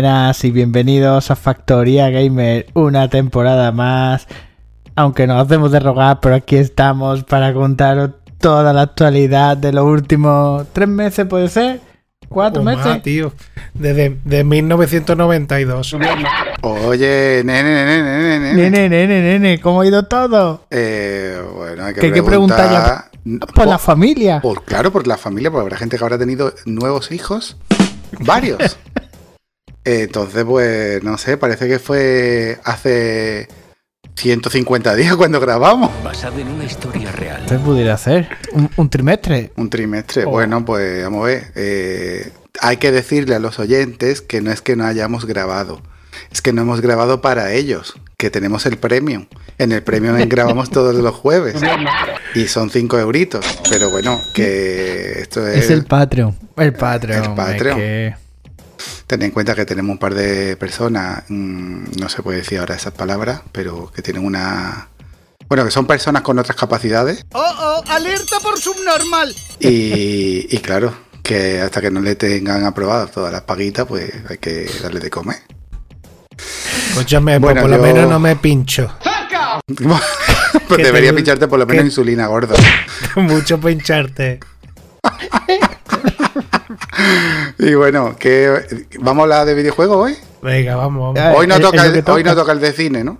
buenas y bienvenidos a Factoría Gamer, una temporada más. Aunque nos hacemos de rogar, pero aquí estamos para contaros toda la actualidad de los últimos tres meses, ¿puede ser? ¿Cuatro O más, meses? tío. Desde de 1992. Oye, nene, nene, nene, nene. Nene, nene, nene, ¿cómo ha ido todo? Eh, bueno, hay que Que hay que preguntar Por la familia. Por, claro, por la familia, porque habrá gente que habrá tenido nuevos hijos. Varios. Entonces, pues, no sé, parece que fue hace 150 días cuando grabamos. basado en una historia real. ¿Qué pudiera hacer? ¿Un, un trimestre? Un trimestre. Oh. Bueno, pues vamos a ver. eh, hay que decirle a los oyentes que no es que no hayamos grabado, es que no hemos grabado para ellos, que tenemos el premium. En el premium grabamos todos los jueves y son 5 euritos. Pero bueno, que esto es. Es el Patreon. El Patreon. El Patreon. es que- Ten en cuenta que tenemos un par de personas, mm, no se puede decir ahora esas palabras, pero que tienen una. Bueno, que son personas con otras capacidades. ¡Oh, oh! ¡Alerta por subnormal! Y, y claro, que hasta que no le tengan aprobadas todas las paguitas, pues hay que darle de comer. Escúchame, pues Bueno, por lo menos no me pincho. pues debería te- pincharte por lo menos insulina gorda. Mucho pincharte. Y bueno, que ¿vamos a hablar de videojuegos hoy? Venga, vamos, vamos. Hoy no, es- toca es lo el, hoy no toca. el de cine, ¿no?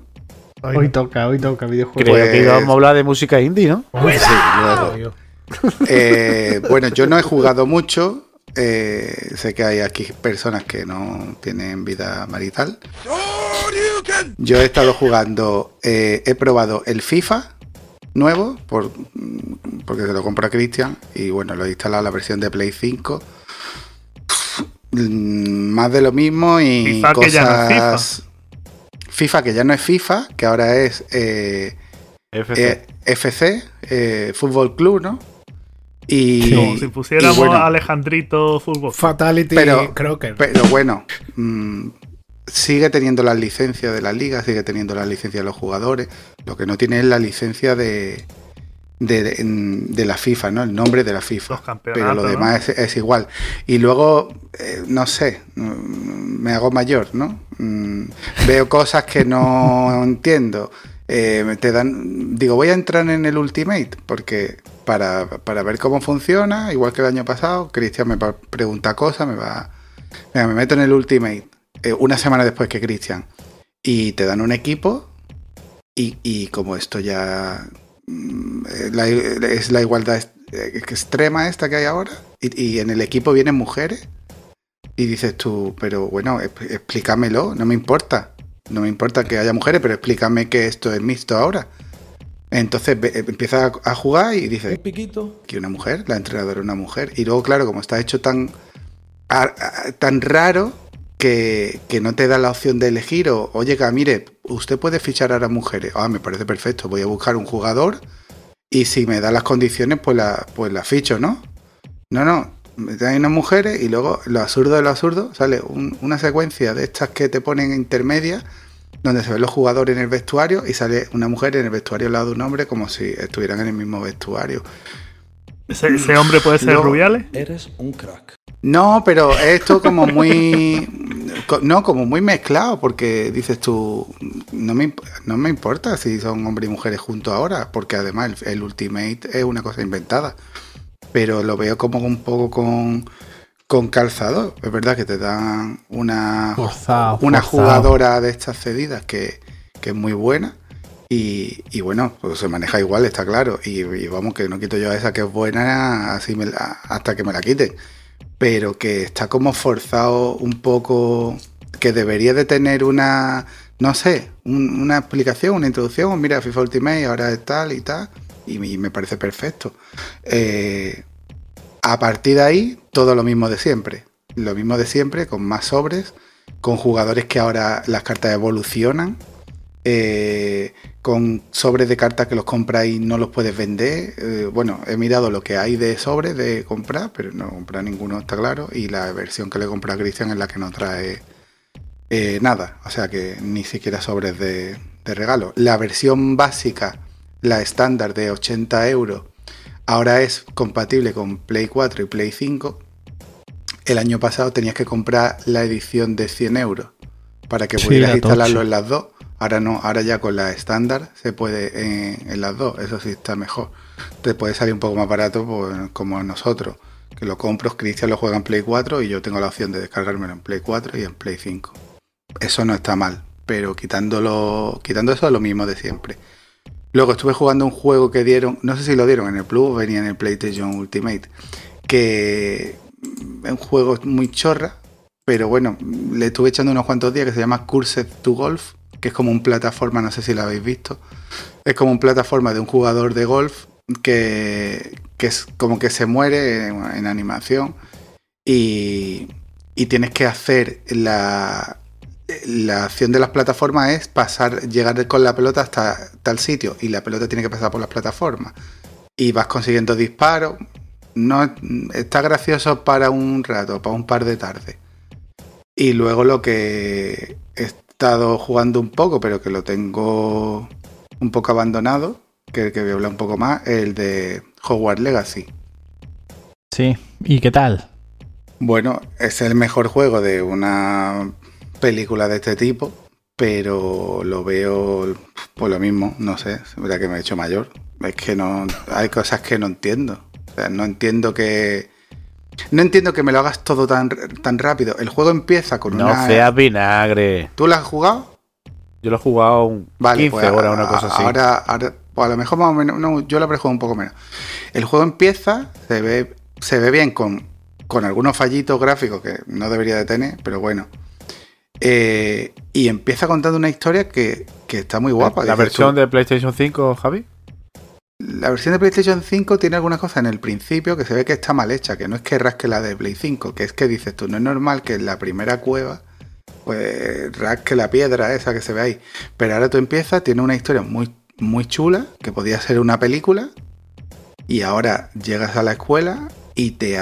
Hoy toca, hoy toca videojuegos. Creo Pues- que íbamos a hablar de música indie, ¿no? Cuidado. Eh, bueno, yo no he jugado mucho. eh, sé que hay aquí personas que no tienen vida marital. Yo he estado jugando, eh, he probado el FIFA nuevo, por, mm, porque se lo compra Cristian, y bueno, lo he instalado la versión de Play 5. Mm, Más de lo mismo y FIFA que cosas... ya no es FIFA. FIFA que ya no es FIFA, que ahora es eh, FC. eh, FC, eh, Fútbol Club, ¿no? Y, Como si pusiéramos y bueno, Alejandrito Fútbol. Fatality Pero- Crocker. Pero bueno, mm, sigue teniendo las licencias de la liga, sigue teniendo las licencias de los jugadores. Lo que no tiene es la licencia de, de, de- de la FIFA, ¿no? El nombre de la FIFA. Los Pero lo ¿no? demás es, es igual. Y luego, eh, no sé, mm, me hago mayor, ¿no? Mm, veo cosas que no entiendo. Eh, te dan, digo, voy a entrar en el Ultimate porque para, para ver cómo funciona, igual que el año pasado, Cristian me va a preguntar cosas, me va, venga, me meto en el Ultimate eh, una semana después que Cristian y te dan un equipo y, y como esto ya la- es la igualdad eh, extrema esta que hay ahora y, y en el equipo vienen mujeres y dices tú, pero bueno, explícamelo, no me importa. No me importa que haya mujeres, pero explícame que esto es mixto ahora. Entonces ve- empieza a- jugar y dices, que una mujer, la entrenadora es una mujer. Y luego, claro, como está hecho tan, a- a- tan raro que, que no te da la opción de elegir o, oye, que mire, usted puede fichar ahora mujeres. Ah, me parece perfecto, voy a buscar un jugador y si me da las condiciones, pues la, pues la ficho, ¿no? No, no, me unas mujeres y luego lo absurdo de lo absurdo sale un- una secuencia de estas que te ponen intermedias donde se ven los jugadores en el vestuario y sale una mujer en el vestuario al lado de un hombre como si estuvieran en el mismo vestuario. ¿Ese, ese hombre puede ser No. Rubiales? No, pero esto como muy. No, como muy mezclado, porque dices tú. No me, no me importa si son hombres y mujeres juntos ahora, porque además el, el Ultimate es una cosa inventada. Pero lo veo como un poco con, con calzado. Es verdad que te dan una, Forzado, una forzado. jugadora de estas cedidas que, que es muy buena. Y, y bueno, pues se maneja igual, está claro. Y, y vamos, que no quito yo a esa que es buena así me la- hasta que me la quiten. Pero que está como forzado un poco, que debería de tener una, no sé, un- una explicación, una introducción. Mira, FIFA Ultimate ahora es tal y tal. Y, me- y me parece perfecto. Eh, a partir de ahí, todo lo mismo de siempre. Lo mismo de siempre, con más sobres, con jugadores que ahora las cartas evolucionan, eh, con sobres de cartas que los compras y no los puedes vender. Eh, bueno, he mirado lo que hay de sobres de comprar, pero no comprar ninguno, está claro. Y la versión que le compra a Cristian es la que no trae eh, nada, o sea que ni siquiera sobres de, de regalo. La versión básica la estándar de 80 euros, ahora es compatible con Play 4 y Play 5. El año pasado tenías que comprar la edición de 100 euros para que Sí, pudieras la instalarlo en las dos. Ahora no, ahora ya con la estándar se puede en, en las dos, eso sí está mejor. Te puede salir un poco más barato pues, como nosotros, que lo compro, Cristian lo juega en Play 4 y yo tengo la opción de descargármelo en Play 4 y en Play 5. Eso no está mal, pero quitándolo, quitando eso es lo mismo de siempre. Luego estuve jugando un juego que dieron, no sé si lo dieron en el Plus venía en el PlayStation Ultimate, que mm, es un juego muy chorra, pero bueno, le estuve echando unos cuantos días que se llama Cursed to Golf, que es como un plataforma, no sé si lo habéis visto. Es como un plataforma de un jugador de golf que, que es como que se muere en, animación y, y tienes que hacer la, la acción de las plataformas es pasar, llegar con la pelota hasta tal sitio y la pelota tiene que pasar por las plataformas y vas consiguiendo disparos. No, está gracioso para un rato, para un par de tardes. Y luego lo que estado jugando un poco, pero que lo tengo un poco abandonado, que el que voy a hablar un poco más, el de Hogwarts Legacy. Sí. ¿Y qué tal? Bueno, es el mejor juego de una película de este tipo, pero lo veo por lo mismo, no sé, es verdad que me he hecho mayor. Es que no, hay cosas que no entiendo. O sea, no entiendo que... No entiendo que me lo hagas todo tan, tan rápido. El juego empieza con No una... seas vinagre. ¿Tú lo has jugado? Yo lo he jugado un Vale, 15 pues horas, una cosa así. Ahora, ahora- pues a lo mejor más o menos, no, yo lo habré jugado un poco menos. El juego empieza, se ve, se ve bien con, con algunos fallitos gráficos que no debería de tener, pero bueno. Eh, y empieza contando una historia que, que está muy guapa. La Dices versión tú, de PlayStation 5, Javi. La versión de PlayStation 5 tiene algunas cosas en el principio que se ve que está mal hecha, que no es que rasque la de Play 5, que es que dices tú, no es normal que en la primera cueva pues rasque la piedra esa que se ve ahí. Pero ahora tú empiezas, tiene una historia muy, muy chula, que podía ser una película, y ahora llegas a la escuela y te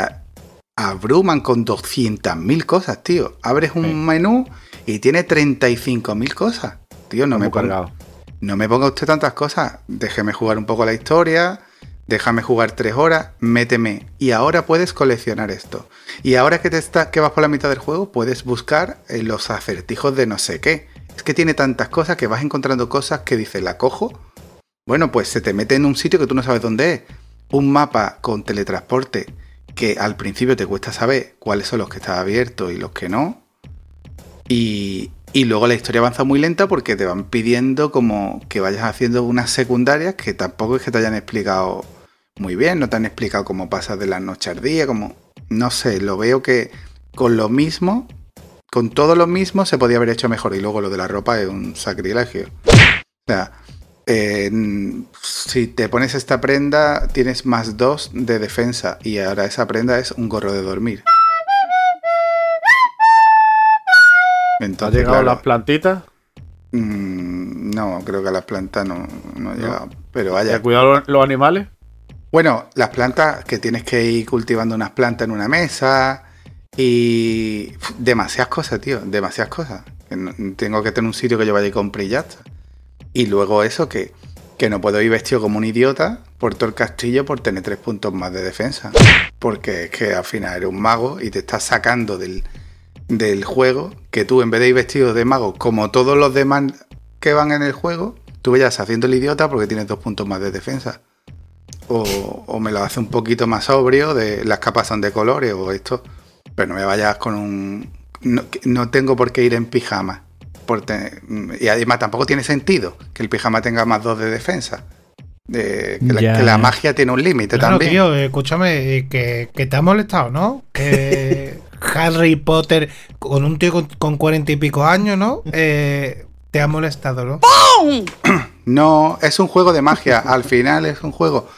abruman con 200.000 cosas, tío. Abres un Sí. menú y tiene 35.000 cosas. Tío, no me, Muy ponga, cargado. No me ponga usted tantas cosas. Déjeme jugar un poco la historia. Déjame jugar tres horas. Méteme. Y ahora puedes coleccionar esto. Y ahora que, te está, que vas por la mitad del juego, puedes buscar eh, los acertijos de no sé qué. Es que tiene tantas cosas que vas encontrando cosas que dice, la cojo. Bueno, pues se te mete en un sitio que tú no sabes dónde es. Un mapa con teletransporte que al principio te cuesta saber cuáles son los que están abiertos y los que no. Y, y luego la historia avanza muy lenta porque te van pidiendo como que vayas haciendo unas secundarias que tampoco es que te hayan explicado muy bien, no te han explicado cómo pasas de la noche al día, como no sé, lo veo que con lo mismo, con todo lo mismo se podía haber hecho mejor y luego lo de la ropa es un sacrilegio. O sea, si te pones esta prenda tienes más dos de defensa y ahora esa prenda es un gorro de dormir. ¿Ha Entonces, llegado claro, las plantitas? Mm, no, creo que a las plantas no, no No. llegado. Pero ¿Hay vaya. cuidado los, animales? Bueno, las plantas que tienes que ir cultivando unas plantas en una mesa y demasiadas cosas, tío, demasiadas cosas. Tengo que tener un sitio que yo vaya y compre y ya está. Y luego eso que, que no puedo ir vestido como un idiota por todo el castillo por tener tres puntos más de defensa. Porque es que al final eres un mago y te estás sacando del, del juego que tú en vez de ir vestido de mago como todos los demás que van en el juego, tú vayas haciendo el idiota porque tienes dos puntos más de defensa. O, o me lo hace un poquito más sobrio, de las capas son de colores o esto. Pero no me vayas con un... No, que- no tengo por qué ir en pijama. por y además tampoco tiene sentido que el pijama tenga más dos de defensa. De- que, la, Ya. que la magia tiene un límite Claro, también. tío, eh, escúchame, eh, que, que te ha molestado, ¿no? Que Harry Potter, con un tío con, con cuarenta y pico años, ¿no? Eh, te ha molestado, ¿no? No, es un juego de magia. Al final es un juego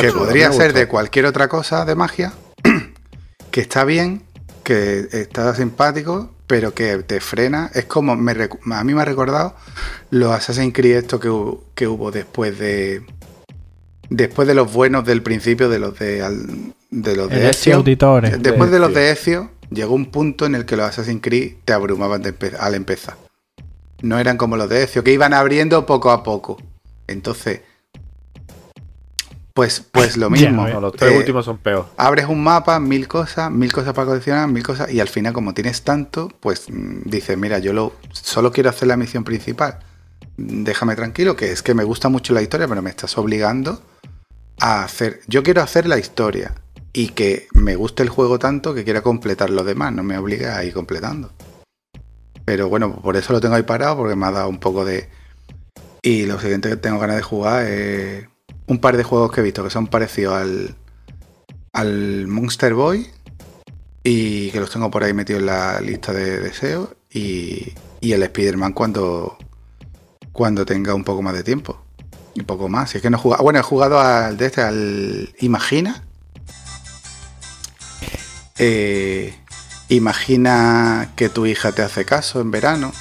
que podría ser de cualquier otra cosa de magia, que está bien, que está simpático, pero que te frena. Es como, me a mí me ha recordado los Assassin's Creed esto que, hu- que hubo después de... Después de los buenos del principio, de los de, al- de los de Ezio Ezio. Auditore. Después de los Ezio. de Ezio, llegó un punto en el que los Assassin's Creed te abrumaban de empe- al empezar. No eran como los de Ezio, que iban abriendo poco a poco. Entonces, Pues, pues lo mismo. No, los tres Eh, últimos son peor. abres un mapa, mil cosas, mil cosas para coleccionar, mil cosas, y al final, como tienes tanto, pues mm, dices, mira, yo lo, solo quiero hacer la misión principal. Déjame tranquilo, que es que me gusta mucho la historia, pero me estás obligando a hacer. Yo quiero hacer la historia y que me guste el juego tanto que quiera completar lo demás, no me obligue a ir completando. Pero bueno, por eso lo tengo ahí parado, porque me ha dado un poco de. Y lo siguiente que tengo ganas de jugar es un par de juegos que he visto que son parecidos al, al Monster Boy y que los tengo por ahí metidos en la lista de deseos y, y el Spider-Man cuando, cuando tenga un poco más de tiempo. Y poco más. Si es que no he jugado. Bueno, he jugado al de este, al Imagina. Eh, imagina que tu hija te hace caso en verano.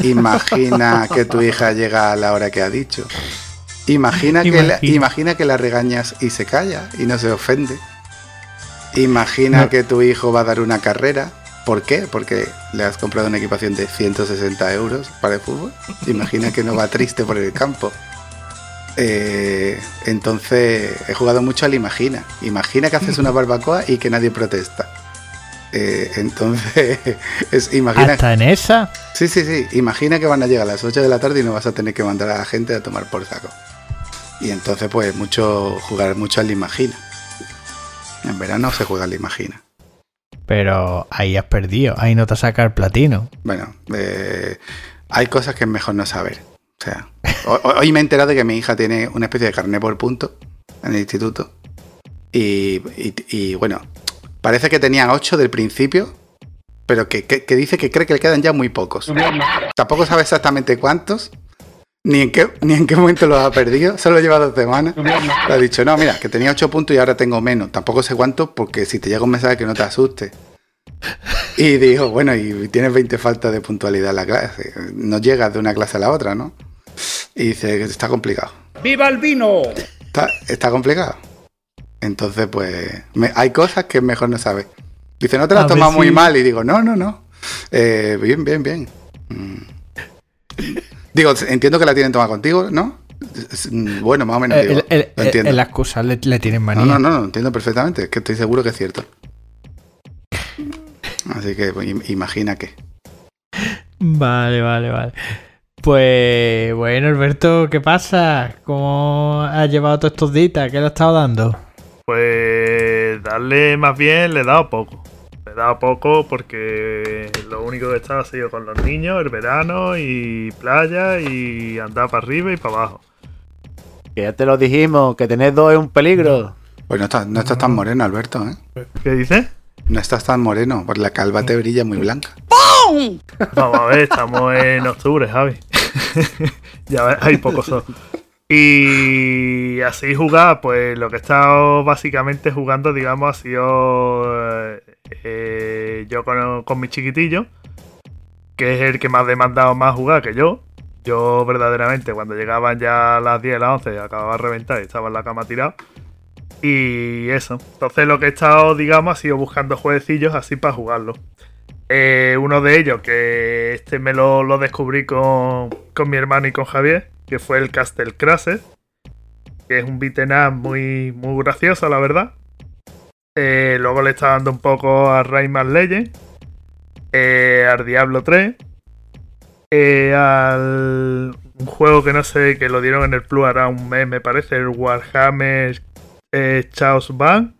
Imagina que tu hija llega a la hora que ha dicho. Imagina que, la, Imagina. imagina que la regañas y se calla y no se ofende. Imagina No. que tu hijo va a dar una carrera. ¿Por qué? Porque le has comprado una equipación de 160 euros para el fútbol. Imagina que no va triste por el campo. Eh, entonces he jugado mucho al Imagina. Imagina que haces una barbacoa y que nadie protesta. Eh, entonces, es, imagina, Hasta en esa. sí, sí, sí, imagina que van a llegar a las 8 de la tarde y no vas a tener que mandar a la gente a tomar por saco. Y entonces, pues, mucho jugar mucho al Imagina. En verano se juega al Imagina. Pero ahí has perdido. Ahí no te saca el platino. Bueno, eh, hay cosas que es mejor no saber. O sea, hoy me he enterado de que mi hija tiene una especie de carnet por punto en el instituto. Y, y- y, bueno, parece que tenían 8 del principio, pero que, que- que dice que cree que le quedan ya muy pocos. Tampoco sabe exactamente cuántos, ni en qué, ni en qué momento los ha perdido. Solo lleva dos semanas. Le ha dicho, no, mira, que tenía 8 puntos y ahora tengo menos. Tampoco sé cuántos, porque si te llega un mensaje que no te asuste. Y dijo, bueno, y tienes 20 faltas de puntualidad en la clase. No llegas de una clase a la otra, ¿no? Y dice que está complicado. ¡Viva el vino! Está, está complicado. Entonces, pues, me- hay cosas que mejor no saber. Dice, no te las tomas muy mal. Y digo, no, no, no. Eh, bien, bien, bien. Mm. Digo, entiendo que la tienen tomada contigo, ¿no? Mm, Bueno, más o menos. El, digo, el- lo el- entiendo. el excusa le, le tienen manía. No, no, no, lo entiendo perfectamente. Es que estoy seguro que es cierto. Así que pues, im- imagina que. Vale, vale, vale. Pues bueno, Alberto, ¿qué pasa? ¿Cómo has llevado todos estos días? ¿Qué le has estado dando? Pues darle más bien le he dado poco. Le he dado poco porque lo único que he estado ha sido con los niños, el verano y playa y andar para arriba y para abajo. Que ya te lo dijimos, que tener dos es un peligro. Pues no estás, no estás tan moreno, Alberto, ¿eh? ¿Qué dices? No estás tan moreno, porque la calva te brilla muy blanca. Vamos a ver, estamos en octubre, Javi. ya hay poco sol. Y así jugar, pues lo que he estado básicamente jugando, digamos, ha sido eh, yo con, con mi chiquitillo, que es el que más demandado más jugar que yo. Yo verdaderamente cuando llegaban ya las 10, las 11, acababa de reventar y estaba en la cama tirado. Y eso. Entonces lo que he estado, digamos, ha sido buscando jueguecillos así para jugarlo. Eh, uno de ellos, que este me lo, lo descubrí con, con mi hermano y con Javier, que fue el Castle Crashes, que es un beat'em up muy, muy gracioso, la verdad. Eh, luego le está dando un poco a Rayman Legends, eh, al Diablo 3, eh, al un juego que no sé, que lo dieron en el Plus hará un mes, me parece, el Warhammer Chaos Band.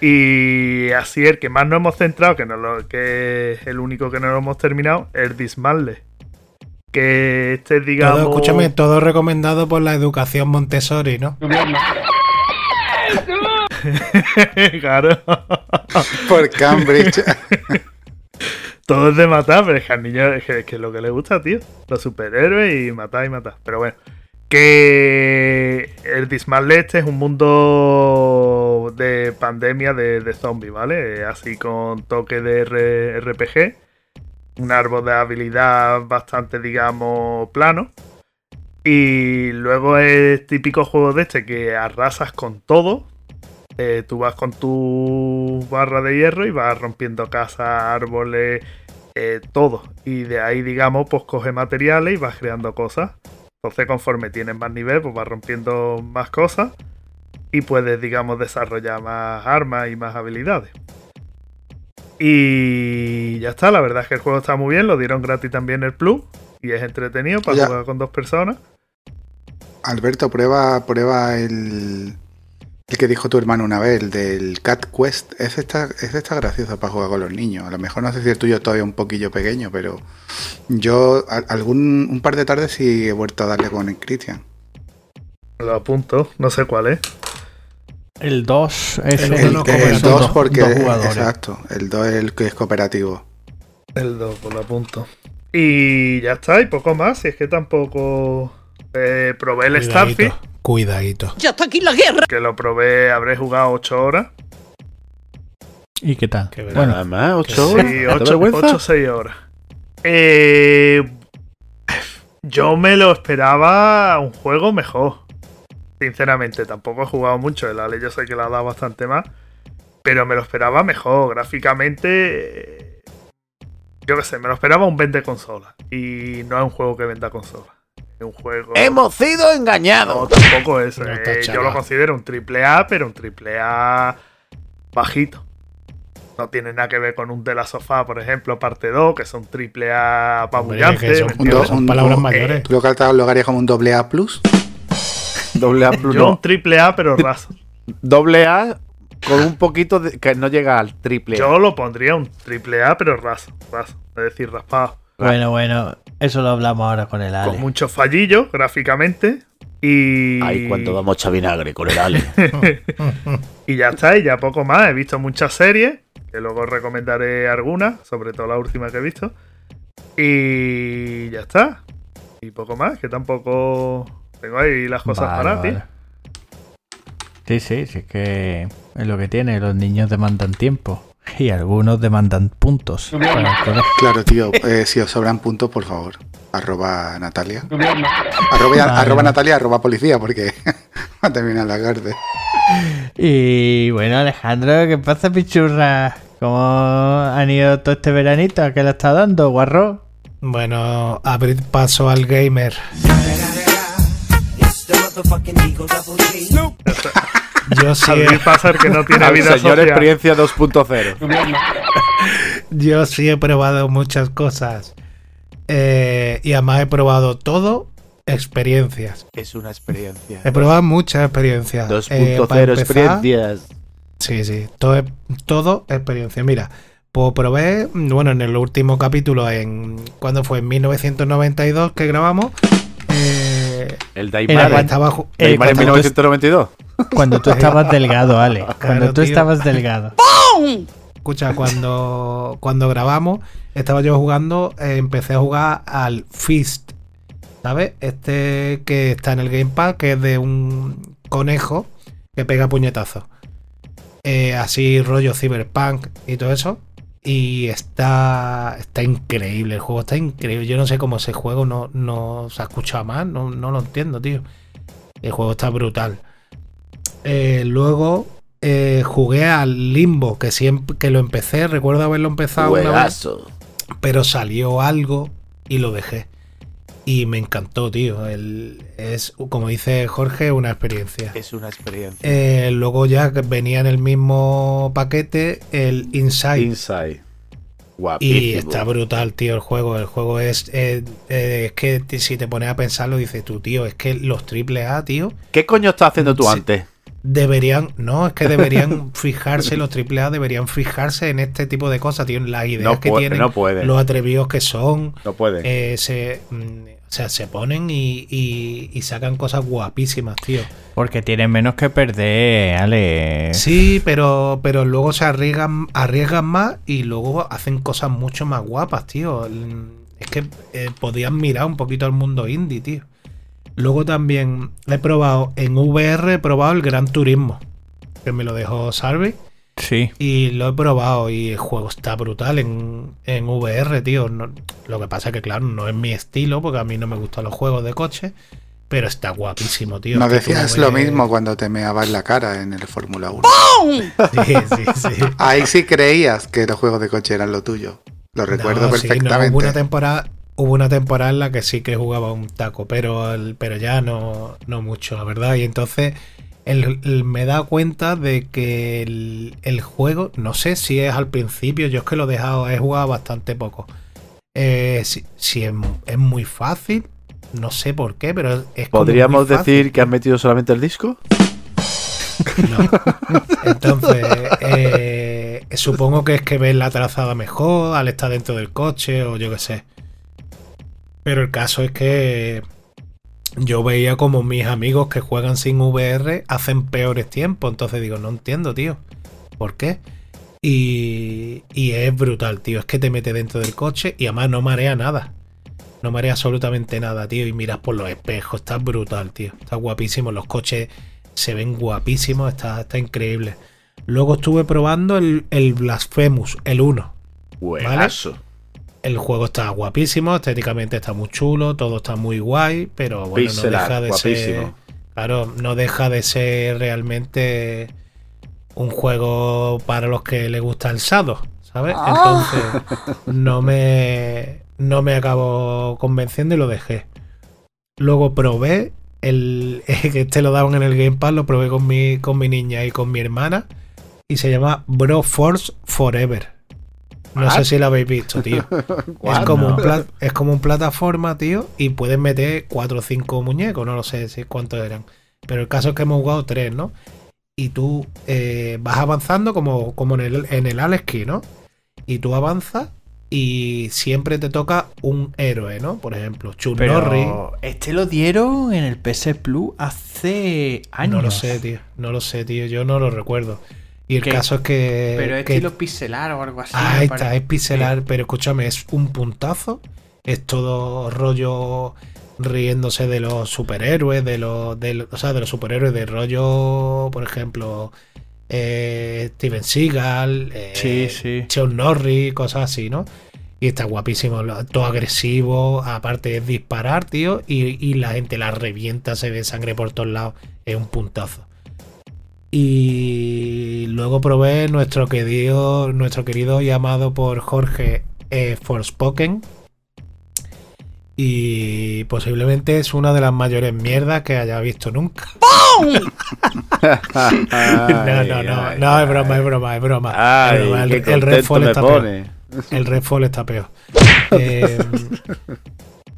Y así el que más nos hemos centrado, que, no lo, que es el único que no lo hemos terminado, es Dismantle. Que este, digamos. Todo, escúchame, todo recomendado por la educación Montessori, ¿no? claro. Por Cambridge. Todo es de matar, pero es que al niño es que, es que es lo que le gusta, tío. Los superhéroes y matar y matar. Pero bueno. Que el Dismantle este es un mundo de pandemia de, zombies, ¿vale? Así con toque de RPG. Un árbol de habilidad bastante, digamos, plano. Y luego es típico juego de este que arrasas con todo. Eh, tú vas con tu barra de hierro y vas rompiendo casas, árboles, eh, todo. Y de ahí, digamos, pues coge materiales y vas creando cosas. Entonces, conforme tienes más nivel, pues vas rompiendo más cosas y puedes, digamos, desarrollar más armas y más habilidades. Y ya está, la verdad es que el juego está muy bien, lo dieron gratis también el Plus y es entretenido para Ya. jugar con dos personas. Alberto, prueba, prueba el, el que dijo tu hermano una vez, el del Cat Quest. Ese está, ese está gracioso para jugar con los niños. A lo mejor no sé si el tuyo todavía un poquillo pequeño, pero yo a- algún un par de tardes sí he vuelto a darle con el Christian. Lo apunto, no sé cuál es. El 2 es El el, El, uno que cooperativo. el son 2 dos- porque... dos jugadores. exacto, el 2 es el que es cooperativo. El 2, pues lo apunto. Y ya está, y poco más. Si es que tampoco eh, probé el Starfield, Cuidadito. que lo probé, habré jugado 8 horas. ¿Y qué tal? Qué bueno, Nada más, que 8 sí, horas. Sí, ¿Te da 8 vergüenza? o 6 horas. Eh, yo me lo esperaba un juego mejor. Sinceramente, tampoco he jugado mucho. El Ale yo sé que le ha dado bastante más. Pero me lo esperaba mejor. Gráficamente. Yo qué sé, me lo esperaba un vende consola. Y no es un juego que venda consola. Un juego. Hemos sido No, engañados. tampoco es. No eh, yo lo considero un triple A, pero un triple A bajito. No tiene nada que ver con un de la sofá, por ejemplo, parte 2, que son triple A apabullante. Hombre, que son- palabras mayores. ¿Tú lo catalogarías como un doble A plus? Doble A plus, Yo un no. triple A, pero raso. Doble A con un poquito de, que no llega al triple. A. Yo lo pondría un triple A, pero raso, raso. Es decir, raspado. bueno, bueno, eso lo hablamos ahora con el Ale. Con muchos fallillos gráficamente. Y. Ay, cuando vamos a vinagre con el Ale. Y ya está, y ya poco más. He visto muchas series, que luego recomendaré algunas, sobre todo la última que he visto. Y ya está. Y poco más, que tampoco tengo ahí las cosas Vale, para ti. Sí, sí, sí, es que es lo que tiene. Los niños demandan tiempo y algunos demandan puntos. Claro, tío. eh, si os sobran puntos, por favor. Arroba Natalia. Arroba, Vale, arroba vale. Natalia, arroba policía, porque va a terminar la cárcel. Y bueno, Alejandro, ¿qué pasa, pichurra? ¿Cómo han ido todo este veranito? ¿A qué le está dando, guarro? Bueno, abrid paso al gamer. Yo sí, he, Big Passer que no tiene vida señor social. experiencia 2.0. yo sí he probado muchas cosas. Eh, y además he probado todo experiencias. Es una experiencia. He probado muchas experiencias. 2.0 Eh, experiencias. Sí, sí, todo, es- todo experiencia. Mira, pues probé, bueno, en el último capítulo, en ¿cuándo fue? En 1992 que grabamos. Eh, El Daimar. cuando- estaba Eh, Daimar en cuando tú- 1992. Cuando tú estabas delgado, Ale. Cuando tú tío. estabas delgado. Escucha, cuando, cuando grabamos, estaba yo jugando, eh, empecé a jugar al Fist. ¿Sabes? Este que está en el Gamepad, que es de un conejo que pega puñetazos. Eh, así rollo cyberpunk y todo eso. Y está, está increíble, el juego está increíble. Yo no sé cómo ese juego no, no se ha escuchado más, no, no lo entiendo, tío. El juego está brutal. Eh, luego eh, jugué al Limbo, que siempre que lo empecé, recuerdo haberlo empezado una vez, pero salió algo y lo dejé. Y me encantó, tío. El- es, como dice Jorge, una experiencia. Es una experiencia. Eh, luego ya que venía en el mismo paquete el Inside. Inside. Guapísimo. Y está brutal, tío, el juego. El juego es. eh, eh, es que si te pones a pensarlo, dices tú, tío, es que los triple A, tío, ¿Qué coño estás haciendo tú antes? Deberían. No, es que deberían fijarse, los triple A deberían fijarse en este tipo de cosas, tío, en las ideas No que tienen, no los atrevidos que son. No puede. eh, se, mm, o sea, se ponen y, y- y sacan cosas guapísimas, tío. Porque tienen menos que perder, Ale. Sí, pero, pero luego se arriesgan, arriesgan más y luego hacen cosas mucho más guapas, tío. El- Es que eh, podían mirar un poquito al mundo indie, tío. Luego también he probado en VR, he probado el Gran Turismo, que me lo dejó Sarvi. Sí. Y lo he probado y el juego está brutal en, en VR, tío. No- lo que pasa es que, claro, no es mi estilo, porque a mí no me gustan los juegos de coche, pero está guapísimo, tío. Nos decías ves- lo mismo cuando te meabas la cara en el Fórmula 1. Sí, sí, sí. Ahí sí creías que los juegos de coche eran lo tuyo. Lo recuerdo No, sí, no, perfectamente. hubo una temporada, hubo una temporada en la que sí que jugaba un taco, pero, el- pero ya no, no mucho, la verdad. Y entonces el- el- me he dado cuenta de que el, juego, no sé si es al principio, yo es que lo he dejado, he jugado bastante poco. Eh, si si es, es muy fácil, no sé por qué, pero es- como ¿Podríamos decir que has metido solamente el disco? No. Entonces, eh, supongo que es que ves la trazada mejor al estar dentro del coche o yo qué sé. Pero el caso es que yo veía como mis amigos que juegan sin VR hacen peores tiempos. Entonces digo, no entiendo, tío. ¿Por qué? Y, y es brutal, tío. Es que te mete dentro del coche y además no marea nada. No marea absolutamente nada, tío. Y miras por los espejos. Está brutal, tío. Está guapísimo. Los coches se ven guapísimos. Está, está increíble. Luego estuve probando el, el Blasphemous, el 1. Buenazo. El juego está guapísimo, estéticamente está muy chulo, todo está muy guay, pero bueno, no Pixel deja de ser. Claro, no deja de ser realmente un juego para los que les gusta el Sado, ¿sabes? Entonces, no me. No me acabo convenciendo y lo dejé. Luego probé el. que este lo daban en el Game Pass, lo probé con mi, con mi niña y con mi hermana. Y se llama Bro Force Forever. No sé si lo habéis visto, tío. Es como, un es como un plataforma, tío, y puedes meter cuatro o cinco muñecos, no lo sé si cuántos eran. Pero el caso es que hemos jugado tres, ¿no? Y tú eh, vas avanzando como, como en el, en el Alex Key, ¿no? Y tú avanzas y siempre te toca un héroe, ¿no? Por ejemplo, Chun Norris. Este lo dieron en el PS Plus hace años. No lo sé, tío. No lo sé, tío. Yo no lo recuerdo. Y el ¿Qué? caso es que. Pero es que- estilo pixelar o algo así. Ah, está, es pixelar, pero escúchame, es un puntazo. Es todo rollo riéndose de los superhéroes, de los, de o sea, de los superhéroes de rollo, por ejemplo, eh, Steven Seagal, eh, Sí, sí. Sean Norris, cosas así, ¿no? Y está guapísimo, todo agresivo, aparte es disparar, tío, y, y la gente la revienta, se ve sangre por todos lados, es un puntazo. Y luego probé nuestro querido, nuestro querido llamado por Jorge eh, Forspoken. Y posiblemente es una de las mayores mierdas que haya visto nunca. no, no, no, no, es broma, es broma, es broma. Ay, Es broma, el, Redfall está peor. El Redfall está peor. Eh,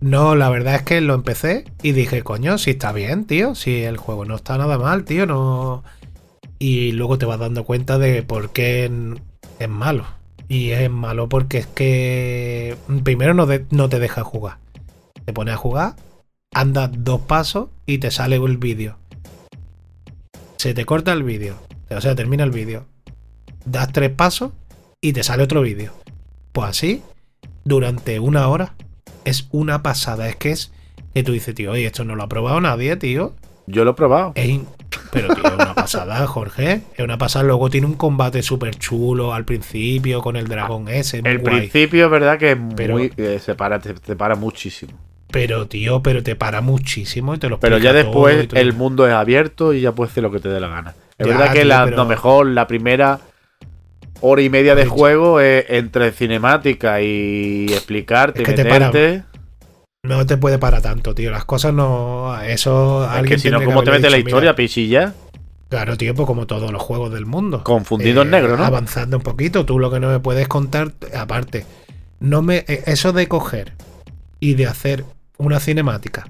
no, la verdad es que lo empecé y dije, coño, si está bien, tío. Si el juego no está nada mal, tío, no. Y luego te vas dando cuenta de por qué es malo. Y es malo porque es que primero no, de- no te deja jugar. Te pones a jugar, andas dos pasos y te sale el vídeo. Se te corta el vídeo. O sea, termina el vídeo. Das tres pasos y te sale otro vídeo. Pues así, durante una hora. Es una pasada. Es que es que tú dices, tío, oye, esto no lo ha probado nadie, tío. Yo lo he probado. Es Pero, tío, es una pasada, Jorge. Es una pasada. Luego tiene un combate súper chulo al principio con el dragón ese. muy El guay. principio es verdad que es Pero- muy, eh, se, para, te, te para muchísimo. Pero, tío, pero te para muchísimo y te lo Pero ya todo después todo. el mundo es abierto y ya puedes hacer lo que te dé la gana. Es Ya, verdad que tío, la, pero- lo mejor, la primera hora y media de juego es entre cinemática y explicarte, Es que y te para. No te puede parar tanto, tío. Las cosas no. Eso. Es alguien que si no, ¿cómo te mete la historia, pichilla? Claro, tío, pues como todos los juegos del mundo. Confundido en negro, ¿no? Avanzando un poquito, tú lo que no me puedes contar, aparte, no me eh, eso de coger y de hacer una cinemática,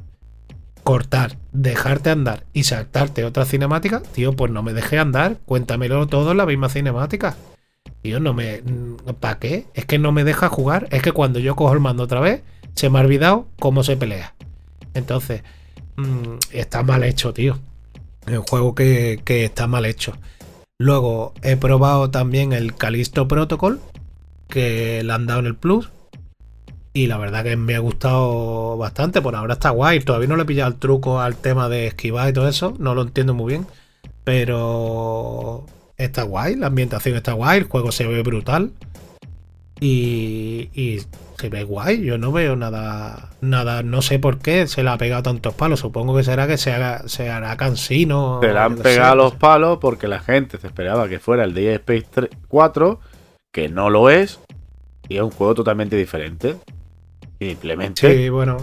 cortar, dejarte andar y saltarte otra cinemática, tío, pues no me dejes andar, cuéntamelo todo en la misma cinemática. Tío, no me ¿para qué? Es que no me deja jugar, es que cuando yo cojo el mando otra vez, se me ha olvidado cómo se pelea. Entonces, mm, está mal hecho, tío. Es un juego que, que está mal hecho. Luego he probado también el Callisto Protocol, que le han dado en el Plus. Y la verdad que me ha gustado bastante. Por ahora está guay. Todavía no le he pillado el truco al tema de esquivar y todo eso. No lo entiendo muy bien. Pero está guay. La ambientación está guay. El juego se ve brutal. Y, y se ve guay. Yo no veo nada. Nada. No sé por qué se le ha pegado tantos palos. Supongo que será que se, haga, se hará cansino. Te le han pegado los palos porque la gente se esperaba que fuera el Dead Space 3 4, que no lo es, y es un juego totalmente diferente. Simplemente. Sí, bueno.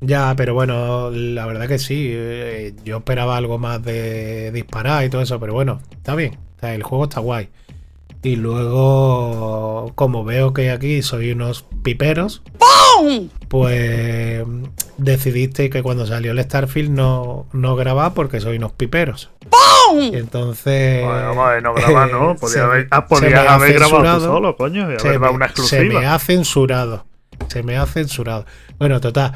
Ya, pero bueno, la verdad que sí. eh, Yo esperaba algo más de disparar y todo eso, pero bueno, está bien. O sea, el juego está guay. Y luego, como veo que aquí soy unos piperos, pues decidiste que cuando salió el Starfield no, no grabar porque soy unos piperos. Y entonces. Bueno, vamos a ver, no grabar, ¿no? Podía se haber, ah, grabado tú solo, coño, y se haber dado me, se ha censurado. Se me ha censurado. Bueno, total.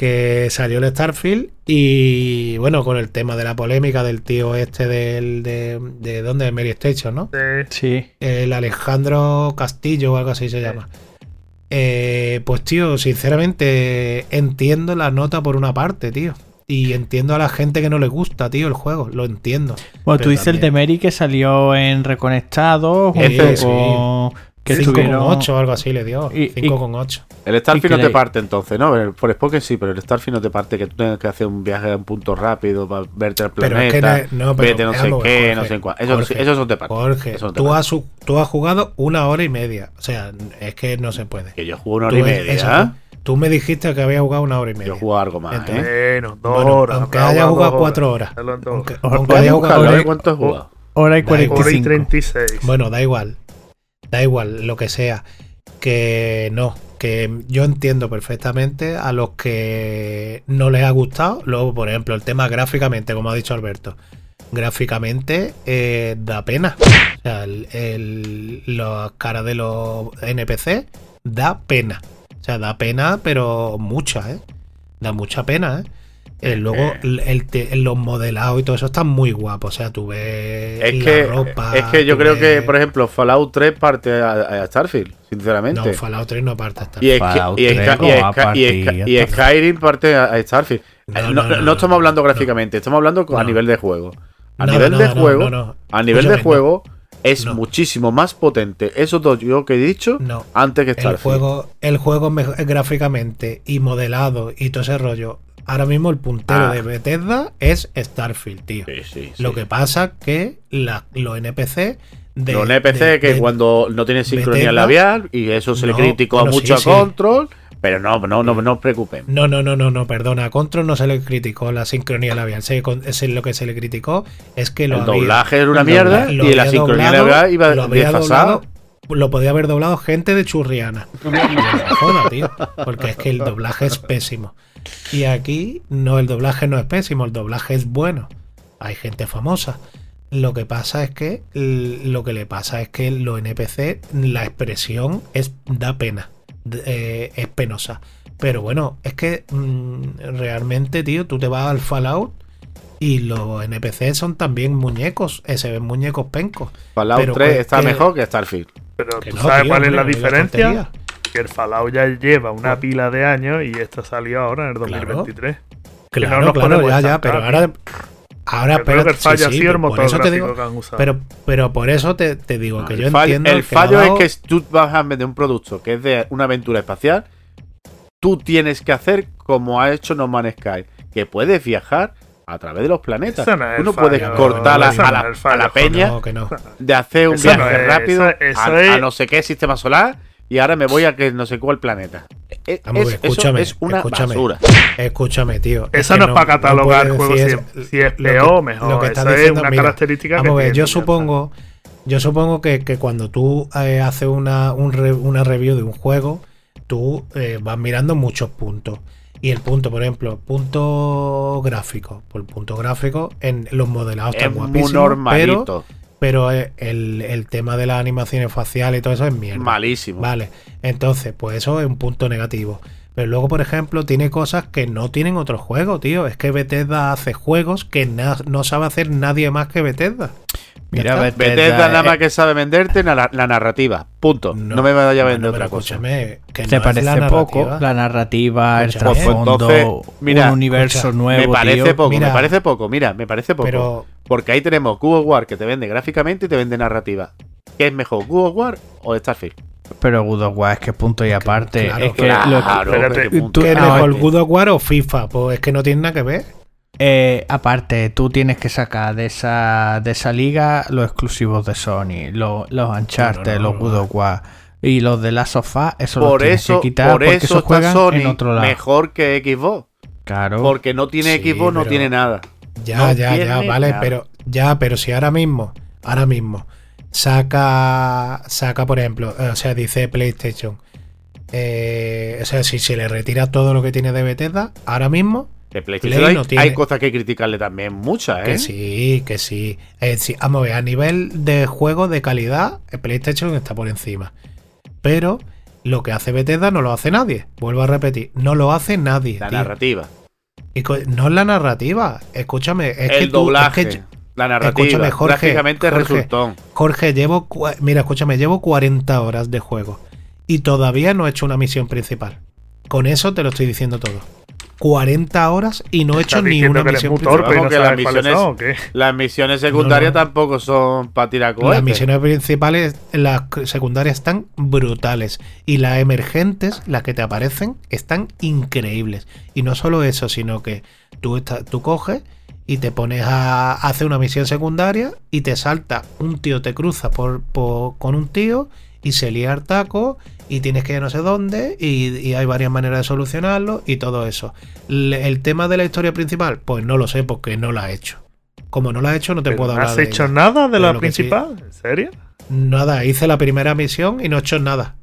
Que salió el Starfield y bueno, con el tema de la polémica del tío este del, de, de ¿dónde? De Mary Station, ¿no? Sí. Sí. El Alejandro Castillo o algo así se llama. Eh, pues tío, sinceramente entiendo la nota por una parte, tío. Y entiendo a la gente que no le gusta, tío, el juego. Lo entiendo. Bueno, Pero tú dices el de Mary que salió en Reconectado junto Ese, sí. Con... Que 5,8 estuvieron... o algo así le dio. Y- y- 5,8. El Starfield Y no te parte entonces, ¿no? El- Por Spoken sí, pero el Starfield no te parte que tú tengas que hacer un viaje a un punto rápido para verte el Pero es que planeta, no- no, pero vete no sé ver, qué, Jorge, no sé cuál. Eso, Jorge, eso no te parte. Jorge, no te tú parte. has, tú has jugado una hora y media. O sea, es que no se puede. Que yo juego una Tú hora y es- media. eso, ¿eh? Tú me dijiste que había jugado una hora y media. Yo juego algo más, Entonces, ¿eh? Bueno, dos Bueno, horas. aunque haya jugado horas. cuatro horas. Aunque, horas. Aunque a haya jugado y- cuánto he jugado. Hora y Da igual. Hora y 45. 36. Bueno, da igual. Da igual, lo que sea. Que no, que yo entiendo perfectamente a los que no les ha gustado. Luego, por ejemplo, el tema gráficamente, como ha dicho Alberto. Gráficamente eh, da pena. O sea, el, las caras de los NPC da pena. O sea, da pena, pero mucha, ¿eh? Da mucha pena, ¿eh? Eh, luego, el, el los modelados y todo eso está muy guapo. O sea, tú ves Es la que, ropa. es que yo creo ves- que, por ejemplo, Fallout 3 parte a, a Starfield, sinceramente. No, Fallout 3 no parte hasta. y, es Fallout y, 3 Sky- como y va a Sky- y partir. Skyrim parte a, a Starfield. No, Eh, No, no, no, no, no estamos hablando no. gráficamente, estamos hablando a nivel de juego. A nivel de juego, no, no. a nivel de juego es No. muchísimo más potente esos dos yo que he dicho No. antes que El Starfield. juego, el juego me- gráficamente y modelado y todo ese rollo. Ahora mismo el puntero Ah. de Bethesda es Starfield, tío. Sí, sí, sí. Lo que pasa que la- los NPC de los NPC de- que de- cuando no tienen sincronía Bethesda- labial y eso se le criticó bueno, mucho sí, a Control, pero no, no, no, no os preocupen. No, no, no, no, no, perdona. A Control no se le criticó la sincronía labial. Se- con- ese- lo que se le criticó es que lo El había- doblaje era una mierda y la había sincronía doblado- labial iba lo había desfasada. doblado- Lo podía haber doblado gente de churriana. Joda, tío. Porque es que el doblaje es pésimo. Y aquí no, el doblaje no es pésimo, el doblaje es bueno. Hay gente famosa. Lo que pasa es que lo que le pasa es que los NPC, la expresión es da pena. Eh, es penosa. Pero bueno, es que mm, realmente, tío, tú te vas al Fallout y los NPC son también muñecos. eh, se ven muñecos pencos. Fallout Pero 3 que- está que- mejor que Starfield. Pero Que tú no, sabes tío, cuál es la diferencia. Que el Fallout ya lleva una pila de años y esto salió ahora en el Claro. 2023. Claro, nos claro, ya, ya, pero ahora. Ahora, Yo creo que el sí, fallo ha sí, sido el por motor eso te digo, que han usado. pero, pero por eso te, te digo que yo fallo, entiendo el que fallo dado- es que tú vas a vender un producto que es de una aventura espacial, tú tienes que hacer como ha hecho No Man's Sky, que puedes viajar a través de los planetas. Eso no es tú no el fallo, puedes no, cortar a, no la, a la peña No, que no. de hacer un Eso viaje no es- rápido eso- eso a, es- a no sé qué sistema solar y ahora me voy a que no sé cuál planeta. Es, Vamos, es- que eso escúchame, es una escúchame. basura. Escúchame, tío. Eso que no es para catalogar puedes juegos si- es- si es que- peor o mejor. lo que estás Eso es diciendo, una mira, característica que Vamos a ver, tiene, yo supongo, yo supongo que, que cuando tú eh, haces una, un re- una review de un juego, tú eh, vas mirando muchos puntos. Y el punto, por ejemplo, punto gráfico. Por el punto gráfico, en los modelados Es están muy guapísimos. Pero, normalito. Pero eh, el, el tema de las animaciones faciales y todo eso es mierda. Malísimo. Vale, entonces, pues eso es un punto negativo. Pero luego, por ejemplo, tiene cosas que no tienen otros juegos, tío. Es que Bethesda hace juegos que no sabe hacer nadie más que Bethesda. Mira. Bethesda, Bethesda nada más que sabe venderte la, la narrativa. Punto. No, me vaya a vender otra cosa. escúchame, que te no parece la poco la narrativa, el Escúchame. Pues, pues, trasfondo, entonces, mira, un universo escucha, nuevo, me parece tío. poco, Mira. me parece poco, mira, me parece poco. Pero- Porque ahí tenemos of War que te vende gráficamente y te vende narrativa. ¿Qué es mejor, of War o Starfield? Pero God of War es que punto y aparte. claro, es que claro, lo- pero Espérate, qué punto. ¿Qué es Ah, ok. God of War o FIFA? Pues es que no tiene nada que ver. eh, aparte, tú tienes que sacar de esa, de esa liga los exclusivos de Sony, los, los Uncharted, No, no, no, los God of War, Y los de la sofá, eso Por los tienes eso, que quitar por porque eso eso está juegan Sony en otro lado. mejor que Xbox. Claro. Porque no tiene Sí, Xbox, no pero- tiene nada. Ya, No ya, ya, vale, nada. pero ya, pero si ahora mismo, ahora mismo saca, saca por ejemplo, eh, o sea, dice PlayStation, eh, o sea, si se le retira todo lo que tiene de Bethesda, ahora mismo, De PlayStation Play hay, no tiene- hay cosas que criticarle también, muchas, ¿eh? que sí, que sí. Sí, Vamos a ver, a nivel de juego de calidad, el PlayStation está por encima. Pero lo que hace Bethesda no lo hace nadie. Vuelvo a repetir, no lo hace nadie. La tío. narrativa. Y no es la narrativa. Escúchame, es que el tú- es doblaje. que- la narrativa. Escúchame, Jorge, gráficamente Jorge. llevo. Mira, escúchame, llevo 40 horas de juego. Y todavía no he hecho una misión principal. Con eso te lo estoy diciendo todo. 40 horas y no he hecho ¿Estás ni una misión torpe no que las misiones- son, secundarias No, no. tampoco son para tirar cohetes. Las misiones principales, las secundarias están brutales. Y las emergentes, las que te aparecen, están increíbles. Y no solo eso, sino que tú, estás- tú coges y te pones a hacer una misión secundaria y te salta un tío, te cruza por, por- con un tío y se lía el taco y tienes que ir a no sé dónde y, y hay varias maneras de solucionarlo y todo eso. Le- el tema de la historia principal, pues no lo sé porque no la he hecho. Como no la he hecho, no te puedo ¿No hablar has de hecho ella. nada de Pero la sí- principal? ¿En serio? Nada, hice la primera misión y no he hecho nada.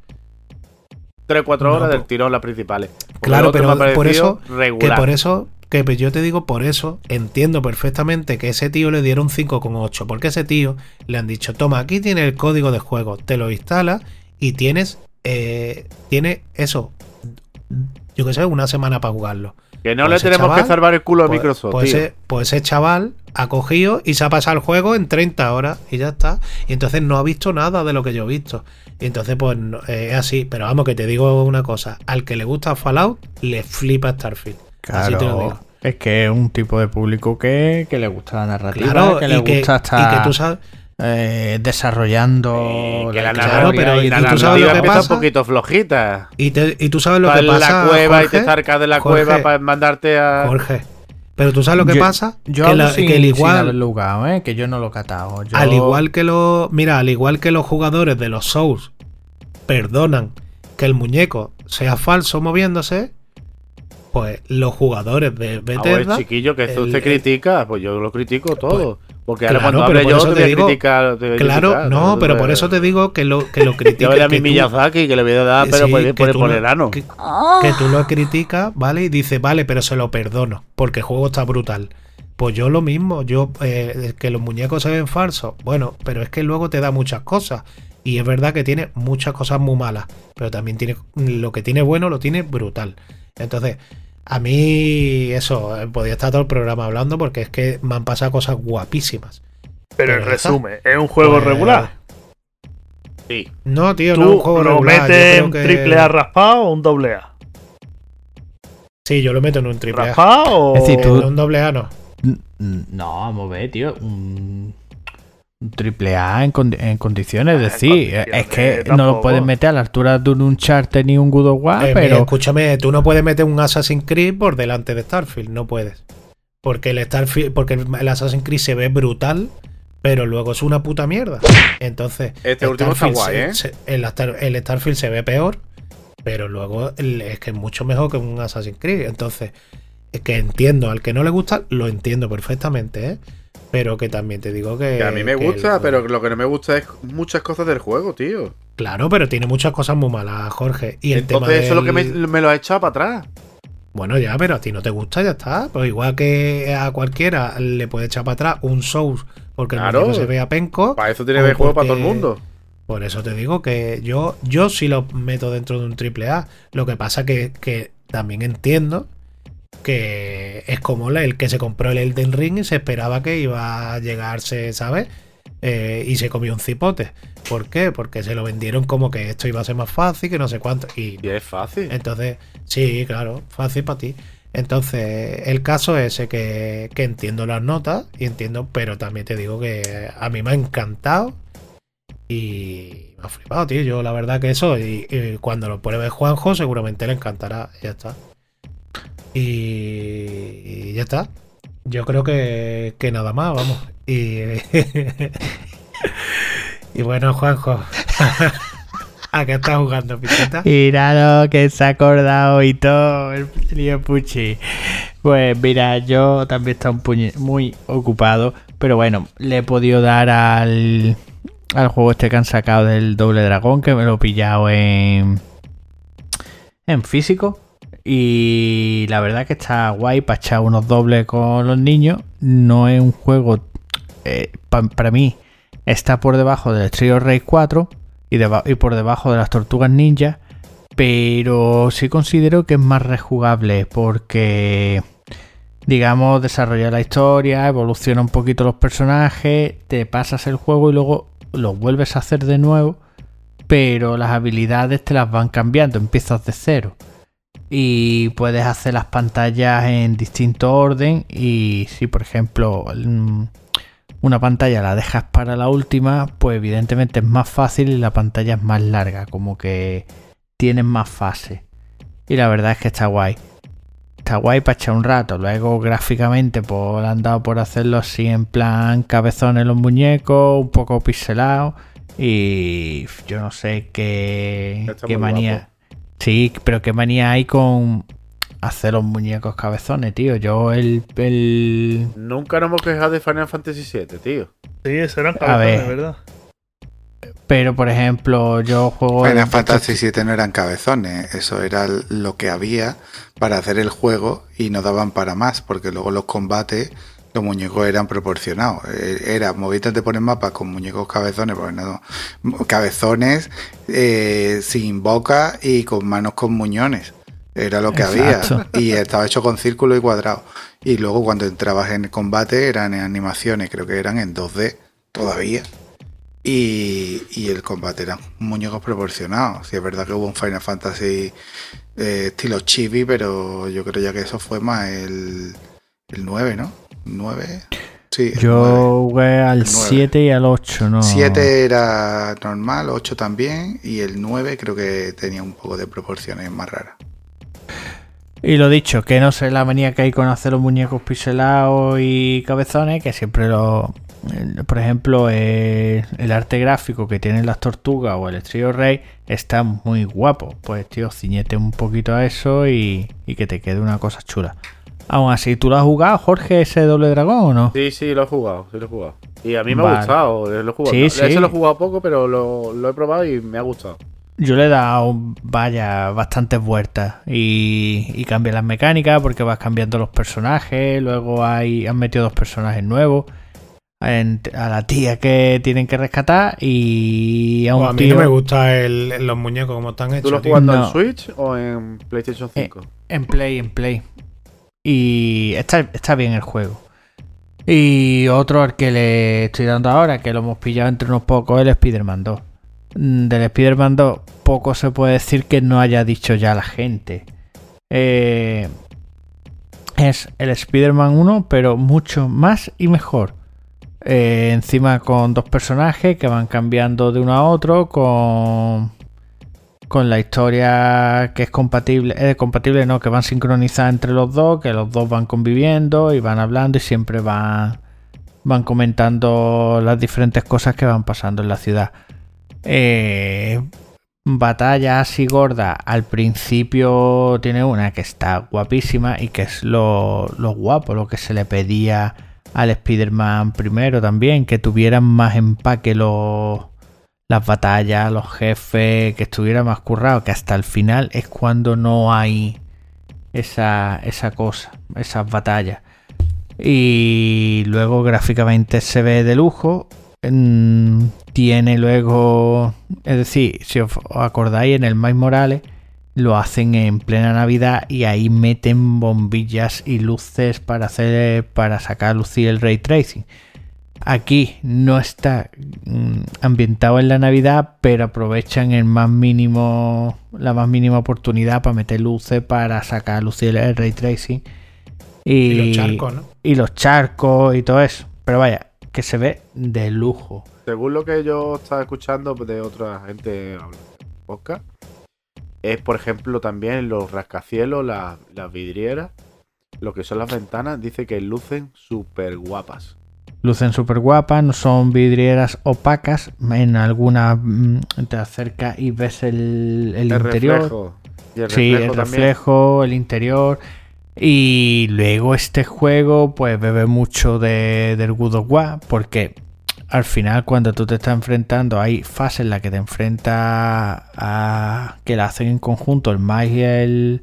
3-4 No, horas del po- tirón las principales. Porque Claro, pero por eso, que por eso, que pues yo te digo por eso, entiendo perfectamente que ese tío le dieron 5,8, porque ese tío le han dicho, toma, aquí tiene el código de juego, te lo instalas y tienes, eh, tiene eso, yo qué sé, una semana para jugarlo. Que no pues le tenemos chaval, que salvar el culo a Pues, Microsoft, pues tío. ese, pues ese chaval ha cogido y se ha pasado el juego en 30 horas y ya está. Y entonces no ha visto nada de lo que yo he visto. Y entonces, pues no- eh, es así. Pero vamos, que te digo una cosa: al que le gusta Fallout, le flipa Starfield. Así te lo digo. Claro. Es que es un tipo de público que, que le gusta la narrativa, Claro, que le y que, gusta y estar que tú sabes. eh, desarrollando Eh, que la Claro, pero y ¿y la tú sabes lo narrativa que pasa? un poquito flojita. Y, te- y tú sabes lo Para que pasa. la cueva y Jorge, te zarcas de la Jorge, cueva para mandarte a. Jorge. Pero tú sabes lo que Yo- pasa. Yo que, hablo la- sin, que el sin igual. haberlo jugado, ¿eh? que yo no lo he catado. Yo- Al igual que los. Mira, al igual que los jugadores de los Souls perdonan que el muñeco sea falso moviéndose, pues los jugadores de Ah, Bethesda. chiquillo, que esto el- usted critica, pues yo lo critico todo. porque ahora claro, cuando hable yo te te digo- criticar. te Claro, criticar, no, pero por Pues, eso te digo que lo, que lo Yo criticas. voy a mi Miyazaki que le voy a dar, pero sí, por, por, el ano. Que, que tú lo criticas, ¿vale? Y dices, vale, pero se lo perdono, porque el juego está brutal. Pues yo lo mismo, yo eh, que los muñecos se ven falsos, bueno, pero es que luego te da muchas cosas. Y es verdad que tiene muchas cosas muy malas, pero también tiene lo que tiene bueno, lo tiene brutal. Entonces, a mí eso, eh, podía estar todo el programa hablando porque es que me han pasado cosas guapísimas. Pero en Pero resumen, ¿es un juego Pues, regular? Sí. No, tío, ¿Tú no es un juego lo regular, yo metes en que- triple A raspado o un doble A? Sí, yo lo meto en un triple A. ¿Raspado o...? Es decir, tú- En un doble A no. No, vamos a ver, tío. Un triple A en, condi- en condiciones. Es en decir, condiciones, es que no lo puedes meter a la altura de un Uncharted ni un God of War, Eh, mira, pero escúchame, tú no puedes meter un Assassin's Creed por delante de Starfield, no puedes. Porque el Starfield, porque el Assassin's Creed se ve brutal, pero luego es una puta mierda. Entonces, Este último está Starfield guay, se- ¿eh? se- el, Star- el Starfield se ve peor, pero luego el- es que es mucho mejor que un Assassin's Creed. Entonces, es que entiendo, al que no le gusta, lo entiendo perfectamente, ¿eh? Pero que también te digo que. Que a mí me gusta, el- pero lo que no me gusta es muchas cosas del juego, tío. Claro, pero tiene muchas cosas muy malas, Jorge. Y el Entonces tema eso es lo que me, lo ha echado para atrás. Bueno, ya, pero a ti no te gusta, ya está. Pues igual que a cualquiera le puede echar para atrás un Souls porque el Claro. muñeco se vea penco. Para eso tiene que juego para todo porque- el mundo. Por eso te digo que yo, yo sí lo meto dentro de un triple A. Lo que pasa que, que también entiendo que es como el que se compró el Elden Ring y se esperaba que iba a llegarse, ¿sabes? Eh, y se comió un cipote. ¿Por qué? Porque se lo vendieron como que esto iba a ser más fácil, que no sé cuánto. Y Y es fácil. entonces, sí, claro, fácil para ti. Entonces, el caso es ese que, que entiendo las notas y entiendo, pero también te digo que a mí me ha encantado y me ha flipado, tío. Yo la verdad que eso, y, y cuando lo pruebe Juanjo, seguramente le encantará. Ya está. Y, ya está. Yo creo que, que nada más, vamos. Y, y bueno, Juanjo. ¿A qué estás jugando, Picheta? Mira lo que se ha acordado y todo, el lío Puchi. Pues mira, yo también he puñe- muy ocupado, pero bueno, le he podido dar al, al juego este que han sacado del Doble Dragón, que me lo he pillado en, en físico. Y la verdad que está guay para echar unos dobles con los niños. No es un juego, eh, pa- para mí, está por debajo del Trio Rey 4 y, deba- y por debajo de las Tortugas Ninja. Pero sí considero que es más rejugable porque, digamos, desarrolla la historia, evoluciona un poquito los personajes, te pasas el juego y luego lo vuelves a hacer de nuevo. Pero las habilidades te las van cambiando, empiezas de cero y puedes hacer las pantallas en distinto orden y si por ejemplo mm, una pantalla la dejas para la última pues evidentemente es más fácil y la pantalla es más larga como que tienes más fases y la verdad es que está guay. Está guay para echar un rato. Luego gráficamente pues le han dado por hacerlo así en plan cabezones los muñecos un poco pixelado. Y yo no sé qué, Está qué manía guapo. Sí, pero qué manía hay con hacer los muñecos cabezones, tío. Yo el... el... Nunca nos hemos quejado de Final Fantasy VII, tío. Sí, eso eran A cabezones, ver. ¿verdad? Pero, por ejemplo, yo juego... Final el- Fantasy VII no eran cabezones, eso era lo que había para hacer el juego y no daban para más, porque luego los combates, los muñecos eran proporcionados. Eh, Era movidas de poner mapas con muñecos cabezones, pues no, cabezones eh, sin boca y con manos con muñones. Era lo que Exacto. había. Y estaba hecho con círculo y cuadrado. Y luego cuando entrabas en el combate eran en animaciones, creo que eran en 2D todavía. Y, y el combate eran muñecos proporcionados. Sí, es verdad que hubo un Final Fantasy eh, estilo chibi, pero yo creo ya que eso fue más el, el 9, ¿no? 9. Sí, Yo jugué al El nueve. 7 y al 8, ¿no? 7 era normal, 8 también, y el 9 creo que tenía un poco de proporciones más raras. Y lo dicho, que no sé la manía que hay con hacer los muñecos pixelados y cabezones, que siempre lo... Por ejemplo, eh, el arte gráfico que tienen las tortugas o el Estrillo Rey está muy guapo. Pues, tío, ciñete un poquito a eso y, y que te quede una cosa chula. Aún así, ¿tú lo has jugado, Jorge, ese doble dragón o no? Sí, sí, lo he jugado, sí lo he jugado. Y a mí me Vale. ha gustado, eh, lo he jugado. Sí, No, sí. Ese lo he jugado poco, pero lo, lo he probado y me ha gustado. Yo le he dado, vaya, bastantes vueltas y, y cambia las mecánicas porque vas cambiando los personajes. Luego hay, han metido dos personajes nuevos. En- a la tía que tienen que rescatar y a un Pues a mí tío no me gusta el, los muñecos como están hechos. ¿Tú lo has tío. jugando No. en Switch o en PlayStation Eh, 5? en Play, en Play. Y está, está bien el juego. Y otro al que le estoy dando ahora, que lo hemos pillado entre unos pocos, el Spider-Man 2. Mm, Del Spider-Man 2, poco se puede decir que no haya dicho ya la gente. Eh, es el Spider-Man 1, pero mucho más y mejor. Eh, encima con dos personajes que van cambiando de uno a otro, con con la historia que es compatible, eh, compatible no, que van sincronizadas entre los dos, que los dos van conviviendo y van hablando y siempre van, van comentando las diferentes cosas que van pasando en la ciudad. Eh, batalla así gorda, al principio tiene una que está guapísima y que es lo, lo guapo, lo que se le pedía al Spider-Man primero también, que tuvieran más empaque los las batallas, los jefes, que estuviera más currado, que hasta el final es cuando no hay esa, esa cosa, esas batallas. Y luego gráficamente se ve de lujo. Mm, Tiene luego, es decir, si os acordáis, en el Miles Morales lo hacen en plena Navidad y ahí meten bombillas y luces para hacer para sacar a lucir el ray tracing. Aquí no está mm, ambientado en la Navidad, pero aprovechan el más mínimo, la más mínima oportunidad para meter luces, para sacar a lucir el ray tracing y, Y los charcos, ¿no? y los charcos y todo eso. Pero vaya, que se ve de lujo. Según lo que yo estaba escuchando de otra gente podcast, es por ejemplo también los rascacielos, las, las vidrieras, lo que son las ventanas, dice que lucen súper guapas. Lucen súper guapas, no son vidrieras opacas. En alguna mm, te acercas y ves el, el El interior. reflejo. Y el sí, el reflejo también. reflejo, el interior. Y luego este juego, pues bebe mucho de, del God of War, porque al final, cuando tú te estás enfrentando, hay fases en las que te enfrentas a. que la hacen en conjunto el Miles y el,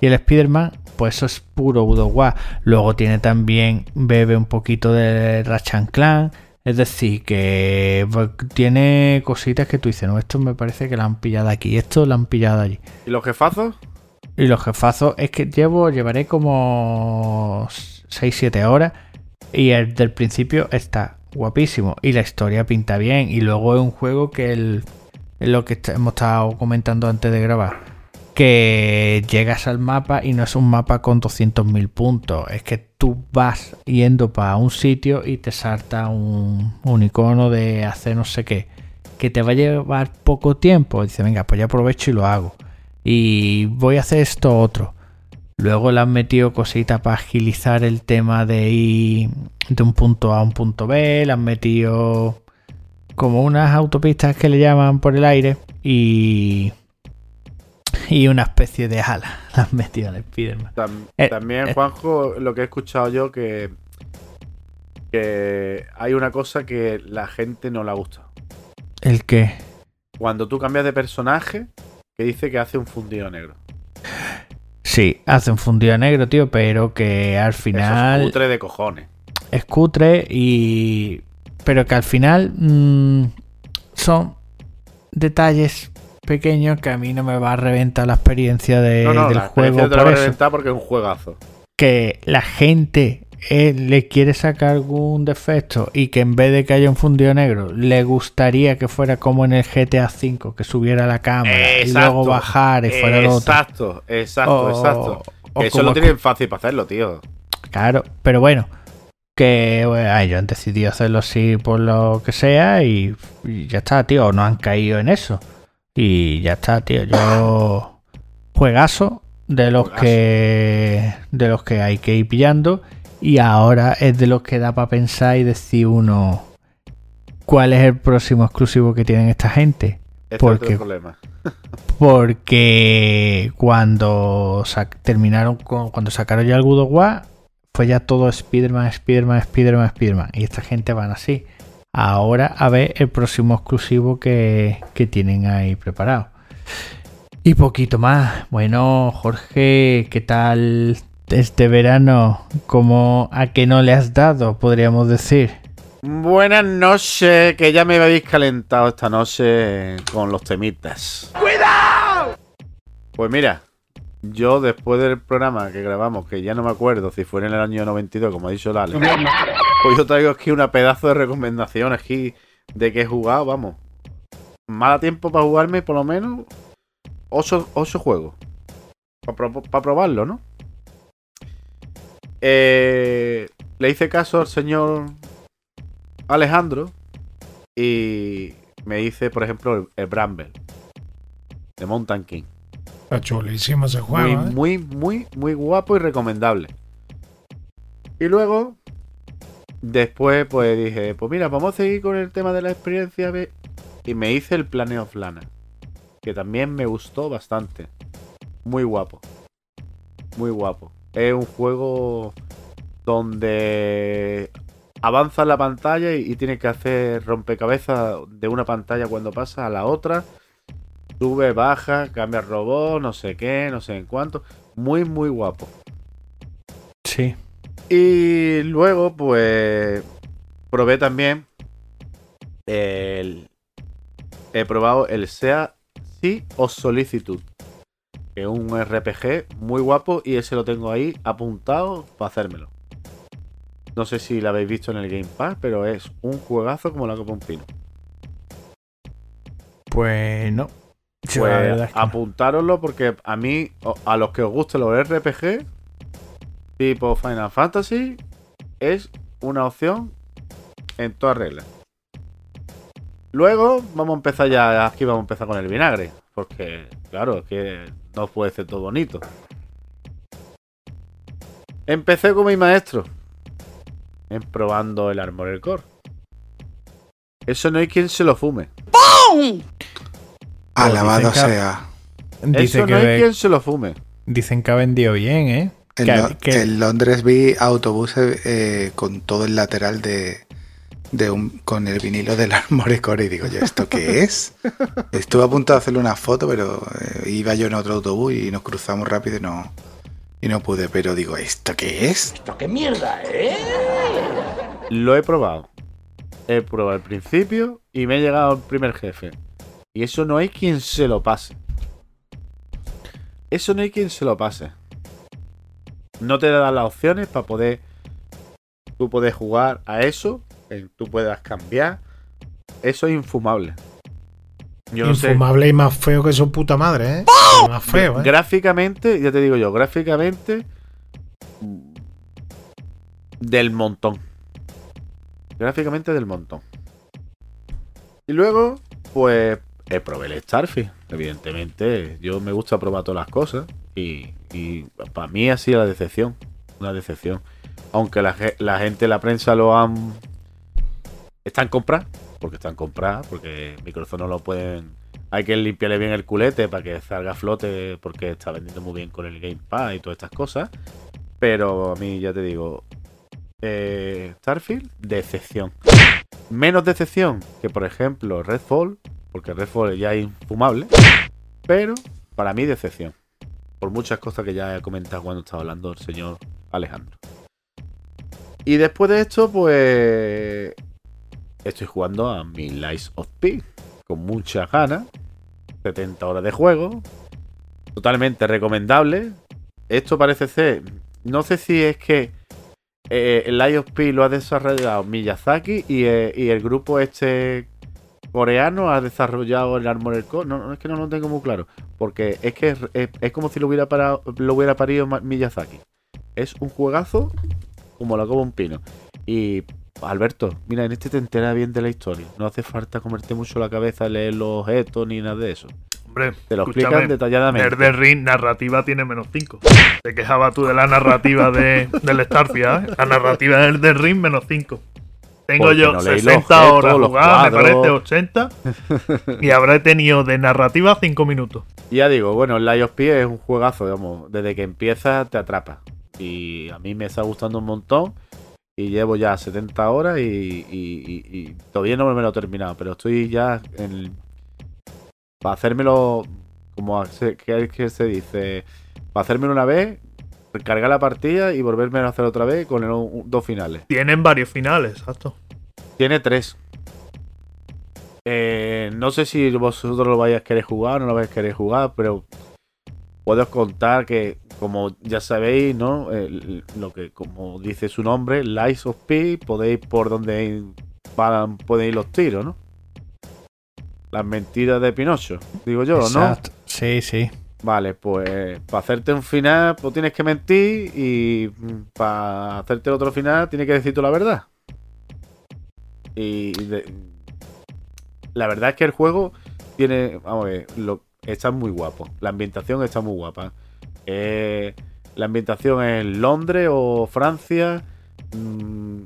y el Spider-Man. Pues eso es puro War. Luego tiene también, bebe un poquito de Ratchet Clan. Es decir, que pues, tiene cositas que tú dices, no, esto me parece que la han pillado aquí, esto la han pillado allí. ¿Y los jefazos? Y los jefazos, es que llevo, llevaré como 6-7 horas. Y el del principio está guapísimo. Y la historia pinta bien. Y luego es un juego que el, es lo que hemos estado comentando antes de grabar. Que llegas al mapa y no es un mapa con 200.000 puntos. Es que tú vas yendo para un sitio y te salta un, un icono de hacer no sé qué. Que te va a llevar poco tiempo. Dice, venga, pues ya aprovecho y lo hago y voy a hacer esto otro. Luego le han metido cositas para agilizar el tema de ir de un punto A a un punto B. Le han metido como unas autopistas que le llaman por el aire y y una especie de ala. Han metido al Spiderman. Tam- Eh, también, eh. Juanjo, lo que he escuchado yo que, que hay una cosa que la gente no le gusta. El que Cuando tú cambias de personaje, que dice que hace un fundido negro. sí hace un fundido negro, tío, pero que al Eso final es cutre de cojones. es cutre y pero que al final mm, son detalles pequeños que a mí no me va a reventar la experiencia de- no, no, del la experiencia juego te la va a reventar porque es un juegazo. que la gente eh, le quiere sacar algún defecto y que en vez de que haya un fundido negro le gustaría que fuera como en el GTA V que subiera la cámara y Exacto. luego bajar y fuera lo otro Exacto, exacto, O- exacto. o Que eso lo tienen fácil para hacerlo, tío. Claro, pero bueno, que bueno, ellos han decidido hacerlo así por lo que sea y, y ya está, tío, no han caído en eso. Y ya está, tío, yo juegazo de los Juegazo. que de los que hay que ir pillando y ahora es de los que da para pensar y decir uno cuál es el próximo exclusivo que tienen esta gente. Este ¿Por es qué? el problema. Porque cuando terminaron con, cuando sacaron ya el God of War, fue ya todo Spider-Man, Spider-Man, Spider-Man, Spider-Man. Y esta gente van así. Ahora a ver el próximo exclusivo que, que tienen ahí preparado. Y poquito más. Bueno, Jorge, ¿qué tal este verano? ¿Cómo a qué no le has dado, podríamos decir? Buenas noches, que ya me habéis calentado esta noche con los temitas. ¡Cuidado! Pues mira, yo después del programa que grabamos, que ya no me acuerdo si fue en el año 92, como ha dicho Lale, pues yo traigo aquí una pedazo de recomendación aquí de que he jugado, vamos. Me da tiempo para jugarme por lo menos 8, juegos. Para probarlo, ¿no? Eh, le hice caso al señor Alejandro y me hice, por ejemplo, el, el Bramble de Mountain King. Está chulísimo ese Muy, juego. ¿eh? muy, muy, muy guapo y recomendable. Y luego, después, pues dije, pues mira, vamos a seguir con el tema de la experiencia. Y me hice el Planeo of Lana, que también me gustó bastante. Muy guapo. Muy guapo. Es un juego donde avanza la pantalla y, y tienes que hacer rompecabezas de una pantalla cuando pasa a la otra. Sube, baja, cambia robot, no sé qué, no sé en cuánto. Muy, muy guapo. Sí. Y luego, pues, probé también el... He probado el SEA Sí o Solicitud. Que es un RPG muy guapo y ese lo tengo ahí apuntado para hacérmelo. No sé si lo habéis visto en el Game Pass, pero es un juegazo como la copa un pino. Pues no. Pues es que no. apuntároslo porque a mí, a los que os gusten los RPG, tipo Final Fantasy, es una opción en todas reglas. Luego vamos a empezar ya, aquí vamos a empezar con el vinagre, porque claro, es que no puede ser todo bonito. Empecé con mi maestro. en probando el Armored Core. Eso no hay quien se lo fume. Alabado dicen que- sea. Dice Eso que, no hay quien se lo fume. dicen que ha vendido bien, ¿eh? En, Que- Lo- que- en Londres vi autobuses eh, con todo el lateral de, de un, con el vinilo del Armored Core y digo yo, ¿esto qué es? Estuve a punto de hacerle una foto, pero eh, iba yo en otro autobús y nos cruzamos rápido y no, y no pude. Pero digo, ¿esto qué es? Lo he probado. He probado al principio y me he llegado al primer jefe. Y eso no hay quien se lo pase. Eso no hay quien se lo pase. No te dan las opciones para poder. Tú puedes jugar a eso. eh, Tú puedas cambiar. Eso es infumable. Yo no sé. Infumable y más feo que su puta madre, ¿eh? Más feo, ¿eh? Gráficamente, ya te digo yo, gráficamente. Del montón. Gráficamente del montón. Y luego, pues, he probé el Starfield. Evidentemente, yo me gusta probar todas las cosas. Y, para mí ha sido la decepción. Una decepción. Aunque la, la gente, la prensa lo han. Están compradas. Porque están compradas. Porque Microsoft no lo pueden hay que limpiarle bien el culete para que salga a flote porque está vendiendo muy bien con el Gamepad y todas estas cosas. Pero a mí ya te digo, eh, Starfield, decepción. Menos decepción que por ejemplo Redfall, porque Redfall ya es infumable. Pero para mí decepción. Por muchas cosas que ya he comentado cuando estaba hablando el señor Alejandro. Y después de esto, pues estoy jugando a mi Lies of P con muchas ganas. 70 horas de juego. Totalmente recomendable. Esto parece ser. No sé si es que eh, el IOP lo ha desarrollado Miyazaki y, eh, y el grupo este coreano ha desarrollado el Armored Core. No, no, es que no lo tengo muy claro. Porque es que es, es- es como si lo hubiera, parado, lo hubiera parido Miyazaki. Es un juegazo como la como un pino. Y Alberto, mira, en este te enteras bien de la historia. No hace falta comerte mucho la cabeza, leer los objetos ni nada de eso. Hombre, Te lo explican detalladamente. El de Ring narrativa tiene menos 5. Te quejabas tú de la narrativa de, del Starfield, ¿eh? La narrativa del de Ring menos 5. Tengo yo no leí los 60 objetos, horas jugadas, me parece 80. y habré tenido de narrativa 5 minutos. Ya digo, bueno, el of P es un juegazo, digamos. Desde que empieza te atrapa. Y a mí me está gustando un montón. Y llevo ya 70 horas y, y- y- y todavía no me lo he terminado. Pero estoy ya en... Para hacérmelo... Como que se dice... Para hacérmelo una vez, recargar la partida y volverme a hacer otra vez con el- dos finales. Tienen varios finales, exacto. Tiene tres. Eh, no sé si vosotros lo vais a querer jugar o no lo vais a querer jugar, pero puedo contar que, como ya sabéis, ¿no? El- lo que, como dice su nombre, Lies of P, podéis por donde van, pueden ir los tiros, ¿no? Las mentiras de Pinocho, digo yo, ¿no? Exacto. Sí, sí. Vale, pues para hacerte un final, pues tienes que mentir y para hacerte el otro final tienes que decir tú la verdad. Y la verdad es que el juego tiene, vamos a ver, lo, está muy guapo. La ambientación está muy guapa. Eh, la ambientación es Londres o Francia mm,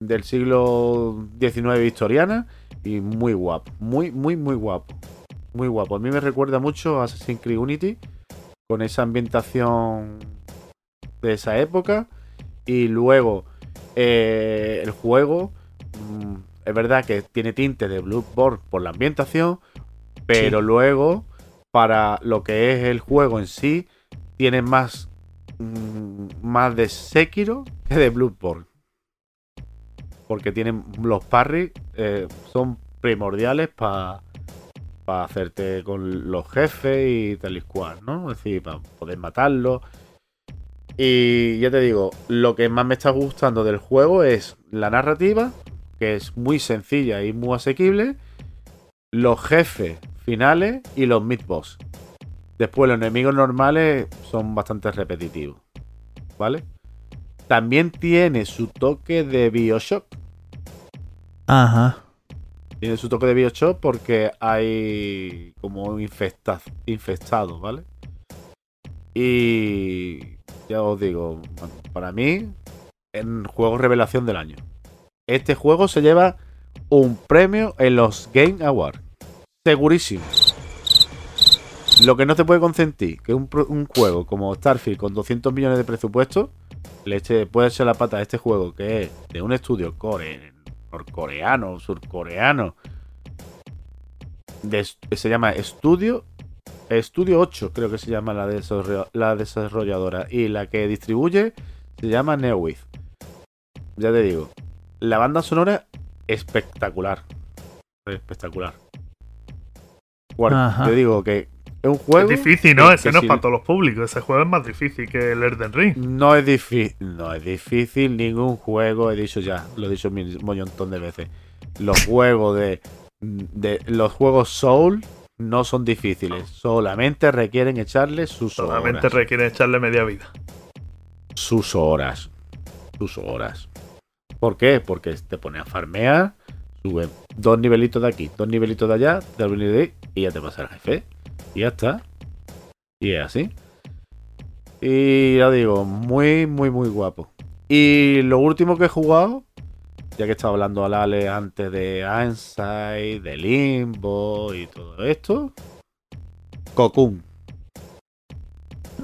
del siglo XIX victoriana y muy guapo, muy, muy, muy guapo. Muy guapo. A mí me recuerda mucho a Assassin's Creed Unity. Con esa ambientación de esa época. Y luego eh, el juego. mm, es verdad que tiene tinte de Bloodborne por la ambientación. Pero luego, para lo que es el juego en sí, tiene más. mm, más de Sekiro que de Bloodborne. Porque tienen los parries. eh, son primordiales para para hacerte con los jefes y tal y cual, ¿no? Es decir, para poder matarlos. Y ya te digo, lo que más me está gustando del juego es la narrativa, que es muy sencilla y muy asequible, los jefes finales y los mid-boss. Después los enemigos normales son bastante repetitivos, ¿vale? También tiene su toque de Bioshock. Ajá. Tiene su toque de Bioshock porque hay como infesta- infestados, ¿vale? Y ya os digo, para mí en juego revelación del año. Este juego se lleva un premio en los Game Awards. Segurísimo. Lo que no te puede consentir que un, un juego como Starfield con 200 millones de presupuesto le eche, puede echar la pata a este juego que es de un estudio core, norcoreano, surcoreano. de- se llama Estudio Estudio 8, creo que se llama la, la desarrolladora. Y la que distribuye se llama Neowith. Ya te digo, la banda sonora espectacular. Espectacular. Te digo que es un juego. Es difícil, ¿no? Ese no es para todos los públicos. Ese juego es más difícil que el Elden Ring. No es difícil, no es difícil ningún juego, he dicho ya, lo he dicho un montón de veces. Los juegos de, de los juegos Soul no son difíciles, solamente requieren echarle sus Solamente horas. requiere echarle media vida. sus horas. Sus horas. ¿Por qué? Porque te pone a farmear, sube dos nivelitos de aquí, dos nivelitos de allá, de y ya te pasa el jefe. Y ya está. Y es así. Y ya digo, muy, muy, muy guapo. Y lo último que he jugado, ya que estaba hablando a Lale antes de Inside, de Limbo y todo esto, Cocoon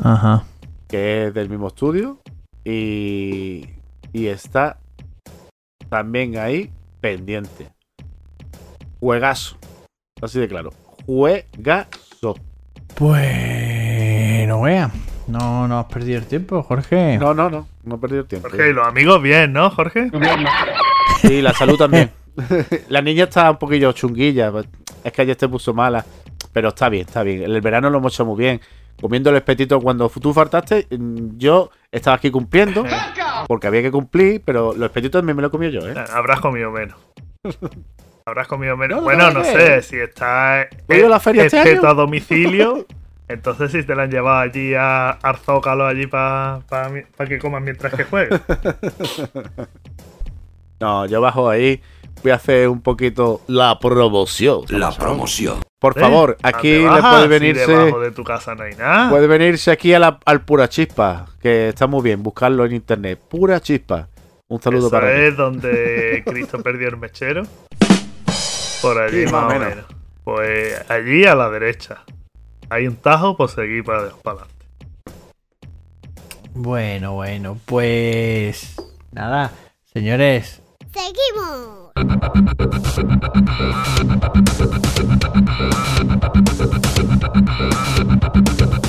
Ajá. que es del mismo estudio y, y está también ahí pendiente. Juegazo. Así de claro. Juegazo. Bueno, vea. No, no has perdido el tiempo, Jorge. No, no, no. No he perdido el tiempo. Jorge, y los amigos bien, ¿no, Jorge? Y la salud también. la niña está un poquillo chunguilla. pues, Es que ayer se puso mala. Pero está bien, está bien. El verano lo hemos hecho muy bien. Comiendo el espetito cuando tú faltaste, mm, yo estaba aquí cumpliendo. Porque había que cumplir, pero los espetitos también me lo he comido yo, ¿eh? Eh, Habrás comido menos. Habrás comido menos. No, no, bueno, no, sé, si está ¿He ido a la feria este año? a domicilio, entonces si te la han llevado allí a Arzócalo allí para que comas mientras que juegues. No, yo bajo ahí. Voy a hacer un poquito la promoción. La promoción. Por ¿Eh? favor, aquí ¿Dónde le puede Si venirse. debajo de tu casa no hay nada. Puede venirse aquí a la- al Pura Chispa, que está muy bien, buscarlo en internet. Pura Chispa. Un saludo Eso para es ti. donde Cristo perdió el mechero. Por allí Sí, más, o menos. menos. Pues allí a la derecha. Hay un tajo, pues seguí para, para adelante. Bueno, bueno, pues. Nada, señores. Seguimos.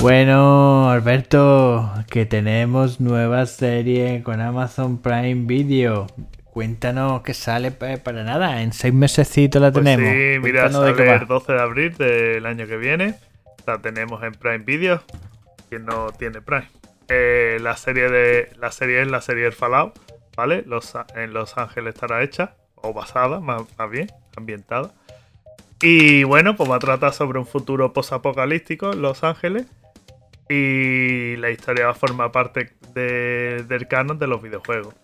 Bueno, Alberto, que tenemos nueva serie con Amazon Prime Video. Cuéntanos que sale pa- para nada, en seis mesecitos la Pues tenemos. sí, mira, Cuéntanos sale el 12 de abril del año que viene. La tenemos en Prime Video. Quien no tiene Prime. Eh, la serie de la serie es la serie del Fallout, ¿vale? Los, en Los Ángeles estará hecha, o basada, más, más bien, ambientada. Y bueno, pues va a tratar sobre un futuro posapocalíptico en Los Ángeles. Y la historia va a formar parte de- del canon de los videojuegos.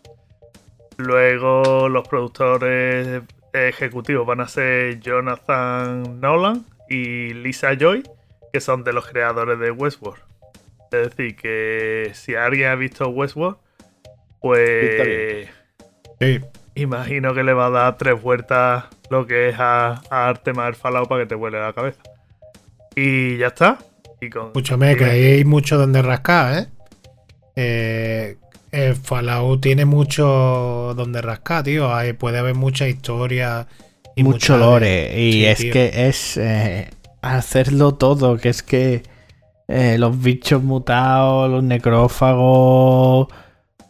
Luego los productores ejecutivos van a ser Jonathan Nolan y Lisa Joy, que son de los creadores de Westworld. Es decir, que si alguien ha visto Westworld, pues Sí. imagino que le va a dar tres vueltas lo que es a, a Fallout para que te vuele la cabeza. Y ya está. Y con, Escúchame, que ahí hay mucho donde rascar, ¿eh? Eh, Fallout tiene mucho donde rascar, tío. Ahí puede haber mucha historia. Y Mucho mucha- lore. Y Sí, es tío. que es eh, hacerlo todo, que es que eh, los bichos mutados, los necrófagos,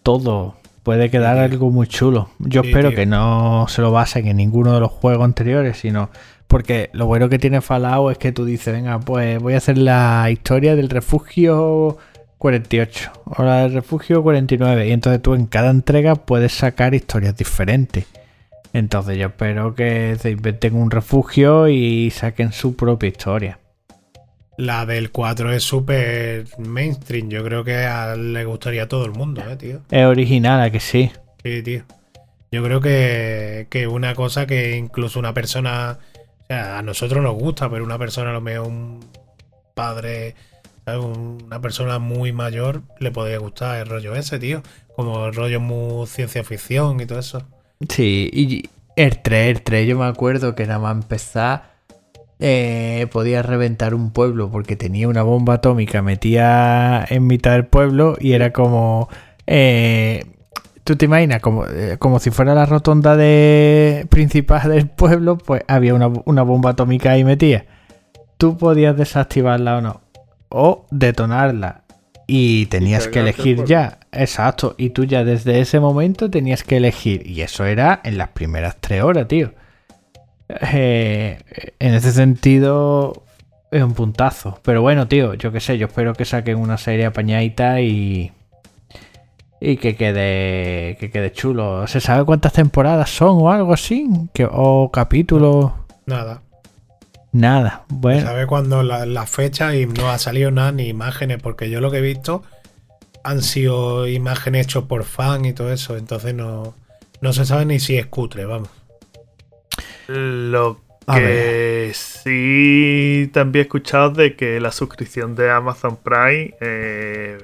todo. Puede quedar algo muy chulo. Yo Sí, espero tío. que no se lo basen en ninguno de los juegos anteriores, sino. Porque lo bueno que tiene Fallout es que tú dices, venga, pues voy a hacer la historia del refugio 48 o la del refugio 49. Y entonces tú en cada entrega puedes sacar historias diferentes. Entonces yo espero que se inventen un refugio y saquen su propia historia. La del 4 es súper mainstream. Yo creo que a- le gustaría a todo el mundo, ¿eh, tío? Es original, ¿a que sí? Sí, tío. Yo creo que, que una cosa que incluso una persona, o sea, a nosotros nos gusta, pero una persona, a lo mejor un padre, Una persona muy mayor le podría gustar el rollo ese, tío. Como el rollo muy ciencia ficción y todo eso. Sí, y el 3, el 3, yo me acuerdo que nada más empezar eh, podía reventar un pueblo porque tenía una bomba atómica metida en mitad del pueblo y era como... eh, ¿Tú te imaginas? Como, eh, como si fuera la rotonda de principal del pueblo, pues había una, una bomba atómica ahí metida. Tú podías desactivarla o no. O detonarla. Y tenías que elegir ya. Exacto. Y tú ya desde ese momento tenías que elegir. Y eso era en las primeras tres horas, tío. Eh, en ese sentido es un puntazo. Pero bueno, tío, yo qué sé, yo espero que saquen una serie apañadita y. Y que quede. que quede chulo. ¿Se sabe cuántas temporadas son o algo así? Que, o capítulos. Nada. Nada. Bueno. ¿Sabe cuándo la, la fecha y no ha salido nada ni imágenes? Porque yo lo que he visto han sido imágenes hechas por fan y todo eso. Entonces no, no se sabe ni si es cutre, vamos. Lo A que sí también he escuchado de que la suscripción de Amazon Prime eh,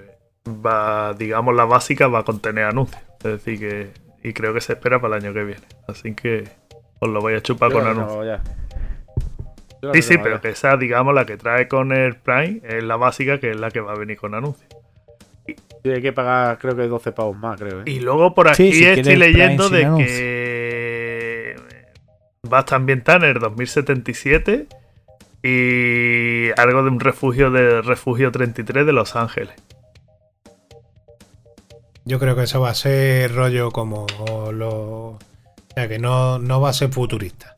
va, digamos, la básica va a contener anuncios. Es decir, que. Y creo que se espera para el año que viene. Así que os lo voy a chupar Yo con anuncios. Sí, sí, pero que esa, digamos, la que trae con el Prime es la básica, que es la que va a venir con anuncios. Sí, hay que pagar, creo que 12 pavos más, creo. ¿eh? Y luego por Sí, aquí si estoy leyendo de anuncio. que va a estar ambientada en el 2077 y algo de un refugio de refugio 33 de Los Ángeles. Yo creo que eso va a ser rollo como lo. O sea, que no, no va a ser futurista.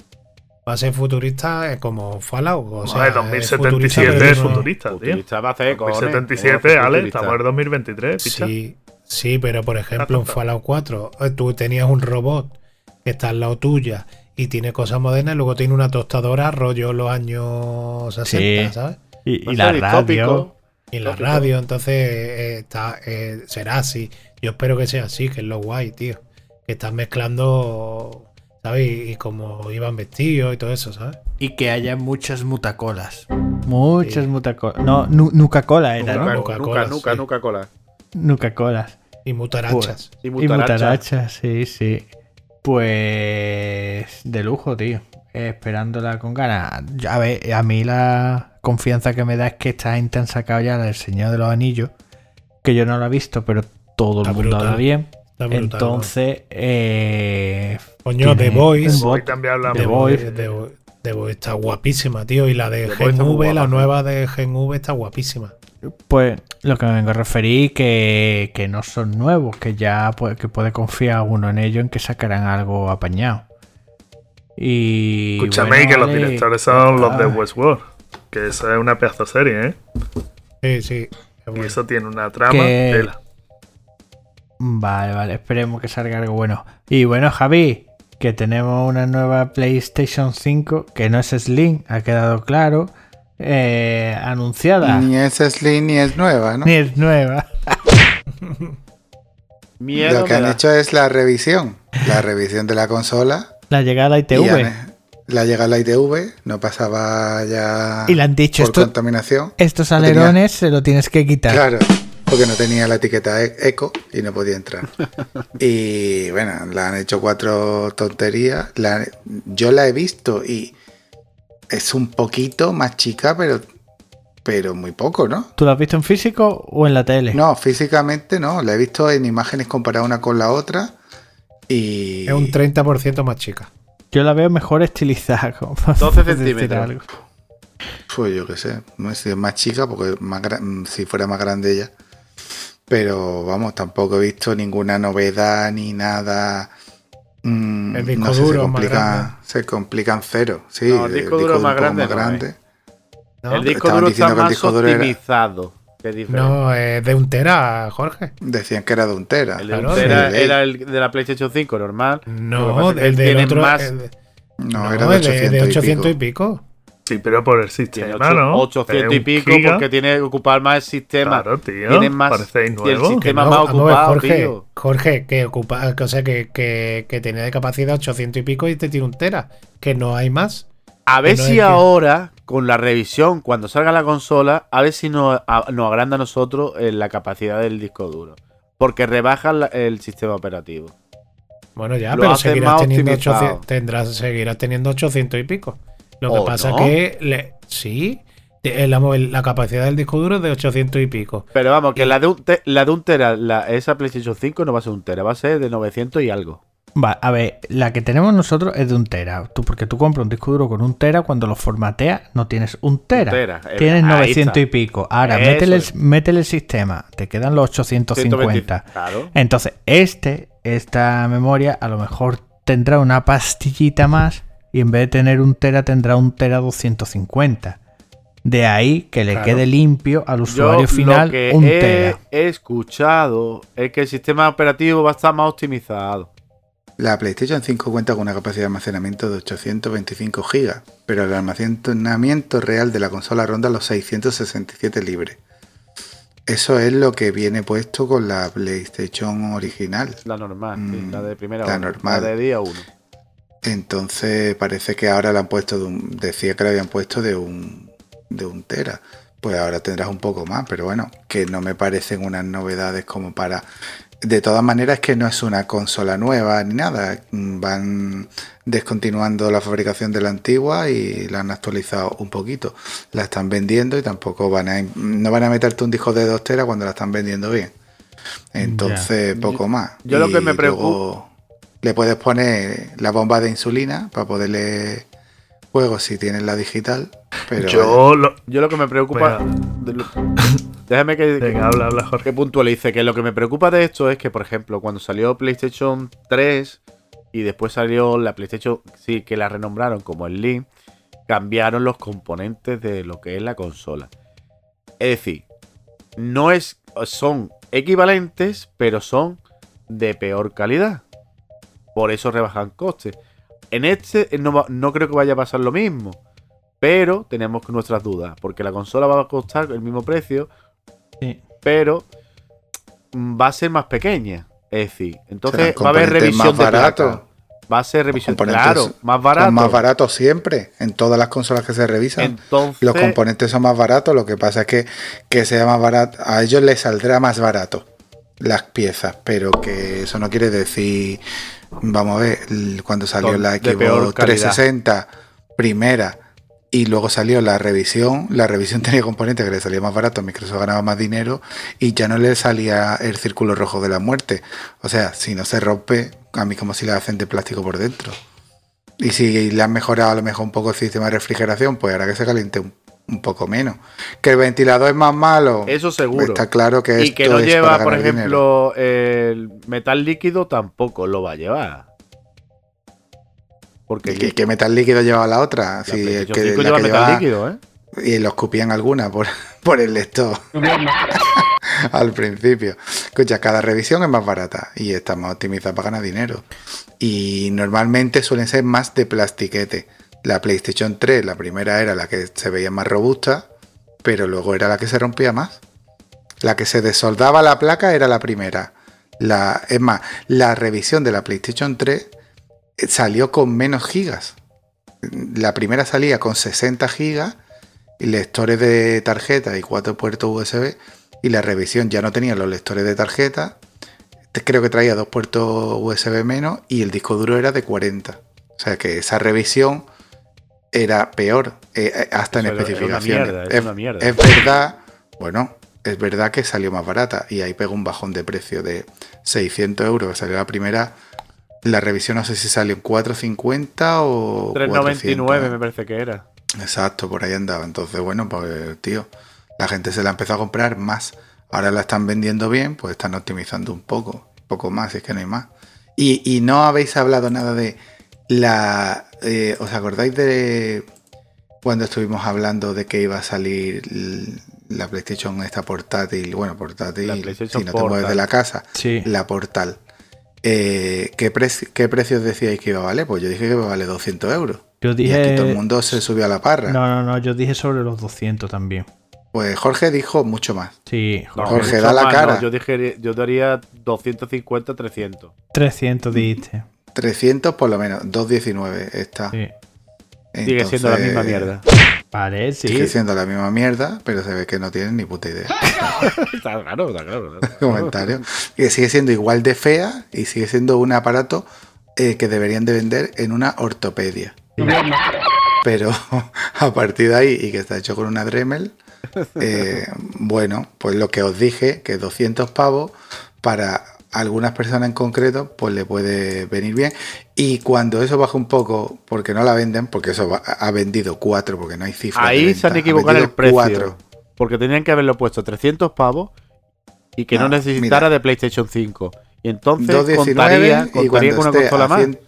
Va a ser futurista eh, como Fallout. O sea, Joder, es 2077 pero es futurista, tío. Futurista va a cojones. 2077, ¿Cómo va a ser Ale, estamos en 2023, picha. Sí, sí, pero por ejemplo en Fallout 4 eh, tú tenías un robot que está al lado tuya y tiene cosas modernas y luego tiene una tostadora rollo los años 60, Sí. ¿sabes? Y, la ser radio. Y la Tópico. radio, entonces eh, está, eh, será así. Yo espero que sea así, que es lo guay, tío. Que están mezclando, ¿sabes? Y, y como iban vestidos y todo eso, ¿sabes? Y que haya muchas mutacolas. Muchas Sí. mutacolas. No, nu- Nuca-Cola era, Nunca, ¿no? Nuca nunca, Cola, nunca, sí. nunca cola. Nuca-Colas. Y mutarachas. Y Y mutaracha. mutarachas, sí, sí. Pues de lujo, tío. Esperándola con ganas. Ya, A ver, a mí la confianza que me da es que esta gente han sacado ya el Señor de los Anillos. Que yo no lo he visto, pero todo el Está mundo brutal. habla bien. Está brutal, Entonces, eh, Coño, The Voice. un Hoy bot- también hablamos. The Voice. The Voice- está guapísima, tío. Y la de The Gen V, la nueva de Gen V está guapísima. Pues lo que me vengo a referir que, que no son nuevos, que ya pues, que puede confiar uno en ellos en que sacarán algo apañado. Y Escúchame bueno, que los directores son los de Ah, Westworld. Que eso es una pedazo de serie, ¿eh? Sí, sí. Y bueno. eso tiene una trama. Que- tela. Vale, vale, esperemos que salga algo bueno. Y bueno, Javi, que tenemos una nueva PlayStation 5, que no es Slim, ha quedado claro, eh, anunciada. Ni es Slim ni es nueva, ¿no? Ni es nueva. Miedo Lo que han da. hecho es la revisión. La revisión de la consola. La llegada a Y ITV. han- la llegada a la ITV, no pasaba ya Y le han dicho por esto, contaminación. estos tenía. alerones se lo tienes que quitar. Claro, porque no tenía la etiqueta e- eco y no podía entrar. Y bueno, la han hecho cuatro tonterías. La- yo la he visto y es un poquito más chica, pero, pero muy poco, ¿no? ¿Tú lo has visto en físico o en la tele? No, físicamente no. La he visto en imágenes comparadas una con la otra. Y Es un 30% más chica. Yo la veo mejor estilizada. como para 12 decir centímetros. algo. Pues yo qué sé, no sé si es más chica, porque más gra- si fuera más grande ella. Pero vamos, tampoco he visto ninguna novedad ni nada. mm, El disco no sé, duro se, más complica, grande. se complican cero. Sí, No, el disco duro más grande. El disco duro está más disco era- optimizado. No, es de un tera, Jorge. Decían que era de un tera. el de claro, un tera el- era el de la PlayStation 5 normal. No, el del tienen otro. más- el de- No, no, era de el de, 800, de 800 y y pico. Sí, pero por el Tiene sistema, ocho- ¿no? 800 y pico giga. porque tiene que ocupar más el sistema. Claro, tío. Tienen más. Y el nuevo. sistema No, más ocupado, Jorge, tío. Jorge, que ocupa, que, o sea, que, que, que tenía de capacidad 800 y pico y te tiene un tera. Que no hay más. A ver no si que- ahora con la revisión, cuando salga la consola, a ver si nos, a- nos agranda a nosotros eh, la capacidad del disco duro. Porque rebaja la- el sistema operativo. Bueno, ya, Lo pero seguirás teniendo, optimizado. 800, tendrás, seguirás teniendo 800 y pico. Lo que ¿O pasa no? que le- sí, la, la capacidad del disco duro es de 800 y pico. Pero vamos, que la de un, te- la de un tera, la- esa PlayStation 5 no va a ser un tera, va a ser de 900 y algo. Va, a ver, la que tenemos nosotros es de un tera. Tú, porque tú compras un disco duro con un tera, cuando lo formateas no tienes un tera. Un tera, eh, Tienes ahí 900 y pico. Ahora, el, métele el sistema, te quedan los 850. Claro. Entonces, este, esta memoria, a lo mejor tendrá una pastillita más y en vez de tener un tera, tendrá un tera 250. De ahí que le Claro. quede limpio al Yo usuario final lo que un he tera. escuchado es que el sistema operativo va a estar más optimizado. La PlayStation 5 cuenta con una capacidad de almacenamiento de 825 GB, pero el almacenamiento real de la consola ronda los 667 libres. Eso es lo que viene puesto con la PlayStation original. La normal, sí, Mm, la de primera la hora, normal. La de día 1. Entonces parece que ahora la han puesto de un, decía que la habían puesto de un de un tera. Pues ahora tendrás un poco más, pero bueno, que no me parecen unas novedades como para de todas maneras que no es una consola nueva ni nada, van descontinuando la fabricación de la antigua y la han actualizado un poquito. La están vendiendo y tampoco van a no van a meterte un disco de 2 teras cuando la están vendiendo bien. Entonces, poco más. yo lo que me preocupa- Le puedes poner la bomba de insulina para poderle juegos si tienes la digital. Pero Yo lo. Yo lo que me preocupa. lo- déjame que, Venga, habla, habla, Jorge. que puntualice que lo que me preocupa de esto es que, por ejemplo, cuando salió PlayStation 3 y después salió la PlayStation, sí, que la renombraron como el Link, cambiaron los componentes de lo que es la consola. Es decir, no es, son equivalentes, pero son de peor calidad. Por eso rebajan costes. En este no, va- no creo que vaya a pasar lo mismo. Pero tenemos nuestras dudas. Porque la consola va a costar el mismo precio. Sí. Pero va a ser más pequeña. Es decir, entonces va a haber revisión más de baratos. placa. Va a ser revisión. Claro, más barato. Son más baratos siempre. En todas las consolas que se revisan. Entonces, Los componentes son más baratos, lo que pasa es que, que sea más barato, a ellos les saldrá más barato las piezas, pero que eso no quiere decir, vamos a ver, cuando salió la Xbox calidad. 360 primera y luego salió la revisión, la revisión tenía componentes que le salía más barato, Microsoft ganaba más dinero y ya no le salía el círculo rojo de la muerte. O sea, si no se rompe, a mí como si la hacen de plástico por dentro. Y si le han mejorado a lo mejor un poco el sistema de refrigeración, pues hará que se caliente un, un poco menos. Que el ventilador es más malo. Eso seguro. Está claro que y que no es lleva, por ejemplo, dinero. el metal líquido tampoco lo va a llevar. Porque ¿Y qué, qué metal líquido llevaba la otra? la Sí, el que, 5 la lleva que metal líquido, ¿eh? Y lo escupían alguna por, por el lector. Al principio. Escucha, cada revisión es más barata y está más optimizada para ganar dinero. Y normalmente suelen ser más de plastiquete. La PlayStation 3, la primera era la que se veía más robusta, pero luego era la que se rompía más. La que se desoldaba la placa era la primera. La, es más, la revisión de la PlayStation 3 eh, salió con menos gigas. La primera salía con 60 gigas, lectores de tarjeta y cuatro puertos USB, y la revisión ya no tenía los lectores de tarjeta. Creo que traía dos puertos USB menos y el disco duro era de 40. O sea que esa revisión era peor, eh, eh, hasta en Eso especificaciones. mierda, es una mierda. es verdad, bueno, es verdad que salió más barata y ahí pegó un bajón de precio de 600 euros, que salió la primera. La revisión no sé si salió en 450 o 3.99 400. me parece que era. Exacto, por ahí andaba. Entonces, bueno, pues tío, la gente se la empezó a comprar más. Ahora la están vendiendo bien, pues están optimizando un poco, un poco más, si es que no hay más. Y, y no habéis hablado nada de la... eh, ¿Os acordáis de cuando estuvimos hablando de que iba a salir la PlayStation esta portátil? Bueno, portátil, si no te mueves de la casa, Sí. la portal. Eh, ¿qué, pre- ¿Qué precios decíais que iba a valer? Pues yo dije que iba a valer 200 euros. Yo Y dije. aquí todo el mundo se subió a la parra. No, no, no, yo dije sobre los 200 también. Pues Jorge dijo mucho más. Sí, Jorge, mucho da la más, cara. no, yo, dije, yo daría 250, 300. 300 dijiste. 300 por lo menos, 219 está. Sí. Sigue siendo la misma mierda. Vale, sí. Sigue siendo la misma mierda, pero se ve que no tienen ni puta idea. Está claro, está claro. Comentario. Que sigue siendo igual de fea y sigue siendo un aparato eh, que deberían de vender en una ortopedia. Pero a partir de ahí, y que está hecho con una Dremel, eh, bueno, pues lo que os dije, que 200 pavos para algunas personas en concreto, pues le puede venir bien. Y cuando eso baja un poco, porque no la venden, porque eso va- ha vendido cuatro, porque no hay cifras. de Ahí venta, se han ha equivocado el precio. cuatro. Porque tenían que haberlo puesto 300 pavos y que no, No, necesitara mira. de PlayStation 5. Y entonces 2.19 contaría, y contaría cuando con una esté consola a más. 100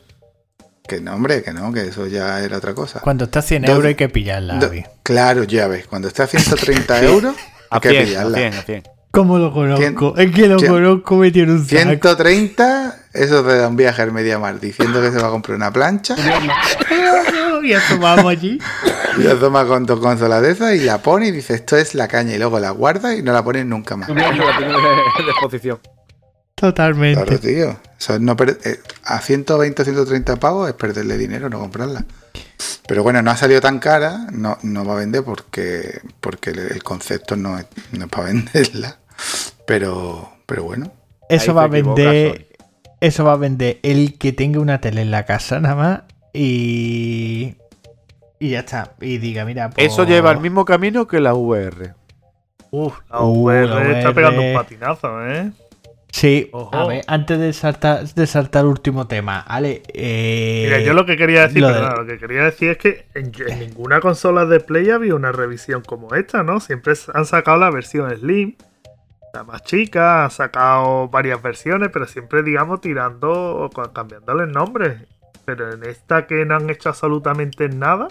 Que no, hombre, que no, que eso ya era otra cosa. Cuando está a 100 Dos- euros hay que pillarla, Do- claro, ya ves, cuando esté a 130 euros, hay A que 100, a pillarla. 100, a 100. ¿Cómo lo conozco? ¿Quién- Es que lo conozco metido en un saco. 130, eso te da un viaje al Mediamar diciendo que se va a comprar una plancha y eso vamos allí. y la toma con tu consola de esas y la pone y dice esto es la caña y luego la guarda y no la pones nunca más. Exposición. Totalmente. Claro, tío. Eso es no per- eh, a 120 o 130 pavos es perderle dinero, no comprarla. Pero bueno, no ha salido tan cara, no, no va a vender porque, porque el, el concepto no es, no es para venderla. Pero, pero bueno. Eso va a vender. Eso va a vender el que tenga una tele en la casa nada más. Y. Y ya está. Y diga, mira. pues- Eso lleva el mismo camino que la VR. Uf, la Uh, VR está VR. pegando un patinazo, ¿eh? Sí. Ojo. A ver, antes de saltar, de saltar el último tema. Ale. Eh, Mira, yo lo que quería decir, lo de- perdona, lo que quería decir es que en, en ninguna consola de Play había una revisión como esta, ¿no? Siempre han sacado la versión Slim, la más chica, han sacado varias versiones, pero siempre, digamos, tirando, o ca- cambiándole el nombre. Pero en esta que no han hecho absolutamente nada,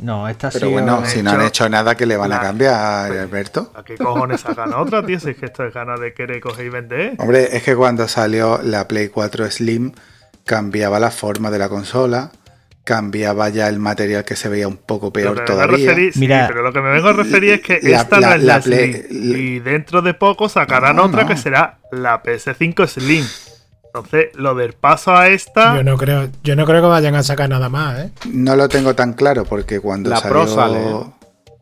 No, esta Pero sí. bueno, han si no han hecho- nada, que le van a cambiar, Alberto? ¿a qué cojones sacan otra, tío? Si es que esto es ganas de querer coger y vender. Hombre, es que cuando salió la Play 4 Slim, cambiaba la forma de la consola, cambiaba ya el material que se veía un poco peor todavía. referir- sí, Mira, pero lo que me vengo a referir es que la- esta la- no es la la, Play- Slim. Y dentro de poco sacarán No, otra no. que será la PS5 Slim. Entonces, lo del paso a esta. Yo no creo, yo no creo que vayan a sacar nada más, ¿eh? No lo tengo tan claro porque cuando La salió... Pro sale.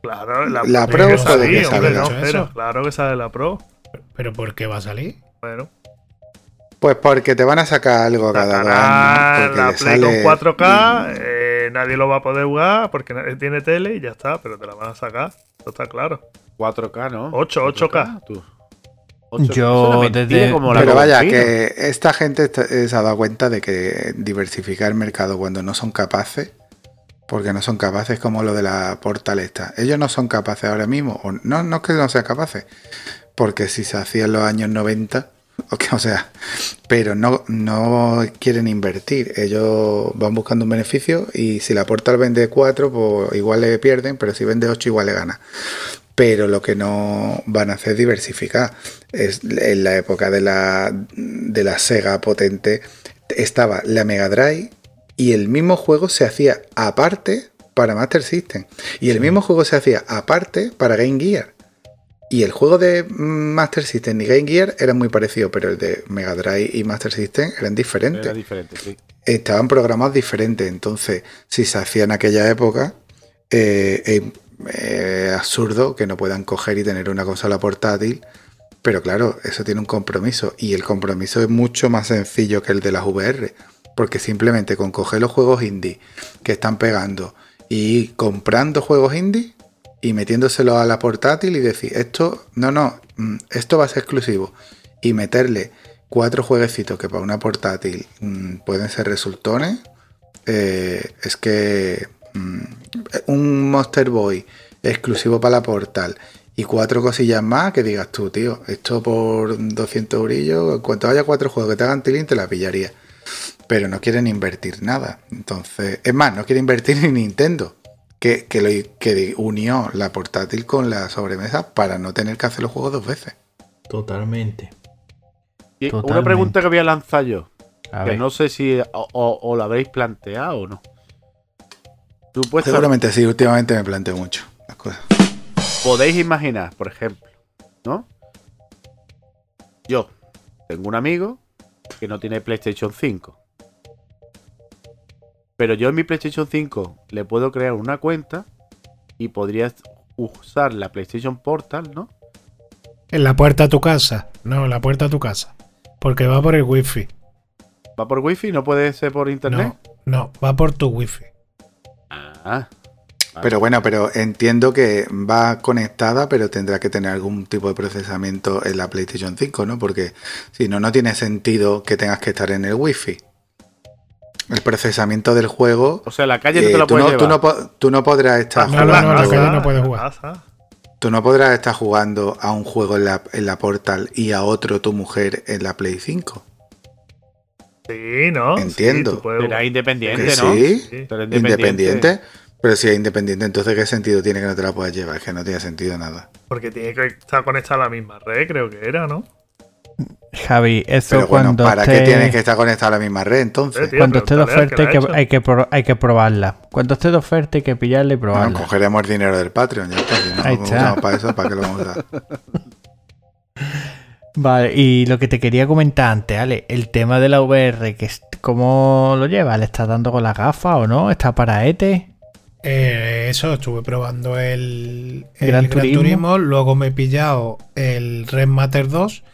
Claro, la, La Pro, puede que salga. claro que sale la Pro. Pero ¿por qué va a salir? Bueno, Pues porque te van a sacar algo cada. Porque la Play sale... con 4K, eh, nadie lo va a poder jugar porque nadie tiene tele y ya está, pero te la van a sacar. Eso está claro. 4K, ¿no? 8, 8K. tú. Yo Es una mentira desde- como la Pero vaya, que esta gente está- eh, se ha dado cuenta de que diversificar el mercado cuando no son capaces, porque no son capaces como lo de la portal esta. Ellos no son capaces ahora mismo, o no, no es que no sean capaces, porque si se hacía en los años 90, o, sea, pero no, no quieren invertir. Ellos van buscando un beneficio y si la portal vende 4, pues igual le pierden, pero si vende 8 igual le gana pero lo que no van a hacer es diversificar. Es, en la época de la, de la Sega potente estaba la Mega Drive y el mismo juego se hacía aparte para Master System y el mismo juego se hacía aparte para Game Gear. Y el juego de Master System y Game Gear eran muy parecidos, pero el de Mega Drive y Master System eran diferentes Era diferente, sí. estaban programados diferentes. Entonces, si se hacía en aquella época, eh, es eh, absurdo que no puedan coger y tener una consola portátil. Pero claro, eso tiene un compromiso. Y el compromiso es mucho más sencillo que el de las VR. Porque simplemente con coger los juegos indie que están pegando y comprando juegos indie y metiéndoselos a la portátil y decir, esto, no, no, mm, esto va a ser exclusivo. Y meterle cuatro jueguecitos que para una portátil mm, pueden ser resultones. eh, es que mm, un Monster Boy exclusivo para la portal y cuatro cosillas más que digas tú, tío, esto por 200 eurillos, en cuanto haya cuatro juegos que te hagan tilín, te la pillaría. Pero no quieren invertir nada. Entonces, es más, no quiere invertir ni Nintendo, que, que, lo, que unió la portátil con la sobremesa para no tener que hacer los juegos dos veces. Totalmente. Y una pregunta que voy a lanzar yo. A que ver. no sé si o, o- o la habréis planteado o no. Seguramente sí, últimamente me planteo mucho las cosas. podéis imaginar, por ejemplo, ¿no? Yo tengo un amigo que no tiene PlayStation 5. Pero yo en mi PlayStation 5 le puedo crear una cuenta y podrías usar la PlayStation Portal, ¿no? En la puerta a tu casa. No, en la puerta a tu casa. Porque va por el wifi. ¿Va por wifi? ¿No puede ser por internet? No, no, va por tu wifi. Ah. Pero bueno, pero entiendo que va conectada, pero tendrá que tener algún tipo de procesamiento en la PlayStation 5, ¿no? Porque si no, no tiene sentido que tengas que estar en el Wi-Fi. El procesamiento del juego. O sea, la calle no te eh, la tú, puedes no, tú, llevar. no po- tú no podrás estar No, no, no, jugando. la calle no puede jugar. Tú no podrás estar jugando a un juego en la, en la Portal y a otro tu mujer en la Play 5. Sí, ¿no? Sí, Entiendo. tú puedes- Será independiente, Que ¿no? sí, Sí. Será independiente. Pero si es independiente, entonces ¿qué sentido tiene que no te la puedas llevar? Es que no tiene sentido nada. Porque tiene que estar conectada a la misma red, creo que era, ¿no? Javi, eso Pero bueno, cuando ¿para esté, qué tienes que estar conectado a la misma red Eh, entonces? tío, cuando esté de oferta hay que, hay, que pro- hay que probarla. Cuando esté de oferta hay que pillarla y Bueno, probarla. cogeremos el dinero del Patreon, ya está. Si no Ahí está. para eso, ¿para qué lo vamos a usar? Vale, y lo que te quería comentar antes, Ale, el tema de la VR, que es- ¿cómo lo lleva? ¿Le estás dando con la gafa o no? ¿Está para ETE? Eh, eso, estuve probando el, el Gran Gran, Turismo. Turismo. luego me he pillado el Red Matter 2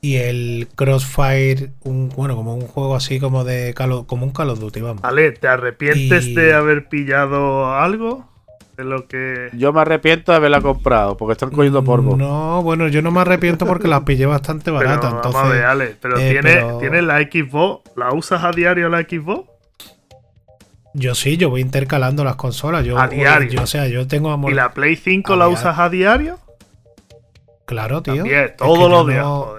y el Crossfire, un, bueno, como un juego así como de Call of- como un Call of Duty, vamos. Ale, ¿te arrepientes Y- de haber pillado algo? De lo que. Yo me arrepiento de haberla comprado porque están cogiendo polvo. No, bueno, yo no me arrepiento porque la pillé bastante Pero, barata, vamos entonces ver, Ale, pero, eh, ¿tienes, pero- ¿tienes la Xbox? ¿La usas a diario la Xbox? yo sí, yo voy intercalando las consolas, yo A diario. yo, o sea, yo tengo amor. ¿Y la Play 5 a la diario. usas a diario? Claro, tío. También, Es que todos los días. no-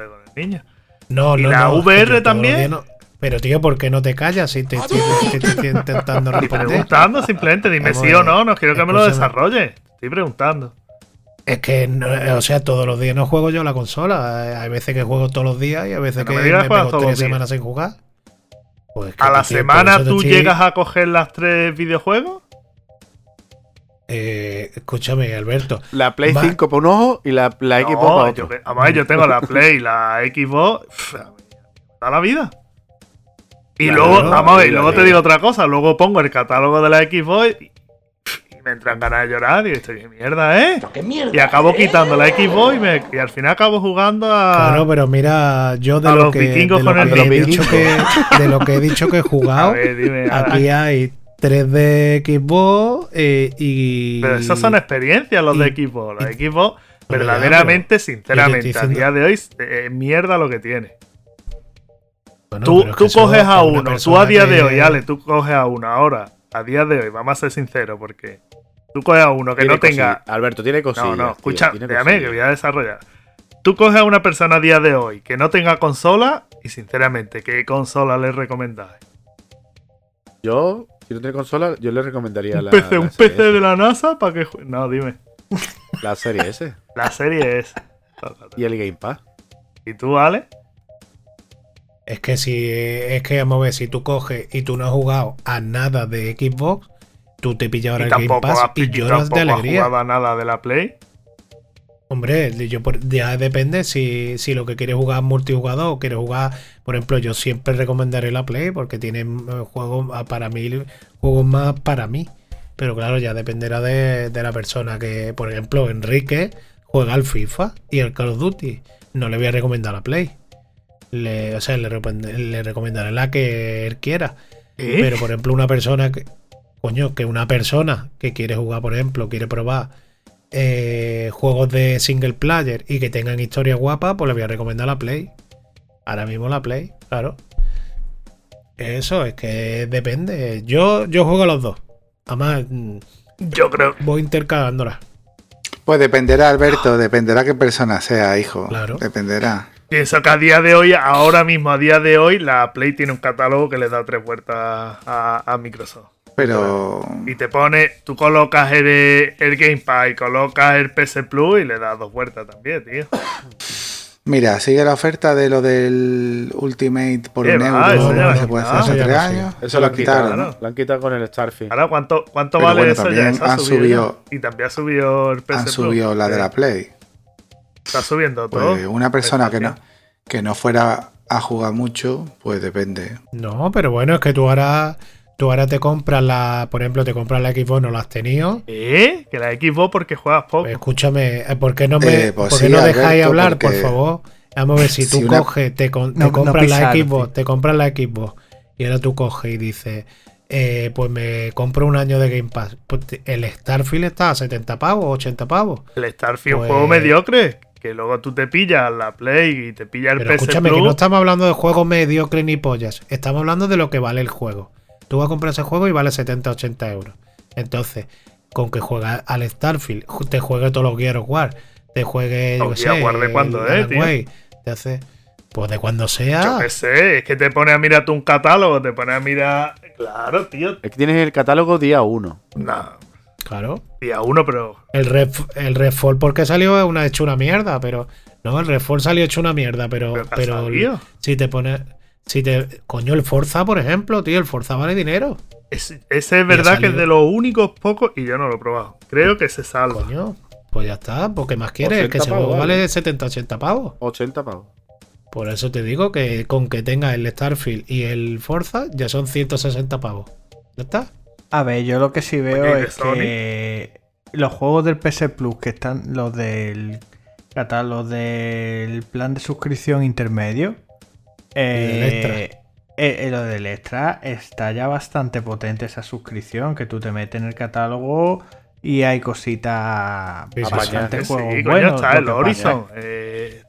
No, ¿Y no, la no, VR también? no- Pero tío, ¿por qué no te callas si te estoy, te estoy intentando Estoy responder? preguntando simplemente, dime Vamos sí a o no, no quiero que me lo desarrolle. Estoy preguntando. Es que, no- o sea, todos los días no juego yo la consola. Hay veces que juego todos los días y hay veces que me me pego tres días. semanas sin jugar. Pues que, ¿A la tío, semana te tú estoy- llegas a coger las tres videojuegos? Eh, escúchame, Alberto. La Play Va- 5 por un ojo y la, la Xbox No, para yo, otro. vamos a ver, yo tengo la Play y la Xbox. Da la vida. Y Claro, luego, vamos a ver, luego te digo otra cosa. Luego pongo el catálogo de la Xbox y, me entran ganas de llorar. Y estoy, ¿qué mierda, eh? Y acabo quitando la Xbox y, me- y al final acabo jugando a. Claro, pero mira, yo de lo los que, vikingos de lo con que el he dicho que de lo que he dicho que he a jugado, ver, dime. aquí hay 3 de Xbox eh, y. Pero esas son experiencias los de Xbox. La y- Xbox, verdaderamente, pero- sinceramente, a día de hoy es eh, mierda lo que tiene. Bueno, Tú, es tú que coges a uno, tú a día de hoy, Ale, tú coges a uno ahora, a día de hoy, vamos a ser sinceros, porque tú coges a uno que Tiene no tenga. Alberto, tiene cosillas. No, no, escucha, déjame que voy a desarrollar. Tú coges a una persona a día de hoy que no tenga consola y sinceramente, ¿qué consola le recomendáis? Yo, si no tiene consola, yo le recomendaría Un la, PC, la un serie PC S. de la NASA para que jue- No, dime. La serie S. La serie es. Y el Game Pass. ¿Y tú, Ale? Es que si es que vamos a ver, si tú coges y tú no has jugado a nada de Xbox, tú te pillas ahora y el Game Pass has, y lloras de tampoco has alegría. jugado a nada de la Play. Hombre, yo por- ya depende si, si lo que quieres jugar es multijugador o quieres jugar, por ejemplo, yo siempre recomendaré la Play porque tiene eh, juegos ah, para mí, juegos más para mí. Pero claro, ya dependerá de, de la persona que, por ejemplo, Enrique juega al FIFA y al Call of Duty. No le voy a recomendar la Play. Le, o sea, le recomendaré la que él quiera. ¿Eh? Pero, por ejemplo, una persona que. Coño, que una persona que quiere jugar, por ejemplo, quiere probar eh, juegos de single player y que tengan historia guapa, pues le voy a recomendar la Play. Ahora mismo la Play, claro. Eso, es que depende. Yo, yo juego a los dos. Además, mm, Yo creo. voy intercalándolas. Pues dependerá, Alberto, dependerá qué persona sea, hijo. Claro. Dependerá. Pienso que a día de hoy, ahora mismo, a día de hoy, la Play tiene un catálogo que le da tres vueltas a, a Microsoft. Pero Y te pone, tú colocas el, el Game Pass y colocas el PS Plus y le das dos vueltas también, tío. mira, sigue la oferta de lo del Ultimate por ¿Qué un euro. Eso ya se puede hacer hace tres años. Eso lo han quitado, claro. ¿no? Lo han quitado con el Starfield. Ahora, ¿cuánto, cuánto Pero vale bueno, eso ya? Eso han subido. subido- ya. Y también ha subido el PS Han Plus. subido la de la Play. Está subiendo todo. Pues una persona que no, que no fuera a jugar mucho, pues depende. No, pero bueno, es que tú ahora, Tú ahora te compras la, por ejemplo, te compras la Xbox, no la has tenido. ¿Eh? Que la Xbox porque juegas poco. Pues escúchame, eh, ¿por qué no me, Eh, pues por qué sí, no Alberto, dejáis hablar, porque- por favor? Vamos a ver, si tú Si una- coges, te, con- te No- no compras la. Xbox, te compras la Xbox y ahora tú coges y dices, eh, pues me compro un año de Game Pass. Pues te- el Starfield está a 70 pavos, 80 pavos. El Starfield Pues- un juego mediocre. Que luego tú te pillas la Play y te pillas el Pero PS escúchame, Plus. que no estamos hablando de juegos mediocres ni pollas. Estamos hablando de lo que vale el juego. Tú vas a comprar ese juego y vale 70, 80 euros. Entonces, con que juegas al Starfield, te juegue todos los Gear of War, te juegue, yo Los qué sé, War de cuándo el es. Wake, te hace, pues de cuando sea. Yo qué sé, es que te pone a mirar tú un catálogo, te pone a mirar. Claro, tío. Es que tienes el catálogo día 1. No, Claro. día uno, pero. El Red, el Redfall porque salió es una hecho una mierda, pero no, el Redfall salió hecho una mierda, pero Pero pero si te pones si te coño el Forza, por ejemplo, tío, el Forza vale dinero. Es- ese es verdad que es de los únicos pocos, y yo no lo he probado. Creo que se salva. Coño, pues ya está, porque más quieres, 80 que ese juego vale vale. 70, 80 pavos. 80 pavos. Por eso te digo que con que tengas el Starfield y el Forza ya son 160 pavos. ¿Ya está? A ver, yo lo que sí veo Oye, ¿y de es que los juegos del PS Plus que están, los del catálogo del plan de suscripción intermedio, eh, eh, eh, lo del extra está ya bastante potente esa suscripción que tú te metes en el catálogo y hay cositas Sí, bastante sí, juegos buenos. está Lo el que pasa Horizon. Eh,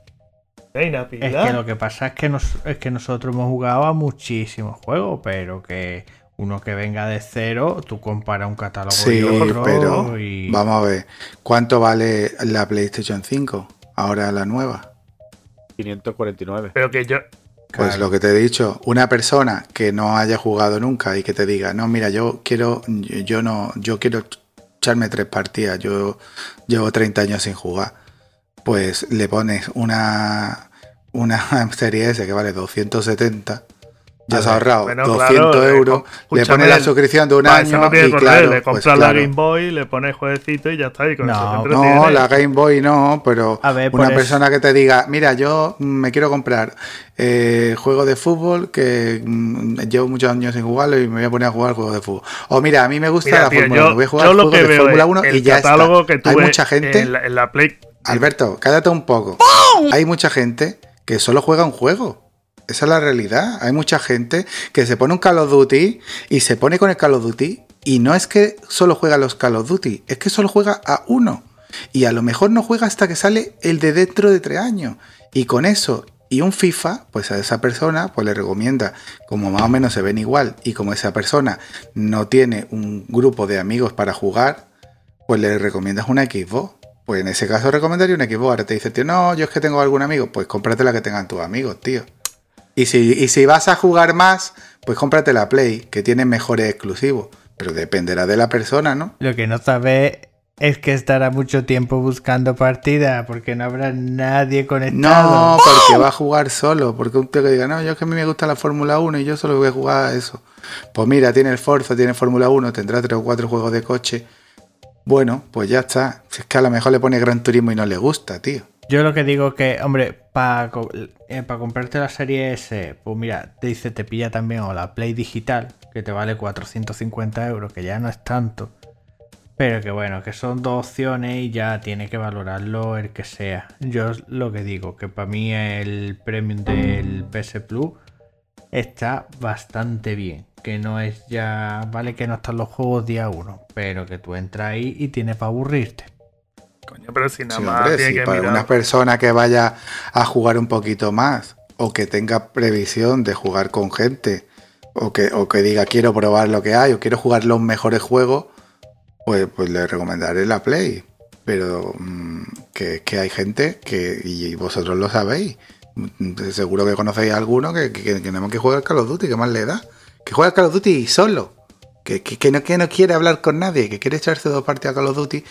Reina, Es que lo que pasa es que, nos- es que nosotros hemos jugado a muchísimos juegos, pero que uno que venga de cero, tú comparas un catálogo Sí, y otro pero y- vamos a ver. ¿Cuánto vale la PlayStation 5? Ahora la nueva. 549. Pero que yo. Pues Claro. lo que te he dicho, una persona que no haya jugado nunca y que te diga, no, mira, yo quiero, yo no, yo quiero echarme tres partidas, yo llevo 30 años sin jugar, pues le pones una, una serie S que vale 270, ya has ahorrado bueno, 200 claro, eh, euros, le escúchame, pones la suscripción de un eso año no tiene y problema, claro, le pues compras la. Game Boy, le pones jueguecito y ya está. Y con No, no, la Game Boy no, pero ver, una por persona que te diga, mira, yo mm, me quiero comprar eh, juego de fútbol que mm, llevo muchos años sin jugarlo y me voy a poner a jugar juegos de fútbol. O mira, a mí me gusta Mira, la tío, Fórmula yo, 1, voy a jugar yo lo juegos que de veo Fórmula es 1 el y ya está. que Hay mucha gente, en la, en la Play. Alberto, cállate un poco. Hay mucha gente que solo juega un juego. Esa es la realidad. Hay mucha gente que se pone un Call of Duty y se pone con el Call of Duty y no es que solo juega los Call of Duty, es que solo juega a uno. Y a lo mejor no juega hasta que sale el de dentro de tres años. Y con eso y un FIFA, pues a esa persona pues le recomienda, como más o menos se ven igual y como esa persona no tiene un grupo de amigos para jugar, pues le recomiendas una Xbox. Pues en ese caso recomendaría una Xbox. Ahora te dice, tío, no, yo es que tengo algún amigo. Pues cómprate la que tengan tus amigos, tío. Y si, y si vas a jugar más, pues cómprate la Play, que tiene mejores exclusivos. Pero dependerá de la persona, ¿no? Lo que no sabes es que estará mucho tiempo buscando partida porque no habrá nadie conectado. No, porque va a jugar solo. Porque un tío que diga, no, yo es que a mí me gusta la Fórmula 1 y yo solo voy a jugar a eso. Pues mira, tiene el Forza, tiene Fórmula 1, tendrá tres o cuatro juegos de coche. Bueno, pues ya está. Si es que a lo mejor le pone Gran Turismo y no le gusta, tío. Yo lo que digo que, hombre, para comprarte la serie S, pues mira, te dice, te pilla también o la Play Digital, que te vale 450 euros, que ya no es tanto. Pero que bueno, que son dos opciones y ya tiene que valorarlo el que sea. Yo lo que digo, que para mí el premium del PS Plus está bastante bien. Que no es ya, vale que no están los juegos día uno, pero que tú entras ahí y tienes para aburrirte. Coño, pero si nada Sí, más hombre, tiene sí, que para mirar. una persona que vaya a jugar un poquito más o que tenga previsión de jugar con gente o que, o que diga quiero probar lo que hay o quiero jugar los mejores juegos, pues, pues le recomendaré la Play. Pero mm, que, que hay gente que, y vosotros lo sabéis, mm, seguro que conocéis a alguno que, que, que que juega al Call of Duty, que más le da. Que juega al Call of Duty solo. Que, que, que no, que no quiere hablar con nadie, que quiere echarse dos partidas a Call of Duty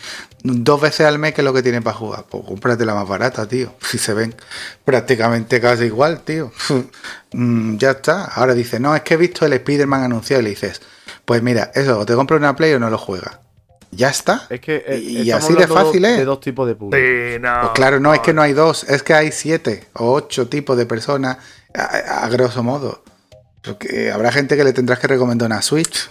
dos veces al mes, que es lo que tiene para jugar. Pues cómprate la más barata, tío. Si se ven prácticamente casi igual, tío. Mm, ya está. Ahora dice, no, es que he visto el Spider-Man anunciado y le dices, pues mira, eso, o te compras una Play o no lo juegas. Ya está. Es que eh, Y así de fácil es. De dos tipos de público. Sí, no. Pues claro, no, es que no hay dos, es que hay siete o ocho tipos de personas a, a grosso modo. Porque habrá gente que le tendrás que recomendar una Switch.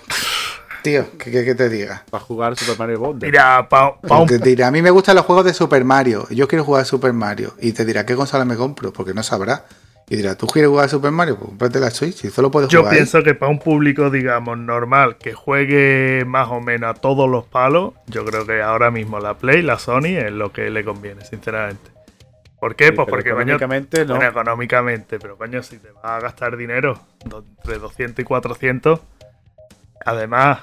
Tío, ¿qué, qué- qué te diga? Para jugar Super Mario Wonder. Mira, pa, pa un te dirá, a mí me gustan los juegos de Super Mario. Yo quiero jugar a Super Mario. Y te dirá, ¿qué consola me compro? Porque no sabrá. Y dirá, ¿tú quieres jugar a Super Mario? Pues cómprate la Switch y solo puedes Yo jugar. ahí. pienso que para un público, digamos, normal, que juegue más o menos a todos los palos, yo creo que ahora mismo la Play, la Sony, es lo que le conviene, sinceramente. ¿Por qué? Sí, pues porque, coño, económicamente no. bueno, económicamente, pero coño, si te vas a gastar dinero entre 200 y 400, además,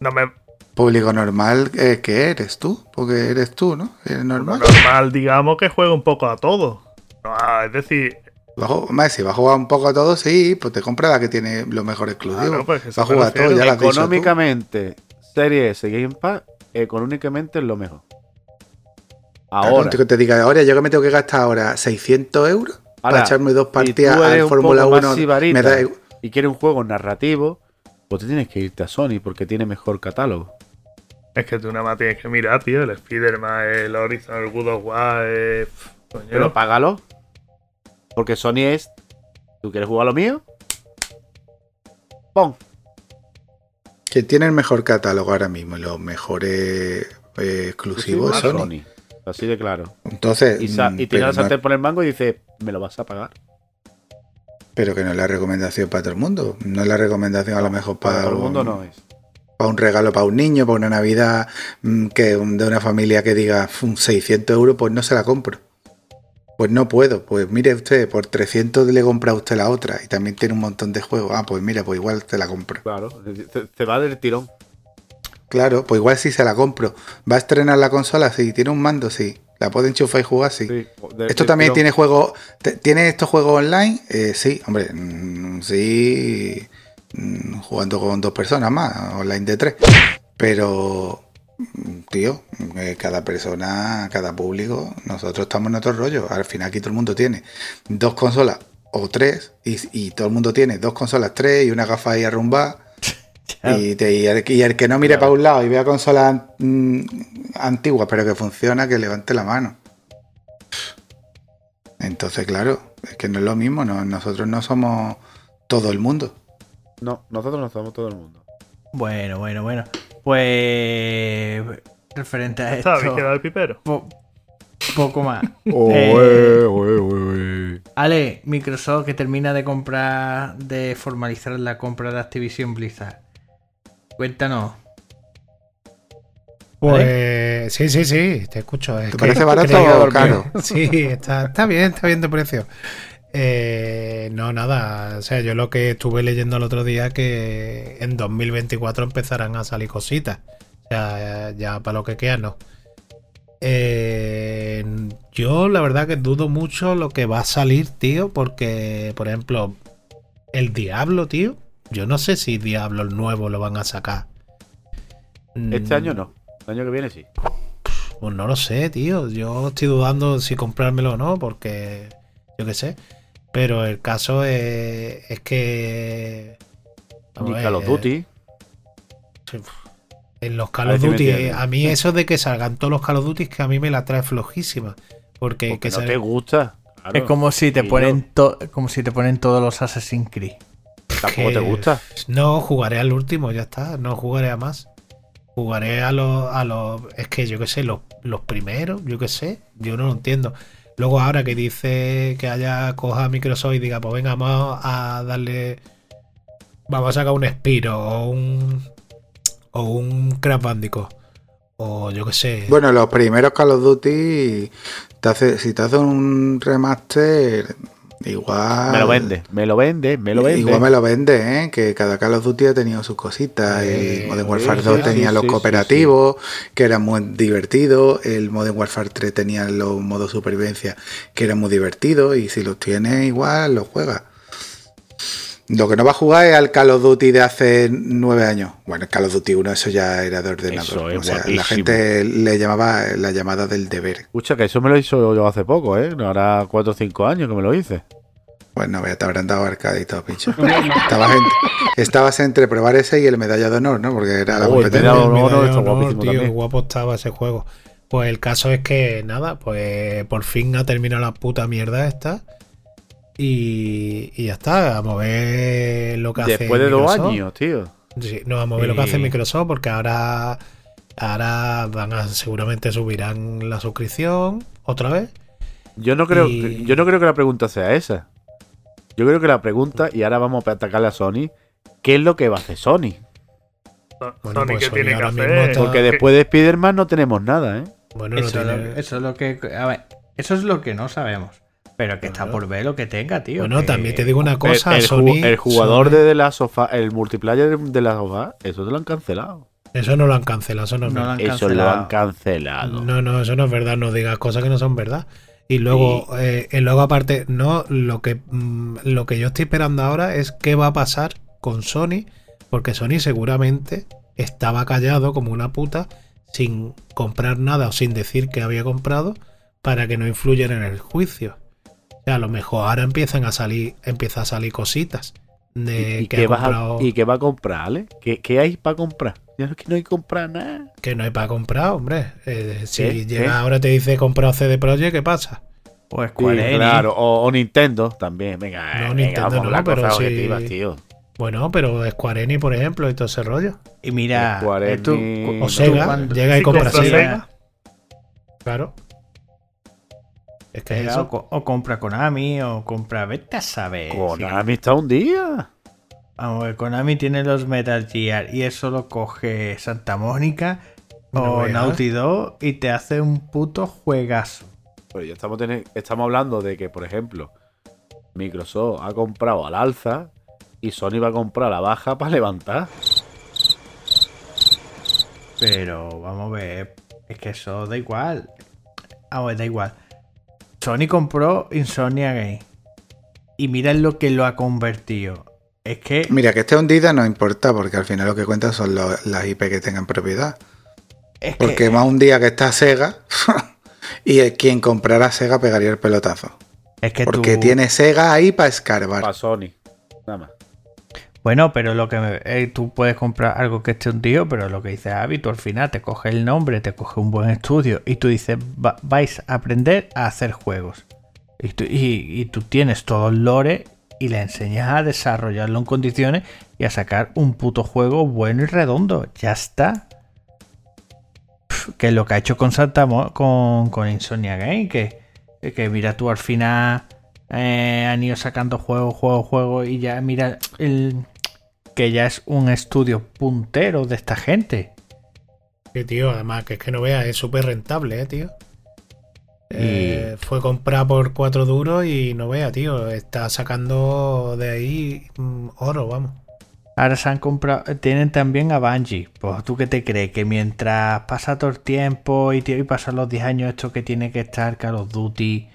no me Público normal, eh, ¿qué eres tú? Porque eres tú, ¿no? Eres normal. normal, digamos, que juegue un poco a todo. No, es decir, hombre, si va a jugar un poco a todo, sí, pues te compra la que tiene los mejores exclusivos. Claro, pues, va a jugar a todo, ya lo tú. Económicamente, Serie S Game Pass, económicamente es lo mejor. Claro, Ahora, que te diga, ahora yo que me tengo que gastar ahora 600 euros Ahora, para echarme dos partidas al Fórmula poco más 1, sibarita me da igual. y quieres un juego narrativo, pues te tienes que irte a Sony porque tiene mejor catálogo. es que tú nada más tienes que mirar, tío, el Spider-Man, el Horizon, el Good of War, eh, coño. Pero págalo. Porque Sony es. ¿Tú quieres jugar lo mío? ¡Pum! Que tiene el mejor catálogo ahora mismo, y los mejores eh, exclusivos Sony. Sony. Así de claro. Entonces, Y, y pero, la no- sartén por el mango y dice, me lo vas a pagar. pero que no es la recomendación para todo el mundo. No es la recomendación a lo mejor para, Para todo el mundo un, no es. para un regalo para un niño, para una Navidad mm, que de una familia que diga "Fum, 600 euros, pues no se la compro. Pues no puedo. Pues mire usted, por 300 le compra usted la otra y también tiene un montón de juegos. Ah, pues mira, pues igual te la compro. Claro. Te, te va del tirón. Claro, pues igual sí se la compro. ¿Va a estrenar la consola? Sí. ¿Tiene un mando? Sí. ¿La puede enchufar y jugar? Sí. Sí, de- ¿Esto también tiene juego? ¿Tiene estos juegos online? Eh, sí, hombre, mm, sí. mm, Jugando con dos personas más, online de tres. Pero, mm, tío, eh, cada persona, cada público, nosotros estamos en otro rollo. Al final aquí todo el mundo tiene dos consolas o tres, y, y todo el mundo tiene dos consolas, tres y una gafa ahí arrumbada. Y, te- y el, y el que no mire para un lado y vea consolas mm, antiguas pero que funciona, que levante la mano. Entonces, claro, es que no es lo mismo, no- nosotros no somos todo el mundo. No, nosotros no somos todo el mundo. Bueno, bueno, bueno. Pues. Referente a esto. ¿Sabes? Queda el pipero. po- poco más. Eh, Eh, Ale, Microsoft que termina de comprar, de formalizar la compra de Activision Blizzard. Cuéntanos. Pues sí, sí, sí, te escucho. Es ¿Te que parece barato o caro? Sí, está, está bien, está bien de precio. Eh, no, nada. O sea, yo lo que estuve leyendo el otro día que en 2024 empezarán a salir cositas. O sea, ya para lo que queda, no. Eh, yo la verdad que dudo mucho lo que va a salir, tío, porque, por ejemplo, el Diablo, tío. Yo no sé si Diablo el nuevo lo van a sacar. Este Mm, año no. El año que viene sí. pues no lo sé, tío. Yo estoy dudando si comprármelo o no, porque yo qué sé. Pero el caso es, es que. Ni Call of Duty. En los Call of me Duty, a mí eso de que salgan todos los Call of Duty es que a mí me la trae flojísima. Porque, Porque que no sal- te gusta. Claro. Es como si te Y ponen to- como si te ponen todos los Assassin's Creed. Tampoco que- te gusta. No, jugaré al último, ya está. No jugaré a más. Jugaré a los. A los es que yo qué sé, los, los primeros, yo qué sé. Yo no lo entiendo. Luego, ahora que dice que haya coja a Microsoft y diga, pues venga, vamos a darle. Vamos a sacar un Spiro o un. O un Crash Bandicoot. O yo qué sé. Bueno, los primeros Call of Duty, te hace, si te hacen un remaster, igual. Me lo vende, me lo vende, me lo vende. Igual me lo vende, ¿eh? que cada Call of Duty ha tenido sus cositas. Eh, el Modern Warfare sí, 2 sí, tenía sí, los sí, cooperativos, que eran muy divertidos. El Modern Warfare 3 tenía los modos supervivencia, que eran muy divertidos. Y si los tienes, igual los juegas. Lo que no va a jugar es al Call of Duty de hace nueve años. Bueno, el Call of Duty 1, eso ya era de ordenador. Eso es o sea, la gente le llamaba la llamada del deber. Escucha, que eso me lo hizo yo hace poco, ¿eh? No hará 4 o 5 años que me lo hice. Pues no, ya te habrán dado arcade y todo, pincho. estabas, en- estabas entre probar ese y el medalla de honor, ¿no? Porque era la Oh, el competencia. medalla- El medalla de honor, guapísimo tío, también. qué guapo estaba ese juego. Pues el caso es que, nada, pues por fin ha terminado la puta mierda esta. Y, y ya está, vamos a ver lo que hace Después de dos Microsoft. años, tío. Sí, no, vamos a ver lo que hace Microsoft porque ahora, ahora van a, seguramente subirán la suscripción otra vez. Yo no creo, Y- yo no creo que la pregunta sea esa. Yo creo que la pregunta, y ahora vamos a atacarle a Sony, ¿qué es lo que va a hacer Sony? Bueno, Sony pues que Sony tiene que ahora mismo hacer. está- Porque Que- después de Spider-Man no tenemos nada, ¿eh? Bueno, no Eso, tiene- lo, eso es lo que. A ver, eso es lo que no sabemos. Pero que está por ver lo que tenga, tío. bueno, que- también te digo una cosa, el, Sony, el jugador Sony- de la sofá, el multiplayer de la sofá, eso te lo han cancelado. Eso no lo han cancelado, eso no es No lo verdad. han Eso lo han cancelado. No, no, eso no es verdad, no digas cosas que no son verdad. Y luego, eh, y luego aparte, no, lo que, mm, lo que yo estoy esperando ahora es qué va a pasar con Sony, porque Sony seguramente estaba callado como una puta sin comprar nada o sin decir que había comprado para que no influyan en el juicio. A lo mejor ahora empiezan a salir, empieza a salir cositas de ¿Y, que, qué vas a- comprado, ¿Y qué va a comprar, Ale? ¿Qué, qué hay para comprar? Ya es que no hay que comprar nada. que no hay para comprar, hombre. Eh, si ¿Qué? llega ¿Qué? ahora te dice comprar CD Projekt, ¿qué pasa? Pues Sí, Square Enix. claro, o, o Nintendo también. Venga, No, venga, Nintendo a no, pero sí- tío. Bueno, pero Square Enix, por ejemplo, y todo ese rollo. Y mira, Square eh, tú- Enix- O Sega, llega y Sí, compra. Sega. Claro. Es que es Sega eso. o, co- o compra Konami o compra. Vete a saber. Konami está un día. Vamos a ver, Konami tiene los Metal Gear y eso lo coge Santa Mónica No o. Naughty Dog y te hace un puto juegazo. Pero ya estamos, estamos hablando de que, por ejemplo, Microsoft ha comprado al alza y Sony va a comprar a la baja para levantar. Pero vamos a ver, es que eso da igual. Vamos a ver, da igual. Sony compró Insomnia Game. Y mira en lo que lo ha convertido. Es que Mira, que esté hundida no importa, porque al final lo que cuenta son lo- las IP que tengan propiedad. es que- Porque más un día que está Sega, y el- quien comprara Sega pegaría el pelotazo. es que Porque tú- tiene Sega ahí para escarbar. Para Sony. Nada más. Bueno, pero lo que me- eh, tú puedes comprar algo que esté hundido, pero lo que dice Avi, tú al final te coge el nombre, te coge un buen estudio y tú dices, "Va- vais a aprender a hacer juegos. Y tú, tienes todo el lore y le enseñas a desarrollarlo en condiciones y a sacar un puto juego bueno y redondo. Ya está. Que es lo que ha hecho con Santa con, con Insomnia Game, que, que mira tú al final eh, han ido sacando juegos, juegos, juegos y ya mira el que ya es un estudio puntero de esta gente. Sí, tío, además que es que no veas, es súper rentable, eh, tío. Eh, fue comprado por cuatro duros y no vea, tío. Está sacando de ahí mm, oro, vamos. Ahora se han comprado, tienen también a Bungie. Pues tú qué te crees, que mientras pasa todo el tiempo y, tío, y pasan los 10 años esto que tiene que estar Call of Duty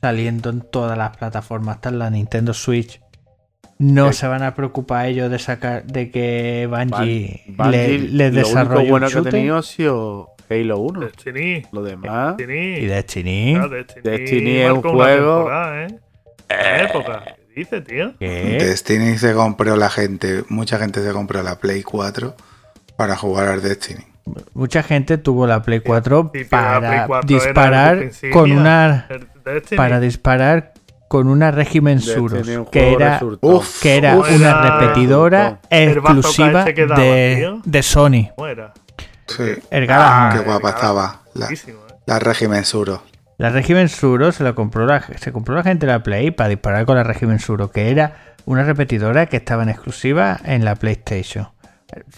saliendo en todas las plataformas, hasta en la Nintendo Switch, no Sí. se van a preocupar ellos de sacar de que Bungie, Bungie, le, le lo desarrolle único bueno un que ha tenido ha sido Halo 1. Destiny. Lo demás. Destiny. y Destiny. Ah, Destiny, Destiny es un juego- ¿eh? Una época. ¿Qué dice, tío? ¿Qué? Destiny se compró la gente, mucha gente se compró la Play 4 para jugar al Destiny. Mucha gente tuvo la Play 4 Sí, pero la Play para 4 era disparar con una para disparar con una régimen un que era resurtón. Uf, que era Uf. una Era- repetidora exclusiva daba, de, Sony. ¿Cómo era? Sí, El qué Galahad. guapa estaba. La, ¿eh? la Regimen Suro. La régimen Suro se la compró la, se compró la gente de la Play para disparar con la régimen Suro, que era una repetidora que estaba en exclusiva en la PlayStation.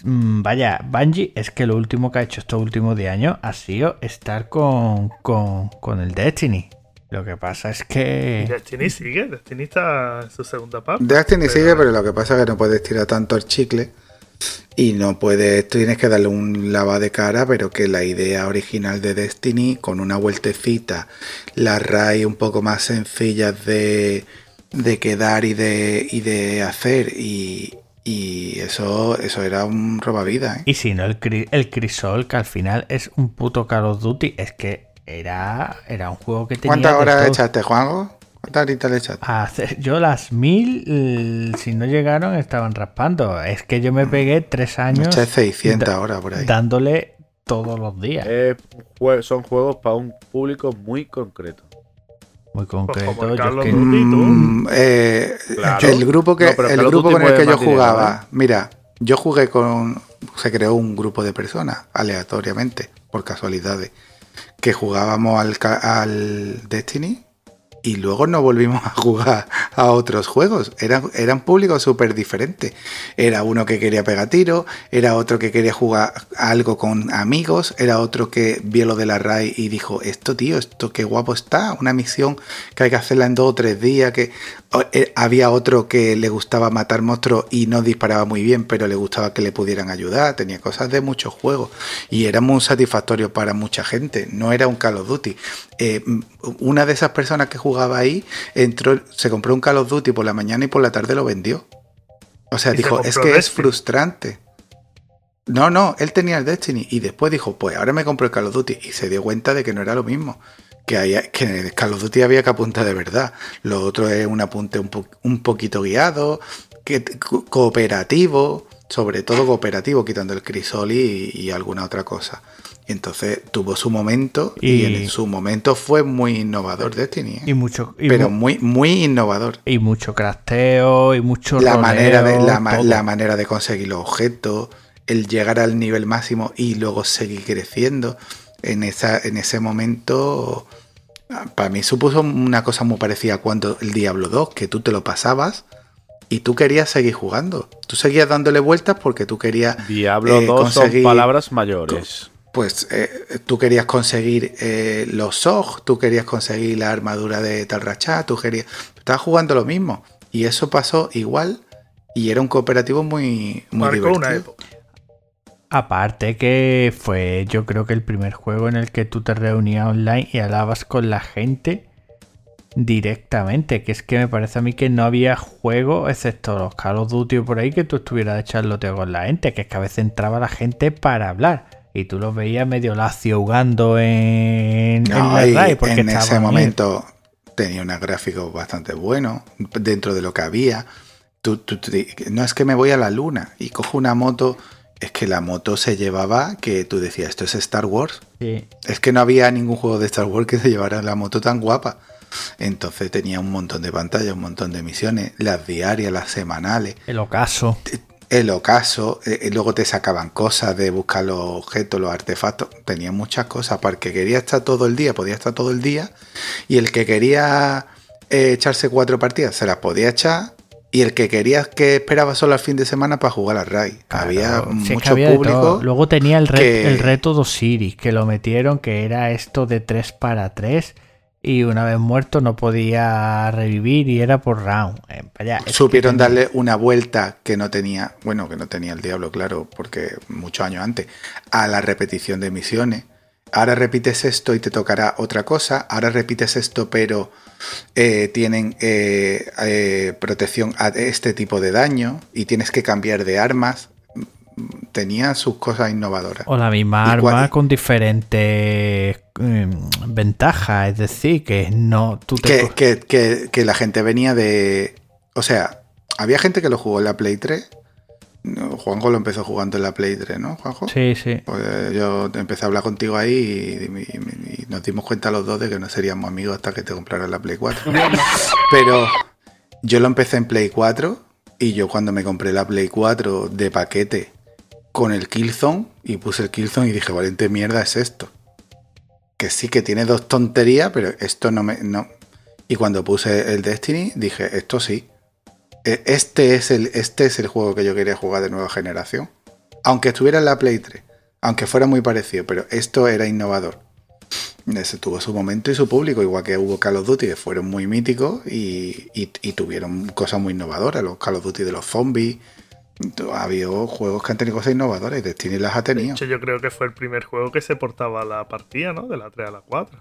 Mm, Vaya, Bungie es que lo último que ha hecho estos últimos 10 años ha sido estar con, con, con el Destiny. Lo que pasa es que... Destiny sigue. Destiny está en su segunda parte. Destiny Pero- sigue, pero lo que pasa es que no puedes tirar tanto el chicle y no puedes, tienes que darle un lavado de cara, pero que la idea original de Destiny, con una vueltecita, las RAI un poco más sencillas de, de quedar y de, y de hacer, y, y eso, eso era un robavidas, ¿eh? Y si no, el, cri- el Crisol, que al final es un puto Call of Duty, es que era, era un juego que tenía... ¿Cuántas horas echaste, Juanjo? ¿Cuántas horitas le echaste? A hacer- yo las mil, eh, si no llegaron, estaban raspando. Es que yo me pegué tres años Eché 600 da- horas por ahí. dándole todos los días. Eh, son juegos para un público muy concreto. Muy Pues concreto. el yo es que-. Mm, eh, Claro. El grupo que, No, el grupo con el que yo dinero, jugaba, mira, yo jugué con. Se creó un grupo de personas, aleatoriamente, por casualidades, que jugábamos al, al Destiny y luego no volvimos a jugar a otros juegos. Eran, eran públicos súper diferentes. Era uno que quería pegar tiro, era otro que quería jugar algo con amigos, era otro que vio lo de la RAI y dijo, esto tío, esto qué guapo está, una misión que hay que hacerla en dos o tres días, que eh, había otro que le gustaba matar monstruos y no disparaba muy bien, pero le gustaba que le pudieran ayudar, tenía cosas de muchos juegos y era muy satisfactorio para mucha gente, no era un Call of Duty. Eh, una de esas personas que jugaba ahí entró, se compró un Call of Duty por la mañana y por la tarde lo vendió. O sea, se dijo, es que es Destiny". frustrante. No, no, él tenía el Destiny y después dijo, pues ahora me compro el Call of Duty y se dio cuenta de que no era lo mismo. Que, que en el Call of Duty había que apuntar de verdad. Lo otro es un apunte un, po- un poquito guiado, que, co- cooperativo, sobre todo cooperativo, quitando el crisol y, y alguna otra cosa. Y entonces tuvo su momento y, Y- en su momento fue muy innovador Destiny. ¿eh? Y mucho. Y, Pero mu- muy, muy innovador. y mucho crafteo y mucho. La roleo, manera, de, la, ma- todo. la manera de conseguir los objetos, el llegar al nivel máximo y luego seguir creciendo. En, esa, en ese momento, ah, para mí supuso una cosa muy parecida a cuando el Diablo 2, que tú te lo pasabas y tú querías seguir jugando. Tú seguías dándole vueltas porque tú querías Diablo eh, 2 son conseguir- palabras mayores. pues eh, tú querías conseguir eh, los SOG, tú querías conseguir la armadura de Talrachá, tú querías. Estabas jugando lo mismo. Y eso pasó igual. Y era un cooperativo muy, muy Marcó divertido. una época. Aparte que fue yo creo que el primer juego en el que tú te reunías online y hablabas con la gente directamente, que es que me parece a mí que no había juego, excepto los Call of Duty por ahí, que tú estuvieras de charloteo con la gente, que es que a veces entraba la gente para hablar y tú los veías medio lacio jugando en, en No, la porque en ese momento tenía unos gráficos bastante buenos dentro de lo que había. Tú- tú- tú- no es que me voy a la luna y cojo una moto. Es que la moto se llevaba que tú decías, esto es Star Wars. Sí. Es que no había ningún juego de Star Wars que se llevara la moto tan guapa. Entonces tenía un montón de pantallas, un montón de misiones, las diarias, las semanales, El ocaso. el ocaso, eh, eh, luego te sacaban cosas de buscar los objetos, los artefactos, tenía muchas cosas, para el que quería estar todo el día, podía estar todo el día, y el que quería eh, echarse cuatro partidas, se las podía echar, y el que quería que esperaba solo al fin de semana para jugar al RAI. había es que mucho había público. Luego tenía el, re- que- el reto de Osiris, que lo metieron, que era esto de 3 para 3. Y una vez muerto no podía revivir y era por round. Eh, vaya, supieron tenía- darle una vuelta que no tenía, bueno, que no tenía el diablo, claro, porque muchos años antes, a la repetición de misiones. Ahora repites esto y te tocará otra cosa. Ahora repites esto, pero eh, tienen eh, protección a este tipo de daño y tienes que cambiar de armas. Tenía sus cosas innovadoras. O la misma ¿Y arma cuál- con diferentes mm, ventajas. Es decir, que no. Tú te que, que- que- que la gente venía de. O sea, había gente que lo jugó en la Play 3. No, Juanjo lo empezó jugando en la Play 3, ¿no, Juanjo? Sí, sí. Pues yo empecé a hablar contigo ahí y, y- y nos dimos cuenta los dos de que no seríamos amigos hasta que te compraras la Play 4. Pero yo lo empecé en Play 4 y yo cuando me compré la Play 4 de paquete con el Killzone y puse el Killzone y dije, valiente mierda es esto. Que sí que tiene dos tonterías, pero esto no me... No. Y cuando puse el Destiny dije, esto sí. E- Este es, el, este es el juego que yo quería jugar de nueva generación. Aunque estuviera en la Play 3. Aunque fuera muy parecido, pero esto era innovador. Ese tuvo su momento y su público, igual que hubo Call of Duty, que fueron muy míticos y, y- y tuvieron cosas muy innovadoras. Los Call of Duty de los zombies. Ha habido juegos que han tenido cosas innovadoras y Destiny las ha De tenido. hecho, yo creo que fue el primer juego que se portaba la partida, ¿no? De la 3 a la 4.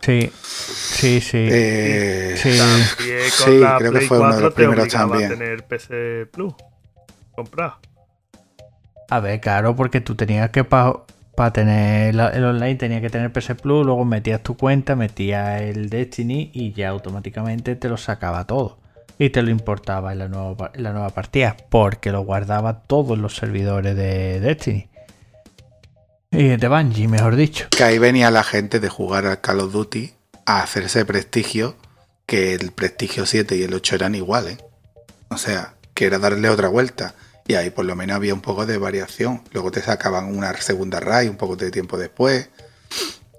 Sí, sí, sí. Eh, Sí. También con Sí, la creo que Play fue uno de 4 los te primeros obligaba también. a tener PC Plus comprado. A ver, claro, porque tú tenías que para tener la- el online tenías que tener PS Plus, luego metías tu cuenta, metías el Destiny y ya automáticamente te lo sacaba todo. Y te lo importaba en la nueva, en la nueva partida, porque lo guardaba todos los servidores de Destiny. Y de Bungie, mejor dicho. Que ahí venía la gente de jugar al Call of Duty a hacerse prestigio, que el prestigio 7 y el 8 eran iguales. O sea, que era darle otra vuelta. Y ahí por lo menos había un poco de variación. Luego te sacaban una segunda raid un poco de tiempo después.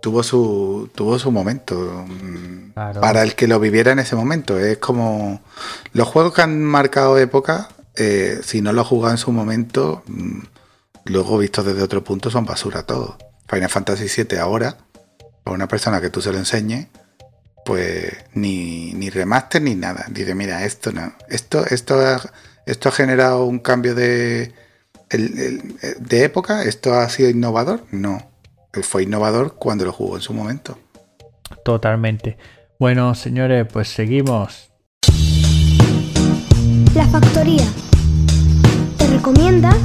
Tuvo su, tuvo su momento. Claro. Para el que lo viviera en ese momento. Es como los juegos que han marcado época, eh, si no lo has jugado en su momento, mm, luego vistos desde otro punto son basura todos. Final Fantasy VII ahora, a una persona que tú se lo enseñes, pues ni, ni remaster ni nada. Dice, mira, esto no. Esto, esto, ha, esto ha generado un cambio de, el- el- de época. ¿Esto ha sido innovador? No. Fue innovador cuando lo jugó en su momento. Totalmente. Bueno, señores, pues seguimos. La factoría. ¿Te recomienda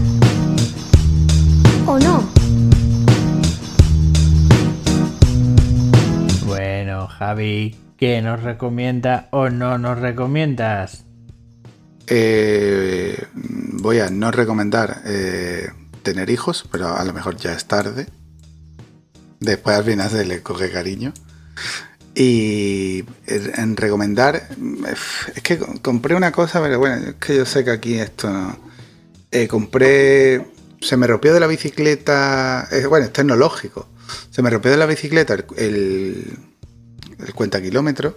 o no? Bueno, Javi, ¿qué nos recomienda o no nos recomiendas? Eh, voy a no recomendar eh, tener hijos, pero a lo mejor ya es tarde. Después al final se le coge cariño. Y en en recomendar, es que compré una cosa, pero bueno, es que yo sé que aquí esto no. Eh, compré, se me rompió de la bicicleta, eh, bueno, es tecnológico. Se me rompió de la bicicleta el, el, el cuenta kilómetros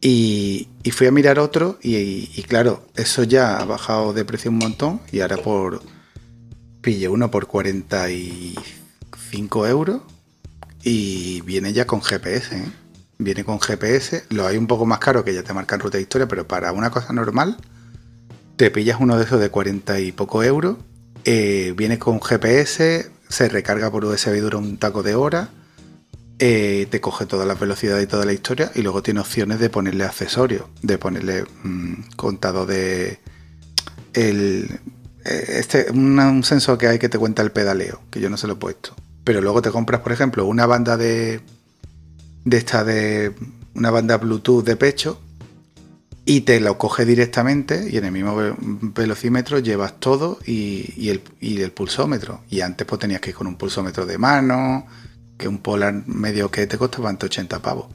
y, fui a mirar otro y claro, eso ya ha bajado de precio un montón y ahora por pille uno por 45 euros y viene ya con GPS. ¿eh? Viene con GPS, lo hay un poco más caro que ya te marcan ruta de historia, pero para una cosa normal te pillas uno de esos de 40 y poco euros. eh, viene con GPS, se recarga por USB dura un taco de hora eh, te coge todas las velocidades y toda la historia y luego tiene opciones de ponerle accesorios, de ponerle mm, contado de el eh, este un, un sensor que hay que te cuenta el pedaleo, que yo no se lo he puesto. Pero luego te compras, por ejemplo, una banda de de esta de una banda Bluetooth de pecho y te lo coge directamente y en el mismo ve- velocímetro llevas todo y, y el, y el pulsómetro. Y antes pues tenías que ir con un pulsómetro de mano, que un polar medio que te costaba 80 pavos.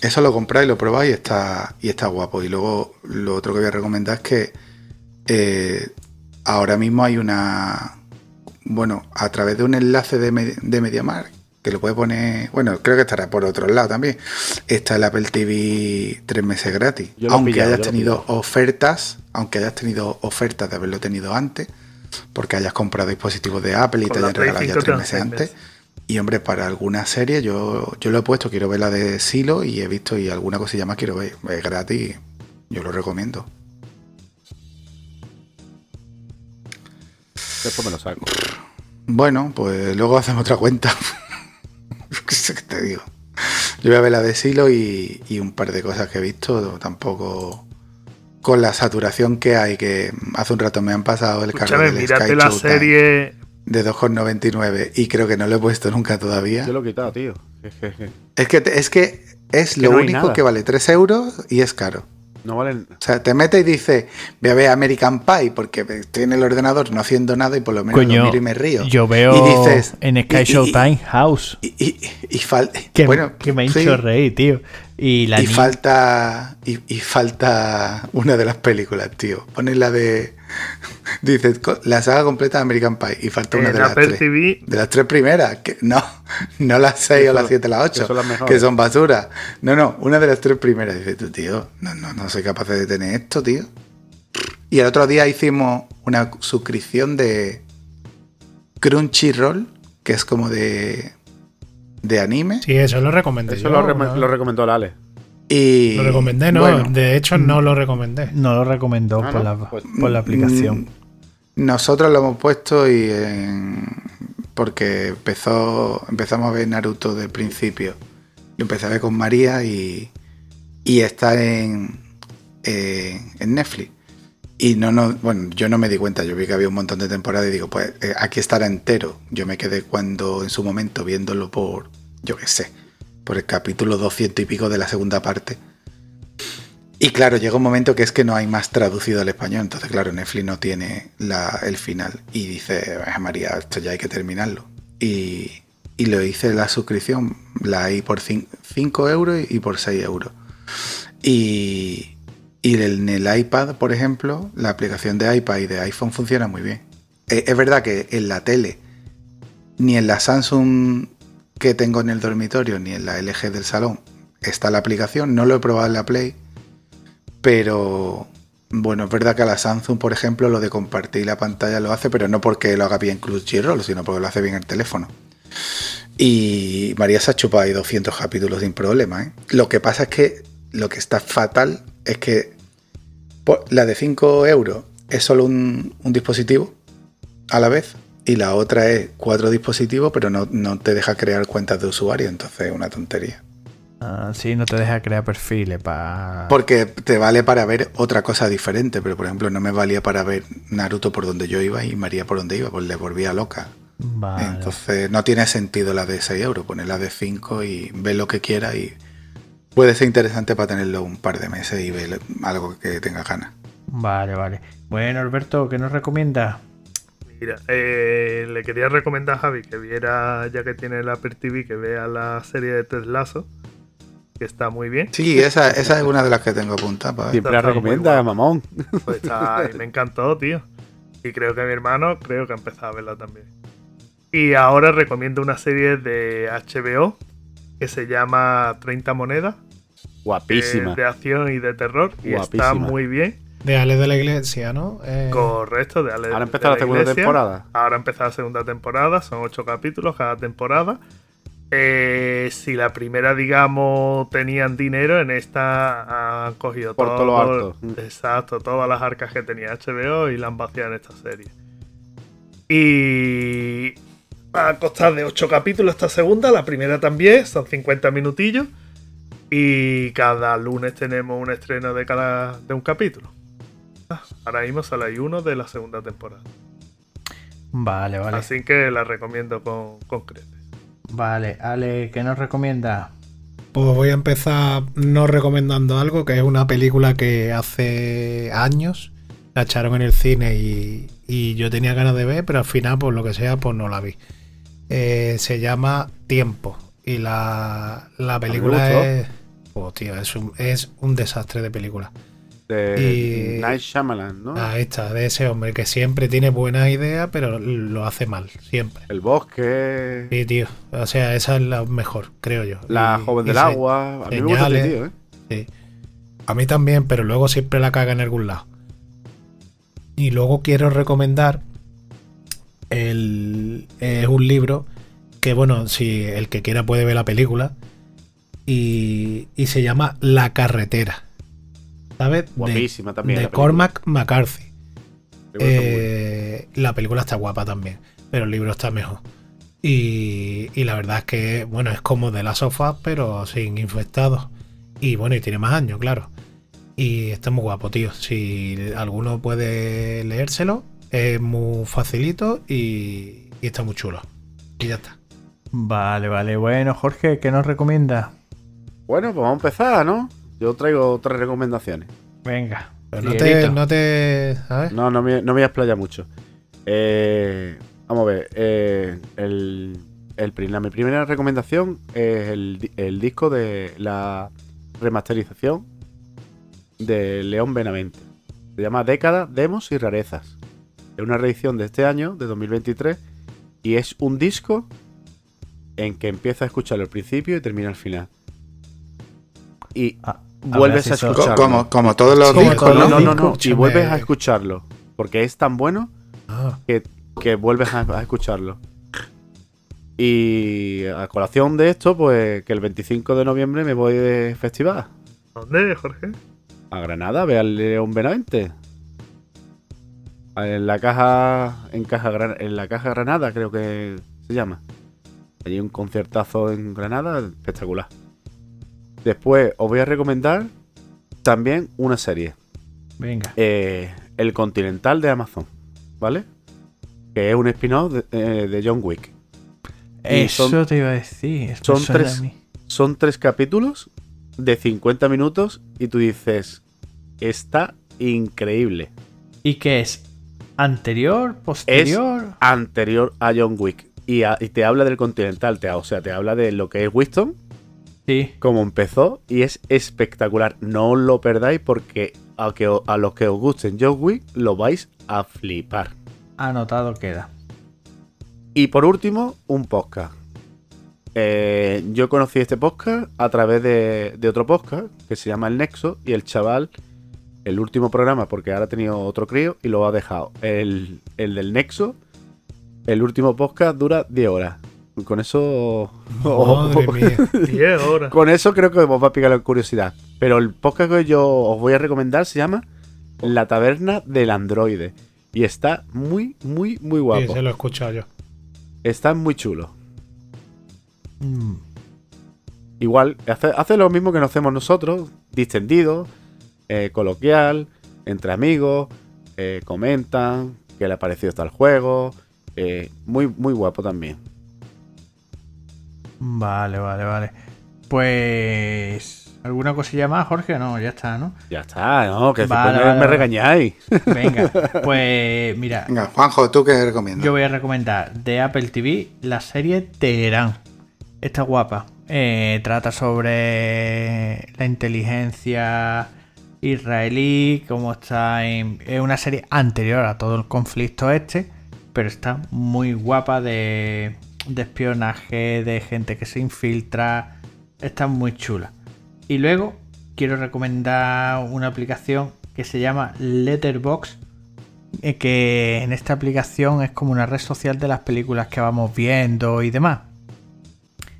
Eso lo compráis, lo probáis y está, y está guapo. Y luego lo otro que voy a recomendar es que eh, ahora mismo hay una... Bueno, a través de un enlace de, Me- de MediaMarkt, que lo puede poner... Bueno, creo que estará por otro lado también. Está el Apple TV tres meses gratis. Yo Aunque pillado, hayas tenido pillado. ofertas, aunque hayas tenido ofertas de haberlo tenido antes, porque hayas comprado dispositivos de Apple y Con te hayan regalado ya 5 te tres meses antes. Y hombre, para alguna serie yo, yo lo he puesto, quiero ver la de Silo y he visto y alguna cosilla más quiero ver. Es gratis, yo lo recomiendo. Después me lo saco. Bueno, pues luego hacemos otra cuenta. ¿Qué sé qué te digo? Yo voy a ver la de Silo y, y un par de cosas que he visto, tampoco con la saturación que hay, que hace un rato me han pasado el Escúchame, del mírate Sky la Showtime serie. de 2,99 y creo que no lo he puesto nunca todavía. Yo lo he quitado, tío. Es que, te- es que es Que lo no único que vale 3 euros y es caro. No valen. O sea, te metes y dices, voy a ver American Pie porque estoy en el ordenador no haciendo nada y por lo menos lo Coño, miro y me río. yo veo y dices, en Sky Showtime House. Y, y, y fal- Que, bueno, que me ha sí, hecho reír, tío. Y la y ni- falta y, y falta una de las películas, tío. Pones la de dices la saga completa de American Pie y falta una En de las Apple tres. TV. De las tres primeras, que no, no las seis Que o las siete, las que ocho, son las que, son basura. No, no, una de las tres primeras. Dices tú, tío, no, no, no soy capaz de tener esto, tío. Y el otro día hicimos una suscripción de Crunchyroll, que es como de, de anime. Sí, eso lo recomendé. Eso yo, lo, ¿no? lo recomendó el Ale. Y, Lo recomendé, no. bueno, de hecho, no lo recomendé. No lo recomendó Ah, por, ¿no? la, Pues- por la aplicación. Mm, Nosotros lo hemos puesto y en- porque empezó, empezamos a ver Naruto de principio. Lo empecé a ver con María y, y está en, eh, en Netflix. Y no, no, bueno, yo no me di cuenta, yo vi que había un montón de temporadas y digo, pues eh, aquí estará entero. Yo me quedé cuando en su momento viéndolo por, yo qué sé, por el capítulo 200 y pico de la segunda parte. Y claro, llega un momento que es que no hay más traducido al español, entonces claro, Netflix no tiene la- el final y dice, "Ah, María, esto ya hay que terminarlo. Y, y lo hice la suscripción, la hay por 5 euros y por 6 euros. Y, y en el iPad, por ejemplo, la aplicación de iPad y de iPhone funciona muy bien. Eh, Es verdad que en la tele, ni en la Samsung que tengo en el dormitorio, ni en la LG del salón, está la aplicación. No lo he probado en la Play, pero bueno, es verdad que a la Samsung, por ejemplo, lo de compartir la pantalla lo hace, pero no porque lo haga bien Crunchyroll, sino porque lo hace bien el teléfono. Y María se ha chupado ahí 200 capítulos sin problema. ¿eh? Lo que pasa es que lo que está fatal es que la de 5 euros es solo un dispositivo a la vez y la otra es cuatro dispositivos, pero no, no te deja crear cuentas de usuario, entonces es una tontería. Ah, sí, no te deja crear perfiles para. Porque te vale para ver otra cosa diferente, pero por ejemplo no me valía para ver Naruto por donde yo iba y María por donde iba, pues le volvía loca. Vale. Entonces no tiene sentido la de 6 euros, poner la de 5 y ver lo que quiera y puede ser interesante para tenerlo un par de meses y ver algo que tenga ganas. Vale, vale. Bueno, Alberto, ¿qué nos recomienda? Mira, eh, le quería recomendar a Javi que viera, ya que tiene el Apple TV, que vea la serie de Ted Lasso, que está muy bien. Sí, esa, esa es una de las que tengo apuntada. Siempre la recomienda, mamón. Pues está, y me encantó, tío. Y creo que mi hermano, creo que ha empezado a verla también. Y ahora recomiendo una serie de HBO que se llama 30 monedas, Guapísima. eh, de acción y de terror. Y está muy bien. De Ale de la Iglesia, ¿no? Eh, Correcto, de Ale- Ahora de empezó la segunda Iglesia. temporada. Ahora empezó la segunda temporada, son ocho capítulos cada temporada. Eh, si la primera, digamos, tenían dinero, en esta han cogido Por todo lo alto. Exacto, todas las arcas que tenía HBO y la han vaciado en esta serie. Y va a costar de ocho capítulos esta segunda, la primera también, son 50 minutillos. Y cada lunes tenemos un estreno de cada de un capítulo. Ah, Ahora mismo sale ahí uno de la segunda temporada. Vale, vale. Así que la recomiendo con, con creces. Vale, Ale, ¿qué nos recomienda? Pues voy a empezar no recomendando algo, que es una película que hace años la echaron en el cine y, y yo tenía ganas de ver, pero al final, por lo que sea, pues no la vi. Eh, se llama Tiempo y la, la película es... Oh, tío, es un, es un desastre de película. De Y- Night Shyamalan, ¿no? Ahí está, de ese hombre que siempre tiene buenas ideas, pero lo hace mal, siempre. El bosque. Sí, tío. O sea, esa es la mejor, creo yo. La Y- joven del agua. A mí me gusta este tío, ¿eh? Sí. A mí también, pero luego siempre la caga en algún lado. Y luego quiero recomendar el, es un libro que, bueno, si el que quiera puede ver la película. Y, y se llama La carretera. ¿Sabes? De- Guapísima también. De, la película. Cormac McCarthy. La película está muy buena. Eh, la película está guapa también, pero el libro está mejor. Y, y la verdad es que, bueno, es como de la sofá, pero sin infectados. Y bueno, y tiene más años, claro. Y está muy guapo, tío. Si alguno puede leérselo, es muy facilito y, y está muy chulo. Y ya está. Vale, vale. Bueno, Jorge, ¿qué nos recomienda? Bueno, pues vamos a empezar, ¿no? Yo traigo tres recomendaciones. Venga. Pero no te, no te. ¿Sabes? No, no me, no me voy a explayar mucho. Eh, vamos a ver. eh, el, el la, mi primera recomendación es el, el disco de la remasterización de León Benavente. Se llama Década, Demos y Rarezas. Es una reedición de este año, de 2023. Y es un disco en que empieza a escucharlo al principio y termina al final. Y Ah, vuelves a escucharlo. Como, como todos los Sí, discos, con no, no, no, no. Y vuelves a escucharlo. Porque es tan bueno Ah, que, que vuelves a, a escucharlo. Y a colación de esto, pues que el 25 de noviembre me voy de festival. ¿Dónde, Jorge? A Granada, ve al León Benavente. En la caja. En caja Gran- en la caja Granada, creo que se llama. Allí un conciertazo en Granada, espectacular. Después os voy a recomendar también una serie. Venga. eh, El Continental de Amazon, ¿vale? Que es un spin-off de, eh, de John Wick. Eso son- te iba a decir. son tres-. Son tres capítulos de 50 minutos y tú dices, está increíble. ¿Y qué es? ¿Anterior? ¿Posterior? Anterior a John Wick. y, a- y te habla del Continental, te, o sea, te habla de lo que es Winston, Sí. cómo empezó, y es espectacular. No os lo perdáis porque a, que, a los que os gusten John Wick lo vais a flipar. Anotado queda. Y por último, un podcast. Eh, yo conocí este podcast a través de, de otro podcast que se llama El Nexo y el chaval, el último programa, porque ahora ha tenido otro crío y lo ha dejado. El, el del Nexo, el último podcast dura 10 horas. Con eso... Madre mía. 10 horas. Con eso creo que os va a picar la curiosidad. Pero el podcast que yo os voy a recomendar se llama La Taberna del Androide. Y está muy, muy, muy Sí, guapo. se lo he escuchado yo. Está muy chulo. Mm, Igual, hace, hace lo mismo que nos hacemos nosotros, distendido, eh, coloquial, entre amigos, eh, comentan qué le ha parecido hasta el juego. eh, muy, muy guapo también. Vale, vale, vale. Pues. ¿Alguna cosilla más, Jorge? No, ya está, ¿no? Ya está, ¿no? Que Vale, después me- vale, me vale. regañáis. Venga, pues mira, Venga, Juanjo, ¿tú qué recomiendas? yo voy a recomendar de Apple TV la serie Teherán. Está guapa. Eh, trata sobre la inteligencia israelí, cómo está en... Es una serie anterior a todo el conflicto este, pero está muy guapa de, de espionaje, de gente que se infiltra. Está muy chula. Y luego quiero recomendar una aplicación que se llama Letterboxd eh, que en esta aplicación es como una red social de las películas que vamos viendo y demás.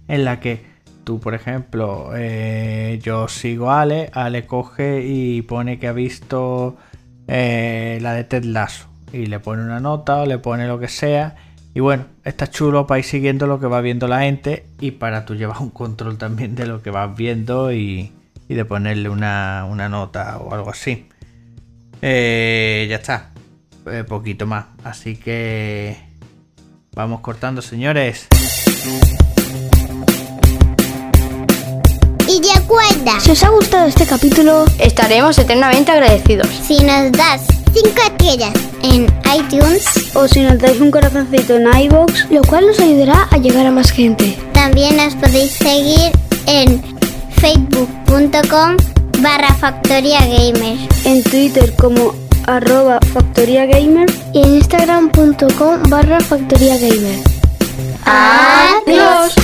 En la que tú, por ejemplo, eh, yo sigo a Ale, Ale coge y pone que ha visto eh, la de Ted Lasso y le pone una nota o le pone lo que sea. Y bueno, está chulo para ir siguiendo lo que va viendo la gente y para tú llevar un control también de lo que vas viendo y, de ponerle una, una nota o algo así. Eh, ya está. Eh, poquito más. Así que vamos cortando, señores. Si os ha gustado este capítulo, Estaremos eternamente agradecidos. si nos das 5 estrellas en iTunes, o si nos dais un corazoncito en iVoox, lo cual nos ayudará a llegar a más gente. también nos podéis seguir en facebook.com barra factoría gamer En Twitter como arroba factoría gamer y en instagram.com barra factoría gamer. Adiós.